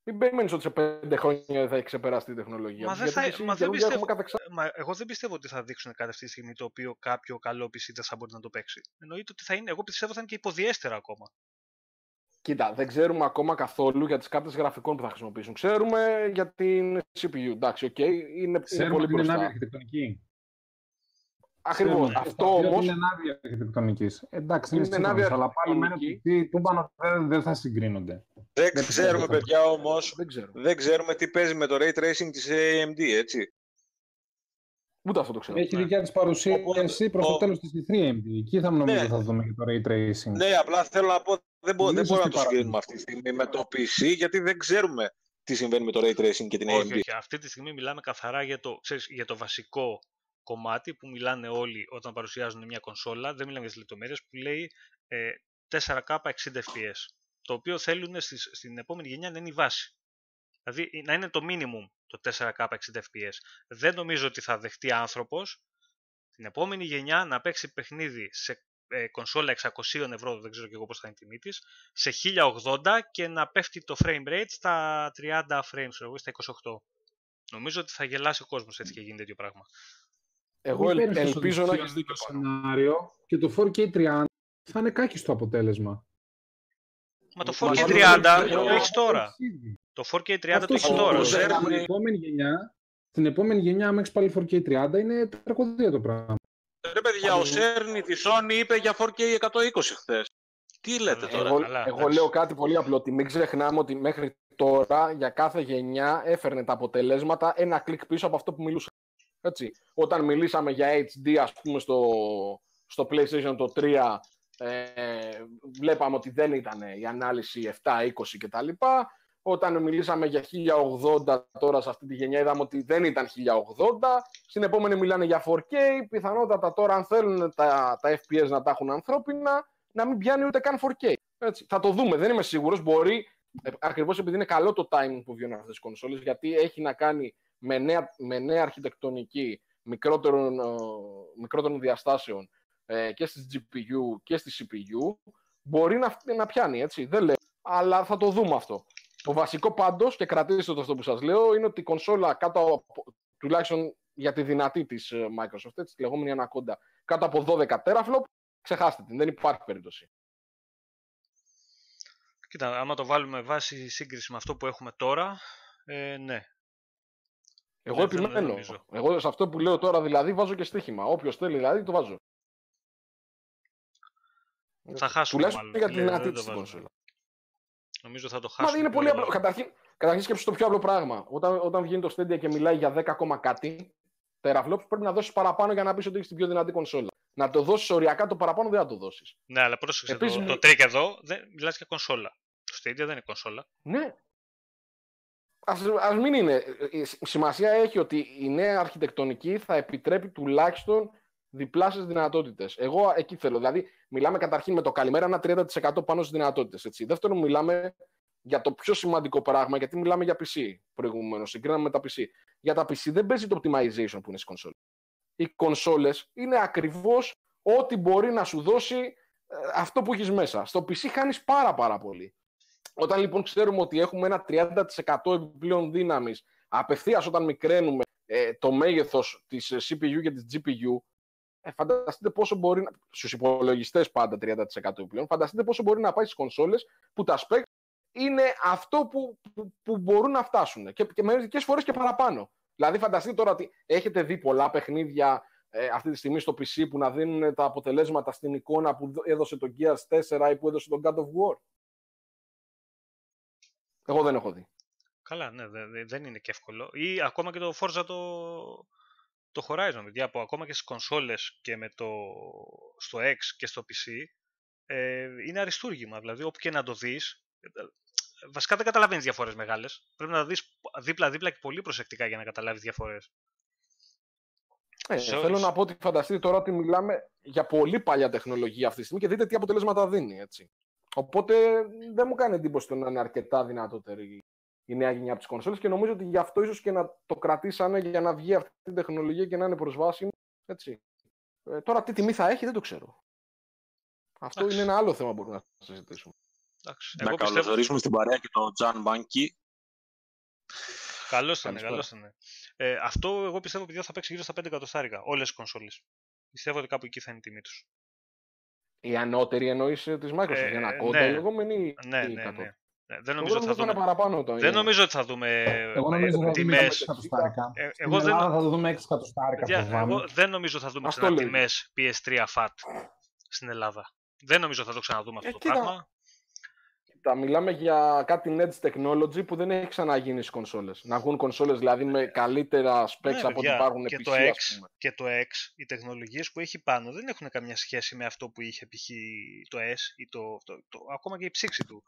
μην περιμένεις ότι σε πέντε χρόνια δεν θα έχει ξεπεράσει την τεχνολογία. Μα τους, δεν γιατί θα- PC μα δεν καινούργια πιστεύω. έχουμε κάθε ξα- Μα εγώ δεν πιστεύω ότι θα δείξουν κάτι αυτή τη στιγμή το οποίο κάποιο καλό PC δεν θα μπορεί να το παίξει. Εννοείται ότι θα είναι, εγώ πιστεύω θα είναι και υποδιέστερα ακόμα. Κοίτα, δεν ξέρουμε ακόμα καθόλου για τις κάρτες γραφικών που θα χρησιμοποιήσουν. Ξέρουμε για την CPU. Εντάξει, οκ, είναι, είναι Ξέρουμε πολύ ότι είναι άδεια μπροστά. αρχιτεκτονική. Ακριβώς. Ξέρουμε. Αυτό Το οποίο όμω. Είναι άδεια αρχιτεκτονικής. Εντάξει, είναι Είναι σύγχρονος, άδεια αλλά πάλι με ένα αρχιτεκτονική. PC τούμπανο δεν, δεν θα συγκρίνονται. Δεν Δεν ξέρουμε, πιστεύω. παιδιά, όμως, Δεν ξέρω. δεν ξέρουμε τι παίζει με το Ray Tracing της AMD, έτσι. Ούτε αυτό το ξέρω. Έχει ναι. δικιά της παρουσίαση Οπότε, προς το ο- τέλος της E3 AMD. Εκεί θα νομίζω Ναι. θα δούμε και το Ray Tracing. Ναι, απλά θέλω να πω, δεν, μπο, Πολύ δεν μπορούμε να σωστή το συγκρίνουμε αυτή τη στιγμή με το PC, γιατί δεν ξέρουμε τι συμβαίνει με το Ray Tracing και την Όχι, AMD. όχι. Αυτή τη στιγμή μιλάμε καθαρά για το, ξέρεις, για το βασικό κομμάτι που μιλάνε όλοι όταν παρουσιάζουν μια κονσόλα. Δεν μιλάμε για τις λεπτομέρειες που λέει ε, 4K 60 FPS. Το οποίο θέλουν στις, στην επόμενη γενιά να είναι η βάση. Δηλαδή να είναι το minimum το 4K 60 FPS. Δεν νομίζω ότι θα δεχτεί άνθρωπος την επόμενη γενιά να παίξει παιχνίδι σε ε, κονσόλα 600 ευρώ, δεν ξέρω και εγώ πώς θα είναι η τιμή της, σε 1080 και να πέφτει το frame rate στα 30 frames, ξέρω εγώ, στα 28. Νομίζω ότι θα γελάσει ο κόσμος έτσι και γίνει τέτοιο πράγμα. Εγώ ελ- Μην παίρνεις τόσο ελπίζω να δεξιό έχει δίκιο. το πάνω. σενάριο και το 4K30 θα είναι κάκιστο αποτέλεσμα. Μα το Μα 4K30 αυτό το το- έχεις τώρα. Ήδη. Το 4K30 Αυτό το έχεις σου τώρα. λέω, Ξέρουμε- Στην επόμενη γενιά, στην επόμενη γενιά, άμα έχεις πάλι 4K30, είναι τραγωδία το πράγμα. Ρε παιδιά, ο Σέρνη της Sony είπε για 4K 120 χθες. Τι λέτε Καλά. τώρα; Εγώ, καλά, εγώ εντάξει. λέω κάτι πολύ απλό. Ότι μην ξεχνάμε ότι μέχρι τώρα για κάθε γενιά έφερνε τα αποτελέσματα ένα κλικ πίσω από αυτό που μιλούσα. Έτσι. Όταν μιλήσαμε για HD, ας πούμε, στο, στο PlayStation το 3, ε, βλέπαμε ότι δεν ήταν η ανάλυση 7-20 κτλ. Όταν μιλήσαμε για 1080 τώρα σε αυτή τη γενιά είδαμε ότι δεν ήταν 1080. Στην επόμενη μιλάνε για 4K. Πιθανότατα τώρα αν θέλουν τα, τα FPS να τα έχουν ανθρώπινα, να μην πιάνει ούτε καν 4K. Έτσι. Θα το δούμε, δεν είμαι σίγουρος. Μπορεί, ακριβώς επειδή είναι καλό το timing που βγαίνουν αυτές τις κονσόλες, γιατί έχει να κάνει με νέα, με νέα αρχιτεκτονική μικρότερων, ε, μικρότερων διαστάσεων ε, και στις GPU και στη CPU, μπορεί να, να πιάνει, έτσι. Δεν λέω, αλλά θα το δούμε αυτό. Το βασικό πάντως, και κρατήστε το αυτό που σας λέω, είναι ότι η κονσόλα κάτω από, τουλάχιστον για τη δυνατή της ε, Microsoft, έτσι, τη λεγόμενη Anaconda, κάτω από 12 teraflop, ξεχάστε την, δεν υπάρχει περίπτωση. Κοίτα, άμα το βάλουμε βάση σύγκριση με αυτό που έχουμε τώρα, ε, ναι. Εγώ Δεν- δεν επιμένω. νομίζω. Εγώ σε αυτό που λέω τώρα δηλαδή βάζω και στοίχημα. Όποιος θέλει δηλαδή το βάζω. Θα χάσουμε Τουλάχιστον μάλλον. για τη Δεν- δυνατή δεν της το την βάζουμε. κονσόλα. Νομίζω θα το Μα χάσουμε. είναι πολύ πιο- απλό. Καταρχήν, καταρχήν σκέψου το πιο απλό πράγμα. Όταν, όταν βγαίνει το Stadia και μιλάει για 10 ακόμα κάτι teraflops, πρέπει να δώσεις παραπάνω για να πεις ότι έχεις την πιο δυνατή κονσόλα. Να το δώσεις οριακά το παραπάνω δεν θα το δώσεις. Ναι, αλλά πρόσεξε, Επίσης το, μι- το trick εδώ δεν, μιλάς για κονσόλα. Το Stadia δεν είναι κονσόλα. Ναι. Ας, ας μην είναι. Ε, ε, Σημασία έχει ότι η νέα αρχιτεκτονική θα επιτρέπει τουλάχιστον διπλάσιες δυνατότητες. Εγώ εκεί θέλω. Δηλαδή, μιλάμε καταρχήν με το καλημέρα ένα 30% πάνω στις δυνατότητες. Έτσι. Δεύτερον, μιλάμε για το πιο σημαντικό πράγμα, γιατί μιλάμε για PC προηγουμένως. Συγκρίναμε με τα PC. Για τα PC δεν παίζει το optimization που είναι στις κονσόλες. Οι κονσόλες είναι ακριβώς ό,τι μπορεί να σου δώσει ε, αυτό που έχεις μέσα. Στο PC χάνεις πάρα πάρα πολύ. Όταν λοιπόν ξέρουμε ότι έχουμε ένα 30% επιπλέον δύναμης απευθείας όταν μικραίνουμε ε, το μέγεθος της CPU και της GPU, ε, φανταστείτε πόσο μπορεί να. στους υπολογιστές πάντα 30% επιπλέον, φανταστείτε πόσο μπορεί να πάει στις κονσόλες που τα specs είναι αυτό που, που, που μπορούν να φτάσουν. Και, και μερικές φορές και παραπάνω. Δηλαδή, φανταστείτε τώρα ότι έχετε δει πολλά παιχνίδια ε, αυτή τη στιγμή στο PC που να δίνουν τα αποτελέσματα στην εικόνα που έδωσε το Gears 4 ή που έδωσε τον God of War. Εγώ δεν έχω δει. Καλά, ναι, δε- δε- δεν είναι και εύκολο. Ή ακόμα και το Forza το, το Horizon, παιδιά, που ακόμα και στις κονσόλες και με το, στο X και στο PC ε, είναι αριστούργημα. Δηλαδή, όπου και να το δεις, ε, βασικά δεν καταλαβαίνεις διαφορές μεγάλες. Πρέπει να τα δεις δίπλα-δίπλα και πολύ προσεκτικά για να καταλάβεις διαφορές. Ε, Σε θέλω όλες. να πω ότι φανταστείτε τώρα ότι μιλάμε για πολύ παλιά τεχνολογία αυτή τη στιγμή και δείτε τι αποτελέσματα δίνει. Έτσι. Οπότε δεν μου κάνει εντύπωση το να είναι αρκετά δυνατότερη η νέα γενιά από τις κονσόλες και νομίζω ότι γι' αυτό ίσως και να το κρατήσανε για να βγει αυτή η τεχνολογία και να είναι προσβάσιμη. Έτσι. Ε, τώρα τι τιμή θα έχει δεν το ξέρω. Αυτό είναι ένα άλλο θέμα που μπορούμε να συζητήσουμε. Εντάξει. Να καλωσορίσουμε στην παρέα και τον Τζαν Μπάνκι. Καλώς ήταν, καλώς ήταν. Ε, αυτό εγώ πιστεύω ότι θα παίξει γύρω στα 5 εκατοστάρικα. Όλες τις κονσόλες. Πιστεύω ότι κάπου εκεί θα είναι η τιμή τους. Η ανώτερη εννοείς της Microsoft, ε, για να κόντα, ναι. λεγόμενη. Ναι, ναι, ναι, ναι. Δεν νομίζω, ότι θα δούμε... παραπάνω το δεν νομίζω ότι θα δούμε Εγώ νομίζω ότι θα δούμε 6 εκατοστάρικα. Ε, εγώ δεν... θα δούμε 6 εκατοστάρικα. Εγώ δεν νομίζω ότι θα δούμε ξανά τιμές PS3 FAT στην Ελλάδα. Δεν νομίζω ότι θα το ξαναδούμε αυτό ε, το πράγμα. Τα μιλάμε για κάτι edge technology που δεν έχει ξαναγίνει στις κονσόλες. Να βγουν κονσόλες δηλαδή με καλύτερα specs ναι, από ό,τι υπάρχουν και το X, Και το X, οι τεχνολογίες που έχει πάνω δεν έχουν καμιά σχέση με αυτό που είχε π.χ. το S ή το, το, το, ακόμα και η ψήξη του.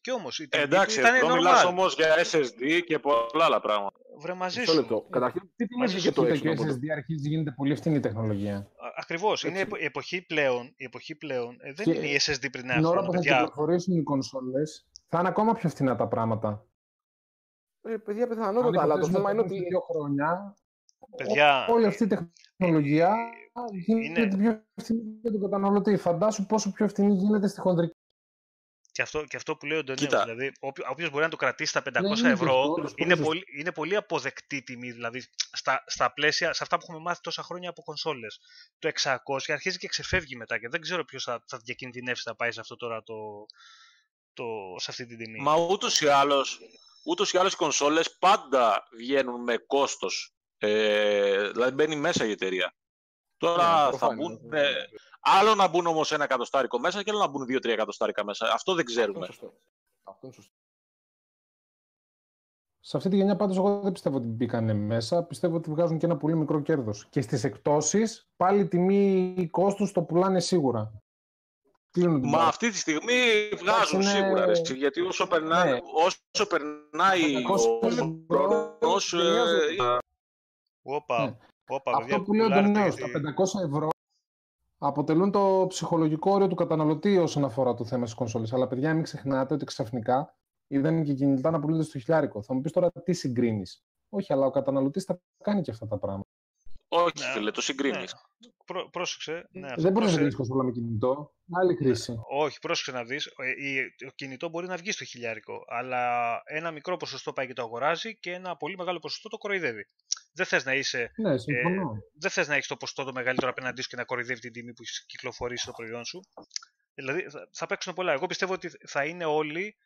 Και όμως. Εντάξει, εδώ μιλάς όμως για SSD και πολλά άλλα πράγματα. Βρε μαζί σου. Καταρχήν, τι τιμή είχε το X. Και SSD αρχίζει γίνεται πολύ φθηνή τεχνολογία. Ακριβώς. Είναι η εποχή πλέον. Η εποχή πλέον ε, δεν είναι η SSD πριν ένα χρόνο. Την ώρα που θα κυκλοφορήσουν οι κονσόλες, θα είναι ακόμα πιο φθηνά τα πράγματα. Ε, παιδιά, πιθανότατα, αλλά το θέμα είναι ότι. Δύο χρόνια, παιδιά, όλη αυτή η τεχνολογία γίνεται είναι... πιο φθηνή για τον καταναλωτή. Φαντάσου πόσο πιο φθηνή γίνεται στη χοντρική. Και αυτό, και αυτό που λέει ο Ντονίου, δηλαδή, όποιος μπορεί να το κρατήσει στα 500 ναι, ευρώ, είναι, πολύ, είναι πολύ αποδεκτή τιμή. Δηλαδή, στα, στα πλαίσια, σε αυτά που έχουμε μάθει τόσα χρόνια από κονσόλες. Το 600 αρχίζει και ξεφεύγει μετά και δεν ξέρω ποιος θα, θα διακινδυνεύσει να πάει σε αυτό τώρα το, το, σε αυτή την τιμή. Μα ούτως ή άλλως ούτως ή άλλως οι κονσόλες πάντα βγαίνουν με κόστος. Ε, δηλαδή μπαίνει μέσα η εταιρεία. Τώρα yeah, θα μπουν. Ε, άλλο να μπουν όμως ένα εκατοστάρικο μέσα και άλλο να μπουν δύο-τρία εκατοστάρικα μέσα. Αυτό δεν ξέρουμε. Αυτό είναι σωστό. Σε αυτή τη γενιά πάντως εγώ δεν πιστεύω ότι μπήκαν μέσα. Πιστεύω ότι βγάζουν και ένα πολύ μικρό κέρδος. Και στις εκτόσεις πάλι τιμή κόστους το πουλάνε σίγουρα. Μα αυτή τη στιγμή βγάζουν είναι... σίγουρα, ρε, γιατί όσο, περνά, ναι. όσο περνάει ο χρόνος... Ε, Όπα, ναι. όπα, Αυτό που λέει ο Ντονέος, τα 500 ευρώ αποτελούν το ψυχολογικό όριο του καταναλωτή όσον αφορά το θέμα της κονσόλης. Αλλά παιδιά, μην ξεχνάτε ότι ξαφνικά είδαν και κινητά να πουλούνται στο χιλιάρικο. Θα μου πεις τώρα τι συγκρίνεις. Όχι, αλλά ο καταναλωτής θα κάνει και αυτά τα πράγματα. Όχι, ναι. φίλε, το συγκρίνεις. Ναι. Πρό, πρόσεξε. Ναι, δεν μπορεί να συγκρίνεις κονσόλα με κινητό. Άλλη χρήση. Όχι, πρόσεξε να δεις. Ε, το κινητό μπορεί να βγει στο χιλιάρικο. Αλλά ένα μικρό ποσοστό πάει και το αγοράζει και ένα πολύ μεγάλο ποσοστό το κοροϊδεύει. Δεν θες να είσαι. Ναι, συμφωνώ. Ε, δεν θες να έχεις το ποσοστό το μεγαλύτερο απέναντί σου και να κοροϊδεύει την τιμή που έχεις κυκλοφορήσει το προϊόν σου. Δηλαδή θα, θα παίξουν πολλά. Εγώ πιστεύω ότι θα είναι όλοι.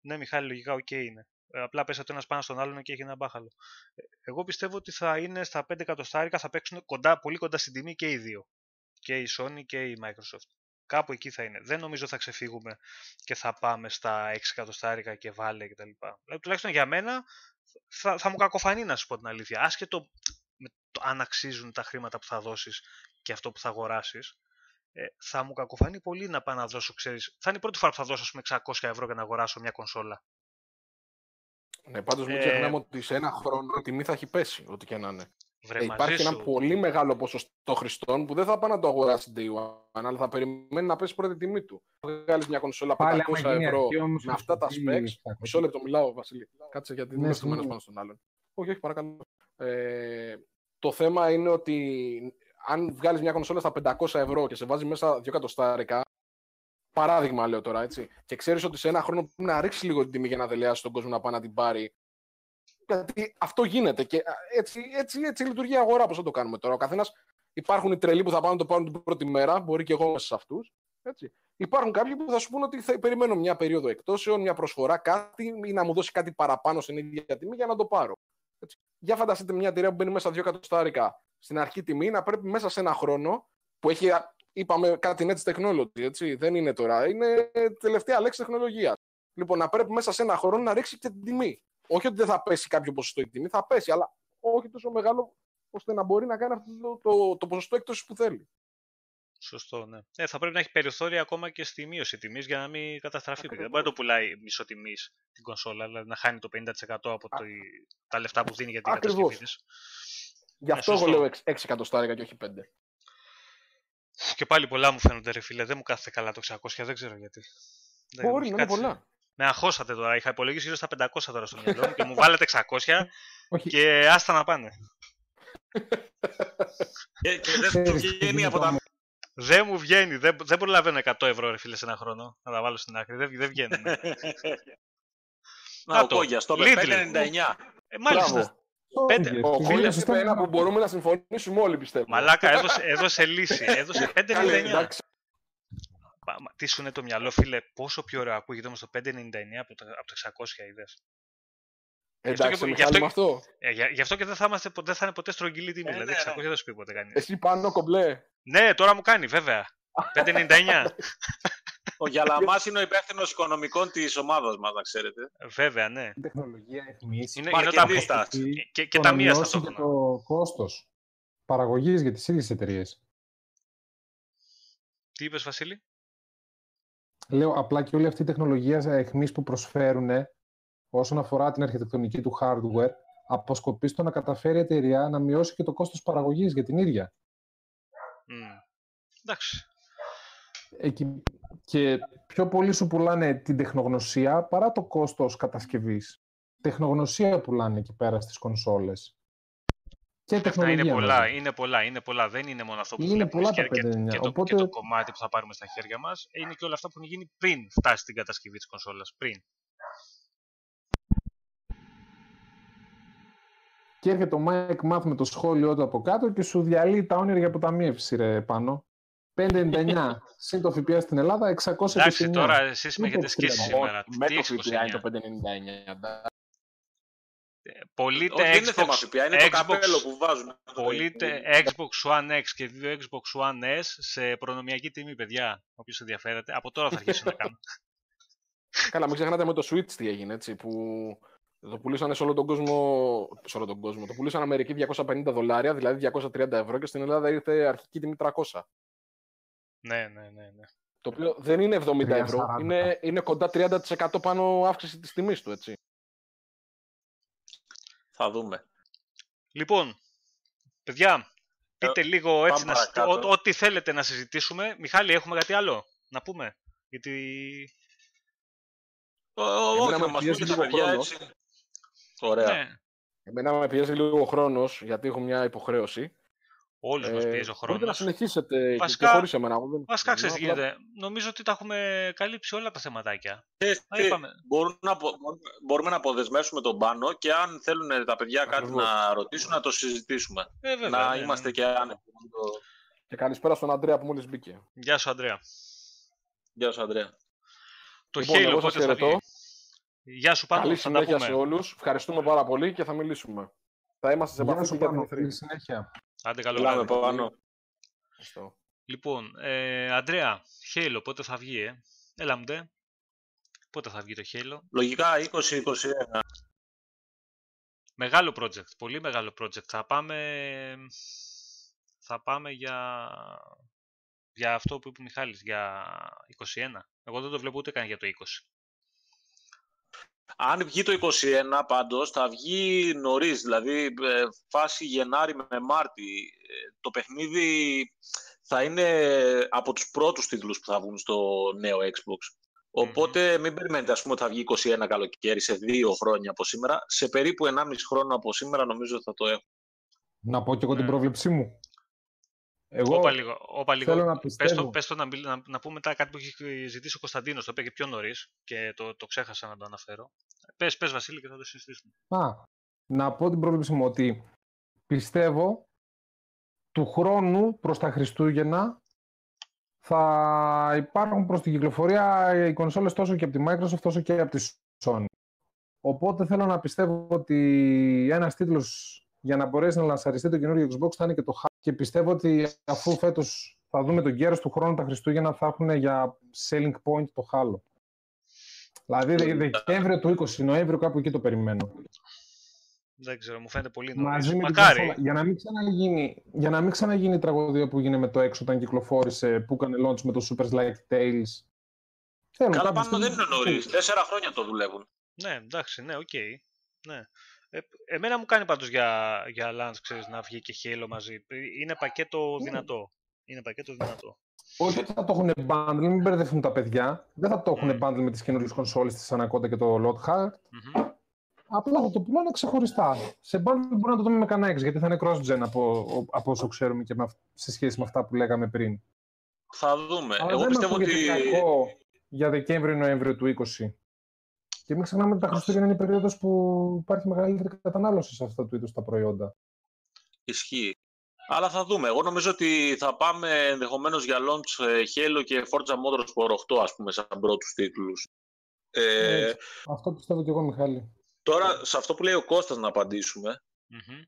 Ναι, Μιχάλη, λογικά, OK okay είναι. Ε, απλά πέσατε ένας πάνω στον άλλον και έχει ένα μπάχαλο. Ε, εγώ πιστεύω ότι θα είναι στα 5 εκατοστάρικα, θα παίξουν κοντά, πολύ κοντά στην τιμή και οι δύο. Και η Sony και η Microsoft. Κάπου εκεί θα είναι. Δεν νομίζω θα ξεφύγουμε και θα πάμε στα 6 εκατοστάρικα και βάλε κτλ. Δηλαδή, τουλάχιστον για μένα θα, θα μου κακοφανεί να σου πω την αλήθεια. Άσχετο με το αν αξίζουν τα χρήματα που θα δώσεις και αυτό που θα αγοράσεις. Ε, θα μου κακοφανεί πολύ να πάω να δώσω, ξέρεις, θα είναι η πρώτη φορά που θα δώσω 600 ευρώ για να αγοράσω μια κονσόλα. Ναι, πάντως μην ε, ξεχνάμε ότι σε ένα χρόνο η τιμή θα έχει πέσει, ό,τι και να είναι. Βρε, ε, υπάρχει ένα πολύ μεγάλο ποσοστό χρηστών που δεν θα πάνε να το αγοράσει day one, αλλά θα περιμένει να πέσει πρώτη τιμή του. Θα βγάλεις μια κονσόλα 500 ευρώ με αυτά τα specs. Μισό λεπτό μιλάω, Βασίλη. Κάτσε γιατί δεν είμαι πάνω στον άλλον. Όχι, όχι, παρακαλώ. Ε, το θέμα είναι ότι αν βγάλεις μια κονσόλα στα 500 ευρώ και σε βάζει μέσα 2 εκατοστάρικα, Παράδειγμα λέω τώρα, έτσι. Και ξέρεις ότι σε ένα χρόνο πρέπει να ρίξεις λίγο την τιμή για να δελεάσει τον κόσμο να πάει να την πάρει. Γιατί αυτό γίνεται και έτσι, έτσι, έτσι λειτουργεί η αγορά. Πώς θα το κάνουμε τώρα. Ο καθένας υπάρχουν οι τρελοί που θα πάνε να το πάρουν την πρώτη μέρα, μπορεί και εγώ μέσα σε αυτούς. Υπάρχουν κάποιοι που θα σου πούνε ότι θα περιμένω μια περίοδο εκτόσεων, μια προσφορά, κάτι ή να μου δώσει κάτι παραπάνω στην ίδια τιμή για να το πάρω. Έτσι. Για φανταστείτε μια εταιρεία που μπαίνει μέσα δύο εκατοστάρικα στην αρχή τιμή να πρέπει μέσα σε ένα χρόνο που έχει είπαμε κάτι έτσι technology, έτσι. Δεν είναι τώρα. Είναι τελευταία λέξη τεχνολογίας. Λοιπόν, να πρέπει μέσα σε ένα χρόνο να ρίξει και την τιμή. Όχι ότι δεν θα πέσει κάποιο ποσοστό η τιμή, θα πέσει, αλλά όχι τόσο μεγάλο ώστε να μπορεί να κάνει αυτό το, το, το ποσοστό έκπτωσης που θέλει. Σωστό, ναι. Ε, θα πρέπει να έχει περιθώρια ακόμα και στη μείωση τιμής για να μην καταστραφεί. Δεν μπορεί να το πουλάει μισό τιμής την κονσόλα, δηλαδή να χάνει το 50% από το, τα λεφτά που δίνει για την κατασκευή της. Γι' αυτό εγώ λέω 6 εκατοστάρια και όχι 5. Και πάλι πολλά μου φαίνονται ρε φίλε, δεν μου κάθεται καλά το 600, δεν ξέρω γιατί. Μπορεί να είναι πολλά. Με αγχώσατε τώρα, είχα υπολογίσει γύρω στα 500 τώρα στο μυαλό μου και μου βάλετε 600 και άστα να πάνε. και, και δεν βγαίνει από τα... Δεν μου βγαίνει. Δεν, δεν προλαβαίνω 100 ευρώ, ρε φίλε, σε ένα χρόνο. Να τα βάλω στην άκρη. Δεν, δεν βγαίνουν. Να, ο Κόγιας, το 5,99. Ε, μάλιστα. Πέντε. Ο Φίλε, Κόλλιας σωστά. είπε ένα που μπορούμε να συμφωνήσουμε όλοι, πιστεύω. Μαλάκα, έδωσε, έδωσε λύση. Έδωσε 5,99. [laughs] Καλέ, εντάξει. Μα- μα Τι σου είναι το μυαλό, φίλε, πόσο πιο ωραίο ακούγεται όμως το 5,99 από τα, από τα 600 είδες. Εντάξει, και- σε γι' αυτό Μιχάλη με αυτό. Ε, γι' γι' αυτό και δεν θα, είμαστε, ποτέ- δεν θα είναι ποτέ στρογγυλή τιμή. Ε, δηλαδή, ναι, 600 ναι. δεν σου πει ποτέ κανείς. Εσύ πάνω κομπλέ. Ναι, τώρα μου κάνει, βέβαια. 5,99. Ο Γιαλαμάς είναι ο υπεύθυνος οικονομικών της ομάδας μας, να ξέρετε. βέβαια, ναι. Η τεχνολογία εχμής Είναι, είναι όταν... Μαρκετίστας. Και, και το τα να μία μειώσει και ταυτόχρονα. το κόστος παραγωγής για τις ίδιες εταιρείες. Τι είπες, Βασίλη; Λέω απλά και όλη αυτή η τεχνολογία εχμής που προσφέρουν όσον αφορά την αρχιτεκτονική του hardware αποσκοπεί στο να καταφέρει η εταιρεία να μειώσει και το κόστος παραγωγής για την ίδια. Μμ. Εντάξει. Εκεί... Και πιο πολύ σου πουλάνε την τεχνογνωσία παρά το κόστος κατασκευής. Τεχνογνωσία πουλάνε εκεί πέρα στις κονσόλες. Και Αυτά τεχνολογία. είναι πολλά, μαζί. είναι πολλά, είναι πολλά. Δεν είναι μόνο αυτό που Είναι βλέπουμε πολλά και, τα και, 5,9. και, το, Οπότε- και το κομμάτι που θα πάρουμε στα χέρια μας. Είναι και όλα αυτά που έχουν γίνει πριν φτάσει στην κατασκευή της κονσόλας. Πριν. Και έρχεται ο Mike Math με το σχόλιο του από κάτω και σου διαλύει τα όνειρα για αποταμίευση, ρε πάνω. 5,99 συν το ΦΠΑ στην Ελλάδα, 629. Εντάξει, τώρα εσείς με Μην έχετε το σκίσει ξέραμε. σήμερα. Με Τι το 629. ΦΠΑ είναι το 5,99. εντάξει. Πωλείτε Όχι, δεν είναι θέμα Xbox, ΦΠΑ, είναι το Xbox, καπέλο που βάζουν. πωλείτε Xbox One X και δύο Xbox One S σε προνομιακή τιμή, παιδιά. Όποιος ενδιαφέρεται. Από τώρα θα αρχίσω να κάνω. [laughs] Καλά, μην ξεχνάτε με το Switch τι έγινε, έτσι, που το πουλήσανε σε όλο τον κόσμο, σε όλο τον κόσμο. Το πουλήσαν Αμερική 250 δολάρια, δηλαδή 230 ευρώ και στην Ελλάδα ήρθε αρχική τιμή 300. Ναι, ναι, ναι, ναι. Το οποίο δεν είναι 70 ευρώ, 340. είναι, είναι κοντά 30% πάνω αύξηση της τιμής του, έτσι. Θα δούμε. Λοιπόν, παιδιά, πείτε λίγο έτσι, πάμε να, συ- παρακάτω. ό- ό,τι θέλετε να συζητήσουμε. Μιχάλη, έχουμε κάτι άλλο να πούμε; Γιατί Ο- ο- Εμένα Όχι, με να μας πιέζει πείτε τα λίγο παιδιά χρόνος. έτσι. Ωραία. ναι, Εμένα με πιέζει λίγο ο χρόνος, γιατί έχω μια υποχρέωση. Όλους μας Ε, πιέζει ο Μπορείτε να χρόνος. συνεχίσετε Βασικά- και χωρίς εμένα. εγώ δεν- Βασικά, ξέρεις τι απλά- γίνεται. Νομίζω ότι τα έχουμε καλύψει όλα τα θεματάκια. Και- Α, και είπαμε. μπορούν να, απο- μπορούμε- μπορούμε να αποδεσμεύσουμε τον πάνω και αν θέλουν τα παιδιά κάτι Ακριβώς. να ρωτήσουν, να το συζητήσουμε. Ε, βέβαια, να ναι, ναι. είμαστε και άνετοι. Και καλησπέρα στον Αντρέα που μόλις μπήκε. Γεια σου, Ανδρέα. Γεια σου, Αντρέα. Το Λοιπόν, Halo εγώ σας πότε θα χαιρετώ. βγει; Γεια σου, Πάνο. Καλή Θα τα συνέχεια πούμε. σε όλους. Ευχαριστούμε πάρα πολύ και θα μιλήσουμε. Θα είμαστε σε Γεια επαφή σου και για πάνω, την καλή E3. συνέχεια. Άντε καλό Μιλάμε βράδυ. πάνω. Ευχαριστώ. Λοιπόν, ε, Αντρέα, Halo πότε θα βγει, ε; Έλα μου, ντε. Πότε θα βγει το Halo. Λογικά 20-21. Μεγάλο project, πολύ μεγάλο project. Θα πάμε, θα πάμε για, για αυτό που είπε ο Μιχάλης, για 21. Εγώ δεν το βλέπω ούτε καν για το 20. Αν βγει το 21 πάντως, θα βγει νωρίς, δηλαδή ε, φάση Γενάρη με Μάρτι. Ε, Το παιχνίδι θα είναι από τους πρώτους τίτλους που θα βγουν στο νέο Xbox. Οπότε μην περιμένετε ας πούμε ότι θα βγει 21 καλοκαίρι σε δύο χρόνια από σήμερα. Σε περίπου 1,5 χρόνο από σήμερα νομίζω θα το έχω. Να πω και εγώ την Ναι. πρόβλεψή μου. Εγώ Όπα λίγο, όπα λίγο. θέλω να πες πιστεύω. το, πες το να, μιλ- να, να πούμε μετά κάτι που έχει ζητήσει ο Κωνσταντίνος, το είπε και πιο νωρίς και το, το ξέχασα να το αναφέρω. Πες, πες Βασίλη και θα το συζητήσουμε. Α, να πω την πρόβλεψή μου ότι πιστεύω του χρόνου προς τα Χριστούγεννα θα υπάρχουν προς την κυκλοφορία οι κονσόλες τόσο και από τη Microsoft όσο και από τη Sony. Οπότε θέλω να πιστεύω ότι ένας τίτλος για να μπορέσει να λανσαριστεί το καινούργιο Xbox θα είναι και το Halo. Και πιστεύω ότι αφού φέτος θα δούμε τον κέρος του χρόνου τα Χριστούγεννα θα έχουν για selling point το Halo. Δηλαδή δε- Δεκέμβριο του 20, Νοέμβριο κάπου εκεί το περιμένω. Δεν ξέρω, μου φαίνεται πολύ νωρίς. Μαζί με την Μακάρι. κονσόλα. Για να, μην ξαναγίνει, για να μην ξαναγίνει η τραγωδία που έγινε με το έξω όταν κυκλοφόρησε, που έκανε launch με το Super Like Tales. Θέλω Καλά κάποια πάνω στιγμή- δεν είναι νωρίς. Τέσσερα χρόνια το δουλεύουν. Ναι, εντάξει, ναι, οκ. Ναι. Ε, εμένα μου κάνει πάντως για, για launch, ξέρεις, να βγει και Halo μαζί. Ε, Είναι πακέτο Ναι. δυνατό. Είναι πακέτο δυνατό. Όχι ότι θα το έχουν bundle, μην μπερδευτούν τα παιδιά. Δεν θα το έχουν Μμμ. bundle με τις καινούριες κονσόλες της Anaconda και το Lockhart. Μμμ. Απλά θα το πουλάνε ξεχωριστά. Σε bundle μπορεί να το δούμε με κανένα X, γιατί θα είναι cross-gen από, από όσο ξέρουμε και με, αυ- σε σχέση με αυτά που λέγαμε πριν. Θα δούμε. Αλλά Εγώ δεν πιστεύω ότι... ότι. κακό για Δεκέμβριο-Νοέμβριο του 20. Και μην ξεχνάμε ότι τα Χριστούγεννα είναι η περίοδος που υπάρχει μεγαλύτερη κατανάλωση σε αυτά του είδου τα προϊόντα. Ισχύει. Αλλά θα δούμε. Εγώ νομίζω ότι θα πάμε ενδεχομένως για launch ε, Halo και Forza Motorsport 8, ας πούμε, σαν πρώτους τίτλους. Ε, Έτσι. Αυτό πιστεύω και εγώ, Μιχάλη. τώρα, σε αυτό που λέει ο Κώστας να απαντήσουμε, Μμμ.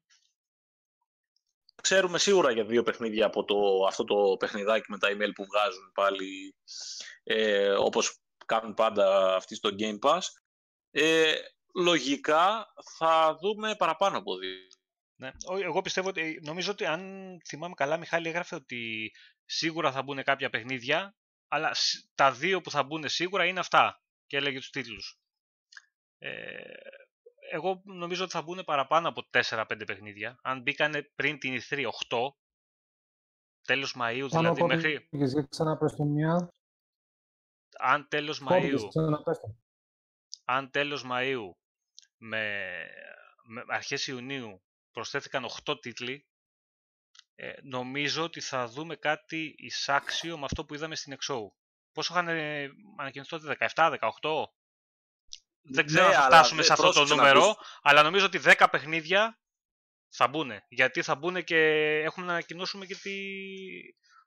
ξέρουμε σίγουρα για δύο παιχνίδια από το, αυτό το παιχνιδάκι με τα email που βγάζουν πάλι, ε, όπως κάνουν πάντα αυτοί στο Game Pass. Ε, λογικά θα δούμε παραπάνω από δύο. Ναι. Ο- Εγώ πιστεύω ότι, νομίζω ότι αν θυμάμαι καλά, Μιχάλη έγραφε ότι σίγουρα θα μπουν κάποια παιχνίδια, αλλά σ- τα δύο που θα μπουν σίγουρα είναι αυτά. Και έλεγε τους τίτλους. Ε, εγώ νομίζω ότι θα μπουν παραπάνω από 4-5 παιχνίδια. Αν μπήκανε πριν την E3 8, τέλος Μαΐου Πάνω δηλαδή, από μέχρι, πήγες, για ξαναπες το μια. αν τέλος Κόπηκες, Μαΐου ξαναπες το. Αν τέλος Μαΐου με, με αρχές Ιουνίου προσθέθηκαν 8 τίτλοι, ε, νομίζω ότι θα δούμε κάτι εισάξιο με αυτό που είδαμε στην Exo. Πόσο είχαν ε, ανακοινωθεί τότε, 17, 18? Δεν ξέρω Ναι, αν θα αλλά φτάσουμε δε- σε αυτό το πρόσεξε να νούμερο, δεις. αλλά νομίζω ότι 10 παιχνίδια θα μπουν. Γιατί θα μπουν και έχουμε να ανακοινώσουμε και τη...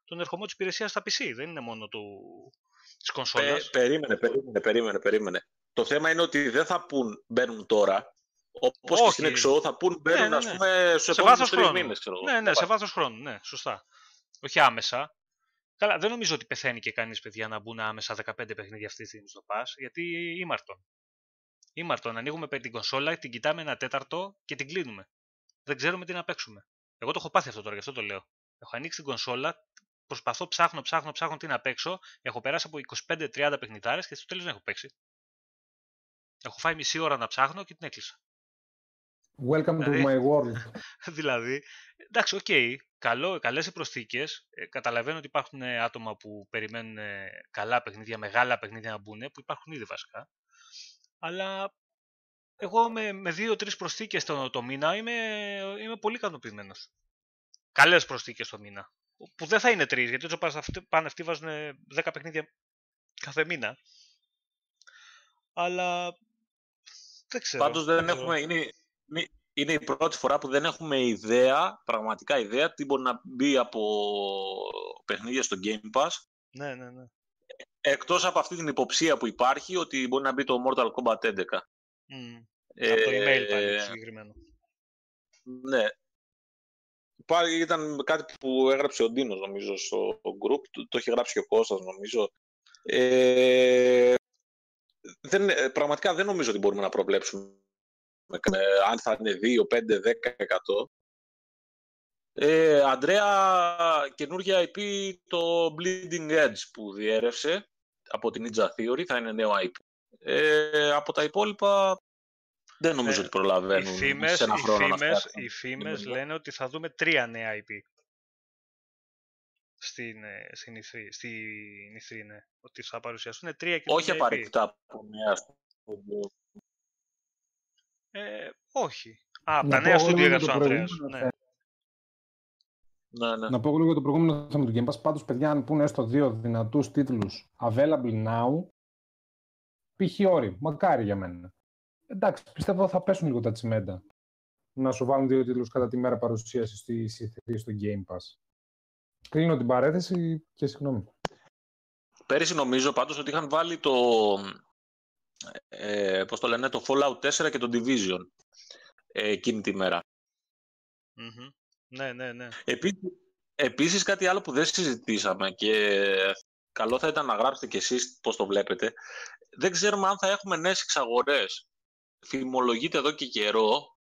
τον ερχομό της υπηρεσίας στα PC. Δεν είναι μόνο του... της Πε, κονσόλας. περίμενε, περίμενε, περίμενε, περίμενε. Το θέμα είναι ότι δεν θα πούν μπαίνουν τώρα. Όπως και Όχι. στην Exo θα πούν μπαίνουν, ναι, ας ναι. πούμε, στου σε επόμενους βάθος τρεις χρόνου. μήνες. Ναι, ναι, σε βάθος χρόνου. Ναι, σωστά. Όχι άμεσα. Καλά, δεν νομίζω ότι πεθαίνει και κανείς παιδιά να μπουν άμεσα 15 παιχνίδια αυτή τη στιγμή στο Pass, γιατί ήμαρτον. Ήμαρτον. Ανοίγουμε πέ- την κονσόλα, την κοιτάμε ένα τέταρτο και την κλείνουμε. Δεν ξέρουμε τι να παίξουμε. Εγώ το έχω πάθει αυτό τώρα, γι' αυτό το λέω. Έχω ανοίξει την κονσόλα, προσπαθώ, ψάχνω, ψάχνω, ψάχνω τι να παίξω. Έχω περάσει από 25-30 παιχνιδάρες και στο τέλος δεν έχω παίξει. Έχω φάει μισή ώρα να ψάχνω και την έκλεισα. Welcome to Δηλαδή- my world. [laughs] δηλαδή, εντάξει, οκ, καλό, καλές οι προσθήκες. Ε, καταλαβαίνω ότι υπάρχουν ε, άτομα που περιμένουν ε, καλά παιχνίδια, μεγάλα παιχνίδια να μπουν, που υπάρχουν ήδη βασικά. Αλλά εγώ με, με δύο-τρεις προσθήκες το, το μήνα είμαι, είμαι πολύ ικανοποιημένος. Καλές προσθήκες το μήνα. Που δεν θα είναι τρεις, γιατί όσο πάνε αυτοί, πάνε αυτοί βάζουν 10 παιχνίδια κάθε μήνα. Αλλά δεν ξέρω. Πάντως δεν ξέρω. έχουμε. Είναι, είναι- είναι η πρώτη φορά που δεν έχουμε ιδέα, πραγματικά ιδέα, τι μπορεί να μπει από παιχνίδια στο Game Pass. Ναι, ναι, ναι. Εκτός από αυτή την υποψία που υπάρχει ότι μπορεί να μπει το Mortal Kombat 11. Μμ. Από το email πάλι Ε, το συγκεκριμένο. Ναι. Πάλι ήταν κάτι που έγραψε ο Ντίνος νομίζω στο group, το, το έχει γράψει και ο Κώστας νομίζω. Ε, δεν, ε, πραγματικά δεν νομίζω ότι μπορούμε να προβλέψουμε ε, αν θα είναι 2, 5, 10%. Ε, Αντρέα, καινούργια IP το Bleeding Edge που διέρευσε από την Ninja Theory, θα είναι νέο IP. Ε, από τα υπόλοιπα δεν νομίζω Ε, ότι προλαβαίνουν Οι φήμες, σε ένα οι χρόνο να φήμες, φτιάξουν. οι φήμες καινούργιο. λένε ότι θα δούμε τρία νέα IP. Στην, ε, στην E3, στην E3, ναι. Ότι θα παρουσιαστούν τρία Όχι καινούργια IP. απαραίτητα από νέα στούντιο. Ε, όχι. Α, από Να τα πω νέα εγώ στούντιο λίγο έγραψε ο για το Ανδρέας. προηγούμενο Ναι. θέμα. Ναι, ναι. Να πω εγώ λίγο για το προηγούμενο θέμα του Game Pass. Πάντως, παιδιά, αν πούνε έστω δύο δυνατούς τίτλους available now, π.χ. όρι. Μακάρι για μένα. Εντάξει, πιστεύω θα πέσουν λίγο τα τσιμέντα. Να σου βάλουν δύο τίτλους κατά τη μέρα παρουσίασης στη C3 στο Game Pass. Κλείνω την παρέθεση και συγγνώμη. Πέρυσι νομίζω πάντως ότι είχαν βάλει το, ε, πώς το λένε, το Fallout 4 και το Division ε, εκείνη τη μέρα. Μμμ. Ναι, ναι, ναι. Επίσης, επίσης κάτι άλλο που δεν συζητήσαμε και καλό θα ήταν να γράψετε κι εσείς πώς το βλέπετε. Δεν ξέρουμε αν θα έχουμε νέες εξαγορές. Φημολογείται εδώ και καιρό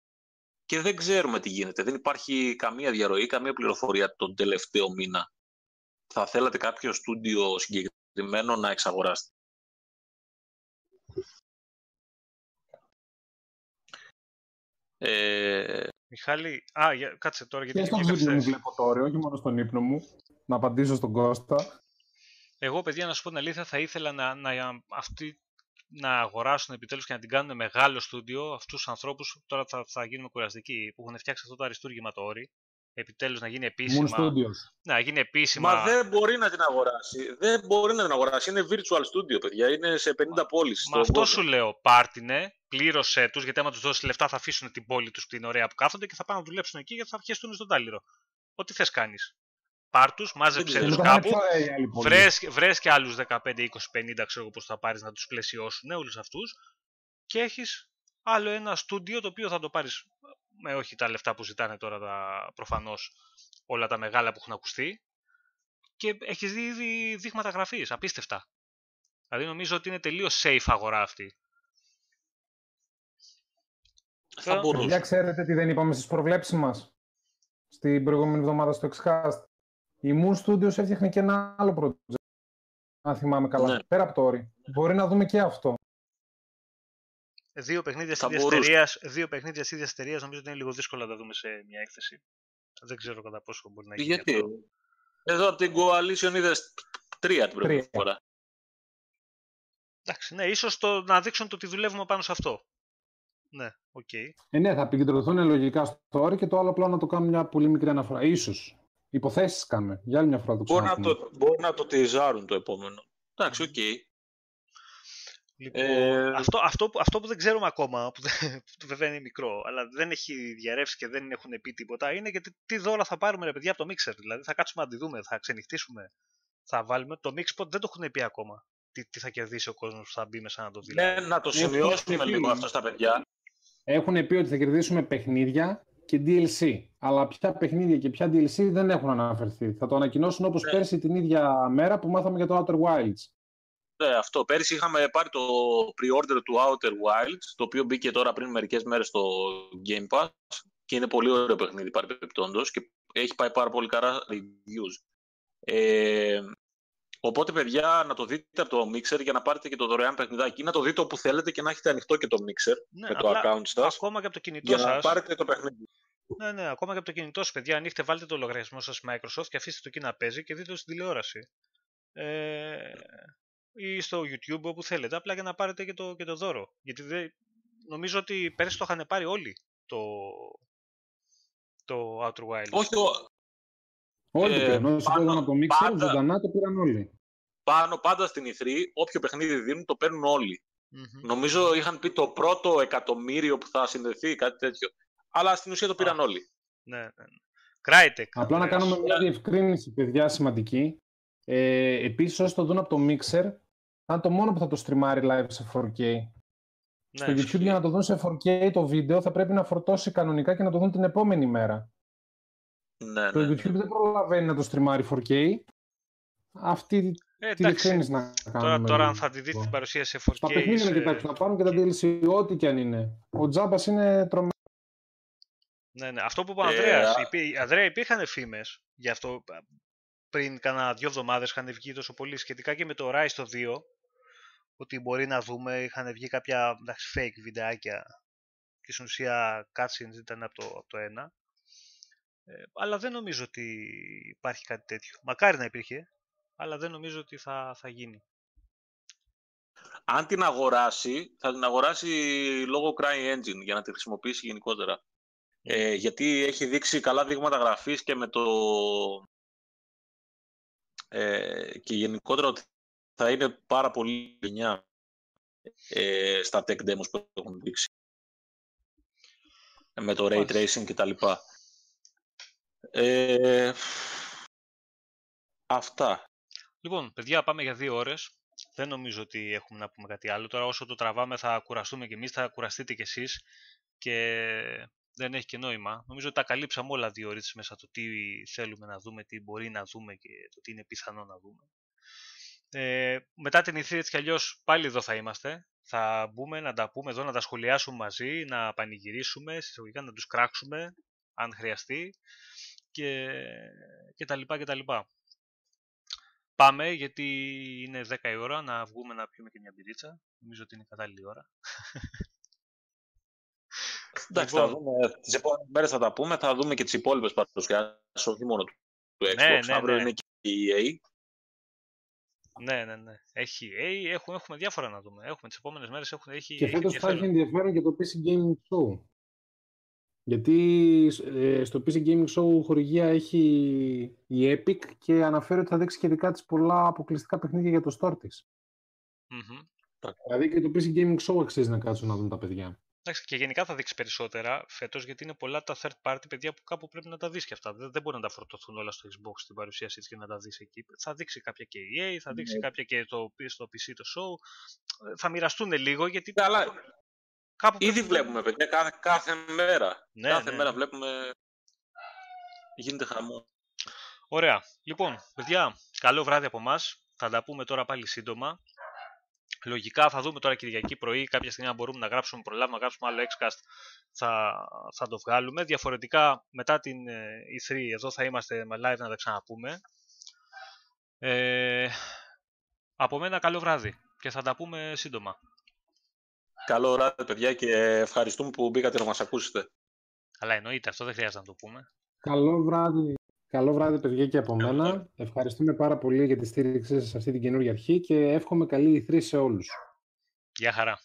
και δεν ξέρουμε τι γίνεται. Δεν υπάρχει καμία διαρροή, καμία πληροφορία τον τελευταίο μήνα. Θα θέλατε κάποιο στούντιο συγκεκριμένο να εξαγοράσετε; Ε, Μιχάλη, α, για, κάτσε τώρα γιατί Και στο βγήκα βίντεο μου χθες. βλέπω τώρα, όχι μόνο στον ύπνο μου. Να απαντήσω στον Κώστα. Εγώ, παιδιά, να σου πω την αλήθεια, θα ήθελα να, να, αυτοί να αγοράσουν επιτέλους και να την κάνουν μεγάλο στούντιο αυτούς τους ανθρώπους, τώρα θα, θα γίνουμε κουραστικοί, που έχουν φτιάξει αυτό το αριστούργημα το όρι. επιτέλους να γίνει Moon επίσημα. Studios. Να γίνει επίσημα. Μα δεν μπορεί να την αγοράσει. Δεν μπορεί να την αγοράσει. Είναι virtual studio, παιδιά. Είναι σε 50 πόλεις. Μα αυτό σου λέω, πάρτινε, πλήρωσέ τους, γιατί άμα τους δώσεις λεφτά θα αφήσουν την πόλη τους που είναι ωραία που κάθονται και θα πάνε να δουλέψουν εκεί γιατί θα πιεστούν στον τάλιρο. Ό,τι θες κάνεις. Πάρ τους, μάζεψε Δεν τους ξέρω. Το κάπου, κάνανε πιο ωραία οι άλλοι πολλοί. βρες, βρες και άλλους 15, 20, 50, ξέρω εγώ πώς θα πάρεις να τους πλαισιώσουν όλους αυτούς και έχεις άλλο ένα στούντιο το οποίο θα το πάρεις με όχι τα λεφτά που ζητάνε τώρα τα, προφανώς όλα τα μεγάλα που έχουν ακουστεί και έχεις δει ήδη δείγματα γραφής, απίστευτα. Δηλαδή νομίζω ότι είναι τελείως safe αγορά αυτή. Θα Παιδιά, μπορούσε. Παιδιά, ξέρετε τι δεν είπαμε στις προβλέψεις μας στην προηγούμενη εβδομάδα στο Xcast. Η Moon Studios έφτιαχνε και ένα άλλο project, αν θυμάμαι καλά, Ναι. πέρα από το Ori. Μπορεί να δούμε και αυτό. Δύο παιχνίδια Θα της ίδιας μπορούσε. εταιρείας, δύο παιχνίδια της ίδιας εταιρείας νομίζω ότι είναι λίγο δύσκολο να τα δούμε σε μια έκθεση. Δεν ξέρω κατά πόσο μπορεί να γίνει Γιατί; αυτό. Εδώ από την Coalition είδες τρία την προηγούμενη Τρία. φορά. Εντάξει, ναι, ίσως το, να δείξουν το ότι δουλεύουμε πάνω σε αυτό. Ναι, οκ. Ε, ναι, θα επικεντρωθούν λογικά στο Ori και το άλλο απλά να το κάνουν μια πολύ μικρή αναφορά. Ίσως. Υποθέσεις κάνουμε. Για άλλη μια φορά το Μπορεί να ξαναπούμε. το, μπορεί να το τιζάρουν το επόμενο. Εντάξει, οκ. Λοιπόν, Ε, αυτό, αυτό, που- αυτό που δεν ξέρουμε ακόμα, που, δεν- που βέβαια είναι μικρό, αλλά δεν έχει διαρρεύσει και δεν έχουν πει τίποτα, είναι γιατί τι δώρα θα πάρουμε ρε παιδιά από το Mixer. Δηλαδή θα κάτσουμε να τη δούμε, θα ξενυχτήσουμε, θα βάλουμε. Το Mixpot δεν το έχουν πει ακόμα. Τι, τι θα κερδίσει ο κόσμος που θα μπει μέσα να το δει. Ναι, να το Έχουν σημειώσουμε πει. λίγο αυτό στα παιδιά. Έχουν πει ότι θα κερδίσουμε παιχνίδια και DLC. Αλλά ποια παιχνίδια και ποια DLC δεν έχουν αναφερθεί. Θα το ανακοινώσουν όπως Ναι. πέρσι την ίδια μέρα που μάθαμε για το Outer Wilds. Ναι, αυτό. Πέρυσι είχαμε πάρει το pre-order του Outer Wilds, το οποίο μπήκε τώρα πριν μερικές μέρες στο Game Pass και είναι πολύ ωραίο παιχνίδι παρεπιπτόντως και έχει πάει πάρα πολύ καλά reviews. Ε, οπότε, παιδιά, να το δείτε από το Mixer για να πάρετε και το δωρεάν παιχνιδάκι. Να το δείτε όπου θέλετε και να έχετε ανοιχτό και το Mixer Ναι, με το απλά account σας Ακόμα και από το κινητό για να σας, πάρετε το παιχνίδι. Ναι, ναι, ακόμα και από το κινητό σας, παιδιά. Ανοίξτε, βάλτε το λογαριασμό σας Microsoft και αφήστε το εκεί να παίζει και δείτε το στην τηλεόραση. Ε, ή στο YouTube όπου θέλετε, απλά για να πάρετε και το, και το δώρο. Γιατί δεν, νομίζω ότι πέρσι το είχαν πάρει όλοι το, το Outer Wilds. Όχι, ο- Όλοι Ε, το πήραν. Όσοι το πάνω- είδαν από το Mixer, πάντα- ζωντανά το πήραν όλοι. πάνω πάντα στην E3, όποιο παιχνίδι δίνουν το παίρνουν όλοι. Μμμ. Νομίζω είχαν πει το πρώτο εκατομμύριο που θα συνδεθεί, κάτι τέτοιο. Αλλά στην ουσία το πήραν όλοι. Ναι, ναι, ναι. Crytek. Απλά να Andreas. κάνουμε μια διευκρίνηση, παιδιά, σημαντική. Ε, επίσης, όσοι το δουν από το Mixer, θα είναι το μόνο που θα το στριμάρει live σε 4K. Ναι, Στο YouTube ισχύει. για να το δουν σε 4K το βίντεο θα πρέπει να φορτώσει κανονικά και να το δουν την επόμενη μέρα. Ναι, Το ναι. YouTube δεν προλαβαίνει να το στριμάρει 4K. Αυτή Ε, τη εντάξει. διευκρίνηση να Τώρα, κάνουμε. τώρα αν λίγο. θα τη δείτε την παρουσία σε 4K. Στα παιχνίδια να σε- κοιτάξουν, να πάρουν και τα DLC, ό,τι και αν είναι. Ο Τζάμπας είναι τρομένο. Ναι, ναι. Αυτό που είπε ο Ε, Ανδρέας. α- Υπή... Ανδρέα, υπήρχαν φήμες γι' αυτό α, πριν κάνα δύο εβδομάδες είχαν βγει τόσο πολύ σχετικά και με το Rise το 2 ότι μπορεί να δούμε, είχαν βγει κάποια εντάξει, fake βιντεάκια και στην ουσία cutscenes ήταν από το, από το 1 ε, αλλά δεν νομίζω ότι υπάρχει κάτι τέτοιο. Μακάρι να υπήρχε, αλλά δεν νομίζω ότι θα, θα γίνει. Αν την αγοράσει, θα την αγοράσει λόγω Cry Engine για να τη χρησιμοποιήσει γενικότερα. Ε, γιατί έχει δείξει καλά δείγματα γραφής και με το... Ε, και γενικότερα ότι θα είναι πάρα πολύ γενιά ε, στα tech demos που έχουν δείξει. Ε, με το ray Μάλιστα. tracing και τα λοιπά. Ε, αυτά. Λοιπόν, παιδιά, πάμε για δύο ώρες. Δεν νομίζω ότι έχουμε να πούμε κάτι άλλο. Τώρα όσο το τραβάμε θα κουραστούμε κι εμείς, θα κουραστείτε κι εσείς και δεν έχει και νόημα. Νομίζω ότι τα καλύψαμε όλα δύο ώρες μέσα το τι θέλουμε να δούμε, τι μπορεί να δούμε και το τι είναι πιθανό να δούμε. Ε, μετά την ηθή έτσι κι αλλιώς πάλι εδώ θα είμαστε. Θα μπούμε να τα πούμε εδώ, να τα σχολιάσουμε μαζί, να πανηγυρίσουμε, συσταγωγικά να τους κράξουμε αν χρειαστεί και, και τα λοιπά και τα λοιπά. Πάμε γιατί είναι 10 η ώρα να βγούμε να πιούμε και μια μπυρίτσα. Νομίζω ότι είναι κατάλληλη ώρα. Εντάξει, Λοιπόν. θα δούμε. Τις επόμενες μέρες θα τα πούμε. Θα δούμε και τις υπόλοιπες παρουσιάσεις, όχι μόνο του του Xbox. Ναι, ναι, Αύριο ναι. είναι και η EA. Ναι, ναι, ναι. Έχει EA, έχουμε, έχουμε διάφορα να δούμε. Έχουμε τις επόμενες μέρες έχουν, έχει, Και έχει φέτος θα έχει ενδιαφέρον. ενδιαφέρον και το PC Gaming Show. Γιατί ε, στο PC Gaming Show χορηγία έχει η Epic και αναφέρει ότι θα δείξει και δικά της πολλά αποκλειστικά παιχνίδια για το store της. Μμμ. Δηλαδή και το PC Gaming Show αξίζει να κάτσουν να δουν τα παιδιά. Εντάξει, και γενικά θα δείξει περισσότερα φέτος γιατί είναι πολλά τα third party παιδιά που κάπου πρέπει να τα δεις και αυτά. Δεν, δεν μπορεί να τα φορτωθούν όλα στο Xbox στην παρουσίασή της και να τα δεις εκεί. Θα δείξει κάποια και η EA, θα δείξει Ναι. κάποια και το, στο PC το show. Ε, Θα μοιραστούν λίγο γιατί. Καλά, Κάπου ήδη πρέπει- βλέπουμε, παιδιά, κάθε, κάθε μέρα. Ναι, κάθε ναι. μέρα βλέπουμε... Γίνεται χαμό. Ωραία. Λοιπόν, παιδιά, καλό βράδυ από εμάς. Θα τα πούμε τώρα πάλι σύντομα. Λογικά θα δούμε τώρα Κυριακή πρωί. Κάποια στιγμή, αν μπορούμε να γράψουμε, προλάβουμε να γράψουμε άλλο Xcast, θα, θα το βγάλουμε. Διαφορετικά, μετά την ε, E3, εδώ θα είμαστε με live να τα ξαναπούμε. Ε, από μένα, καλό βράδυ και θα τα πούμε σύντομα. Καλό βράδυ, παιδιά, και ευχαριστούμε που μπήκατε να μας ακούσετε. Αλλά εννοείται, αυτό δεν χρειάζεται να το πούμε. Καλό βράδυ. Καλό βράδυ, παιδιά, και από μένα. Ευχαριστούμε πάρα πολύ για τη στήριξή σας σε αυτή την καινούργια αρχή και εύχομαι καλή ηθρή σε όλους. Γεια χαρά.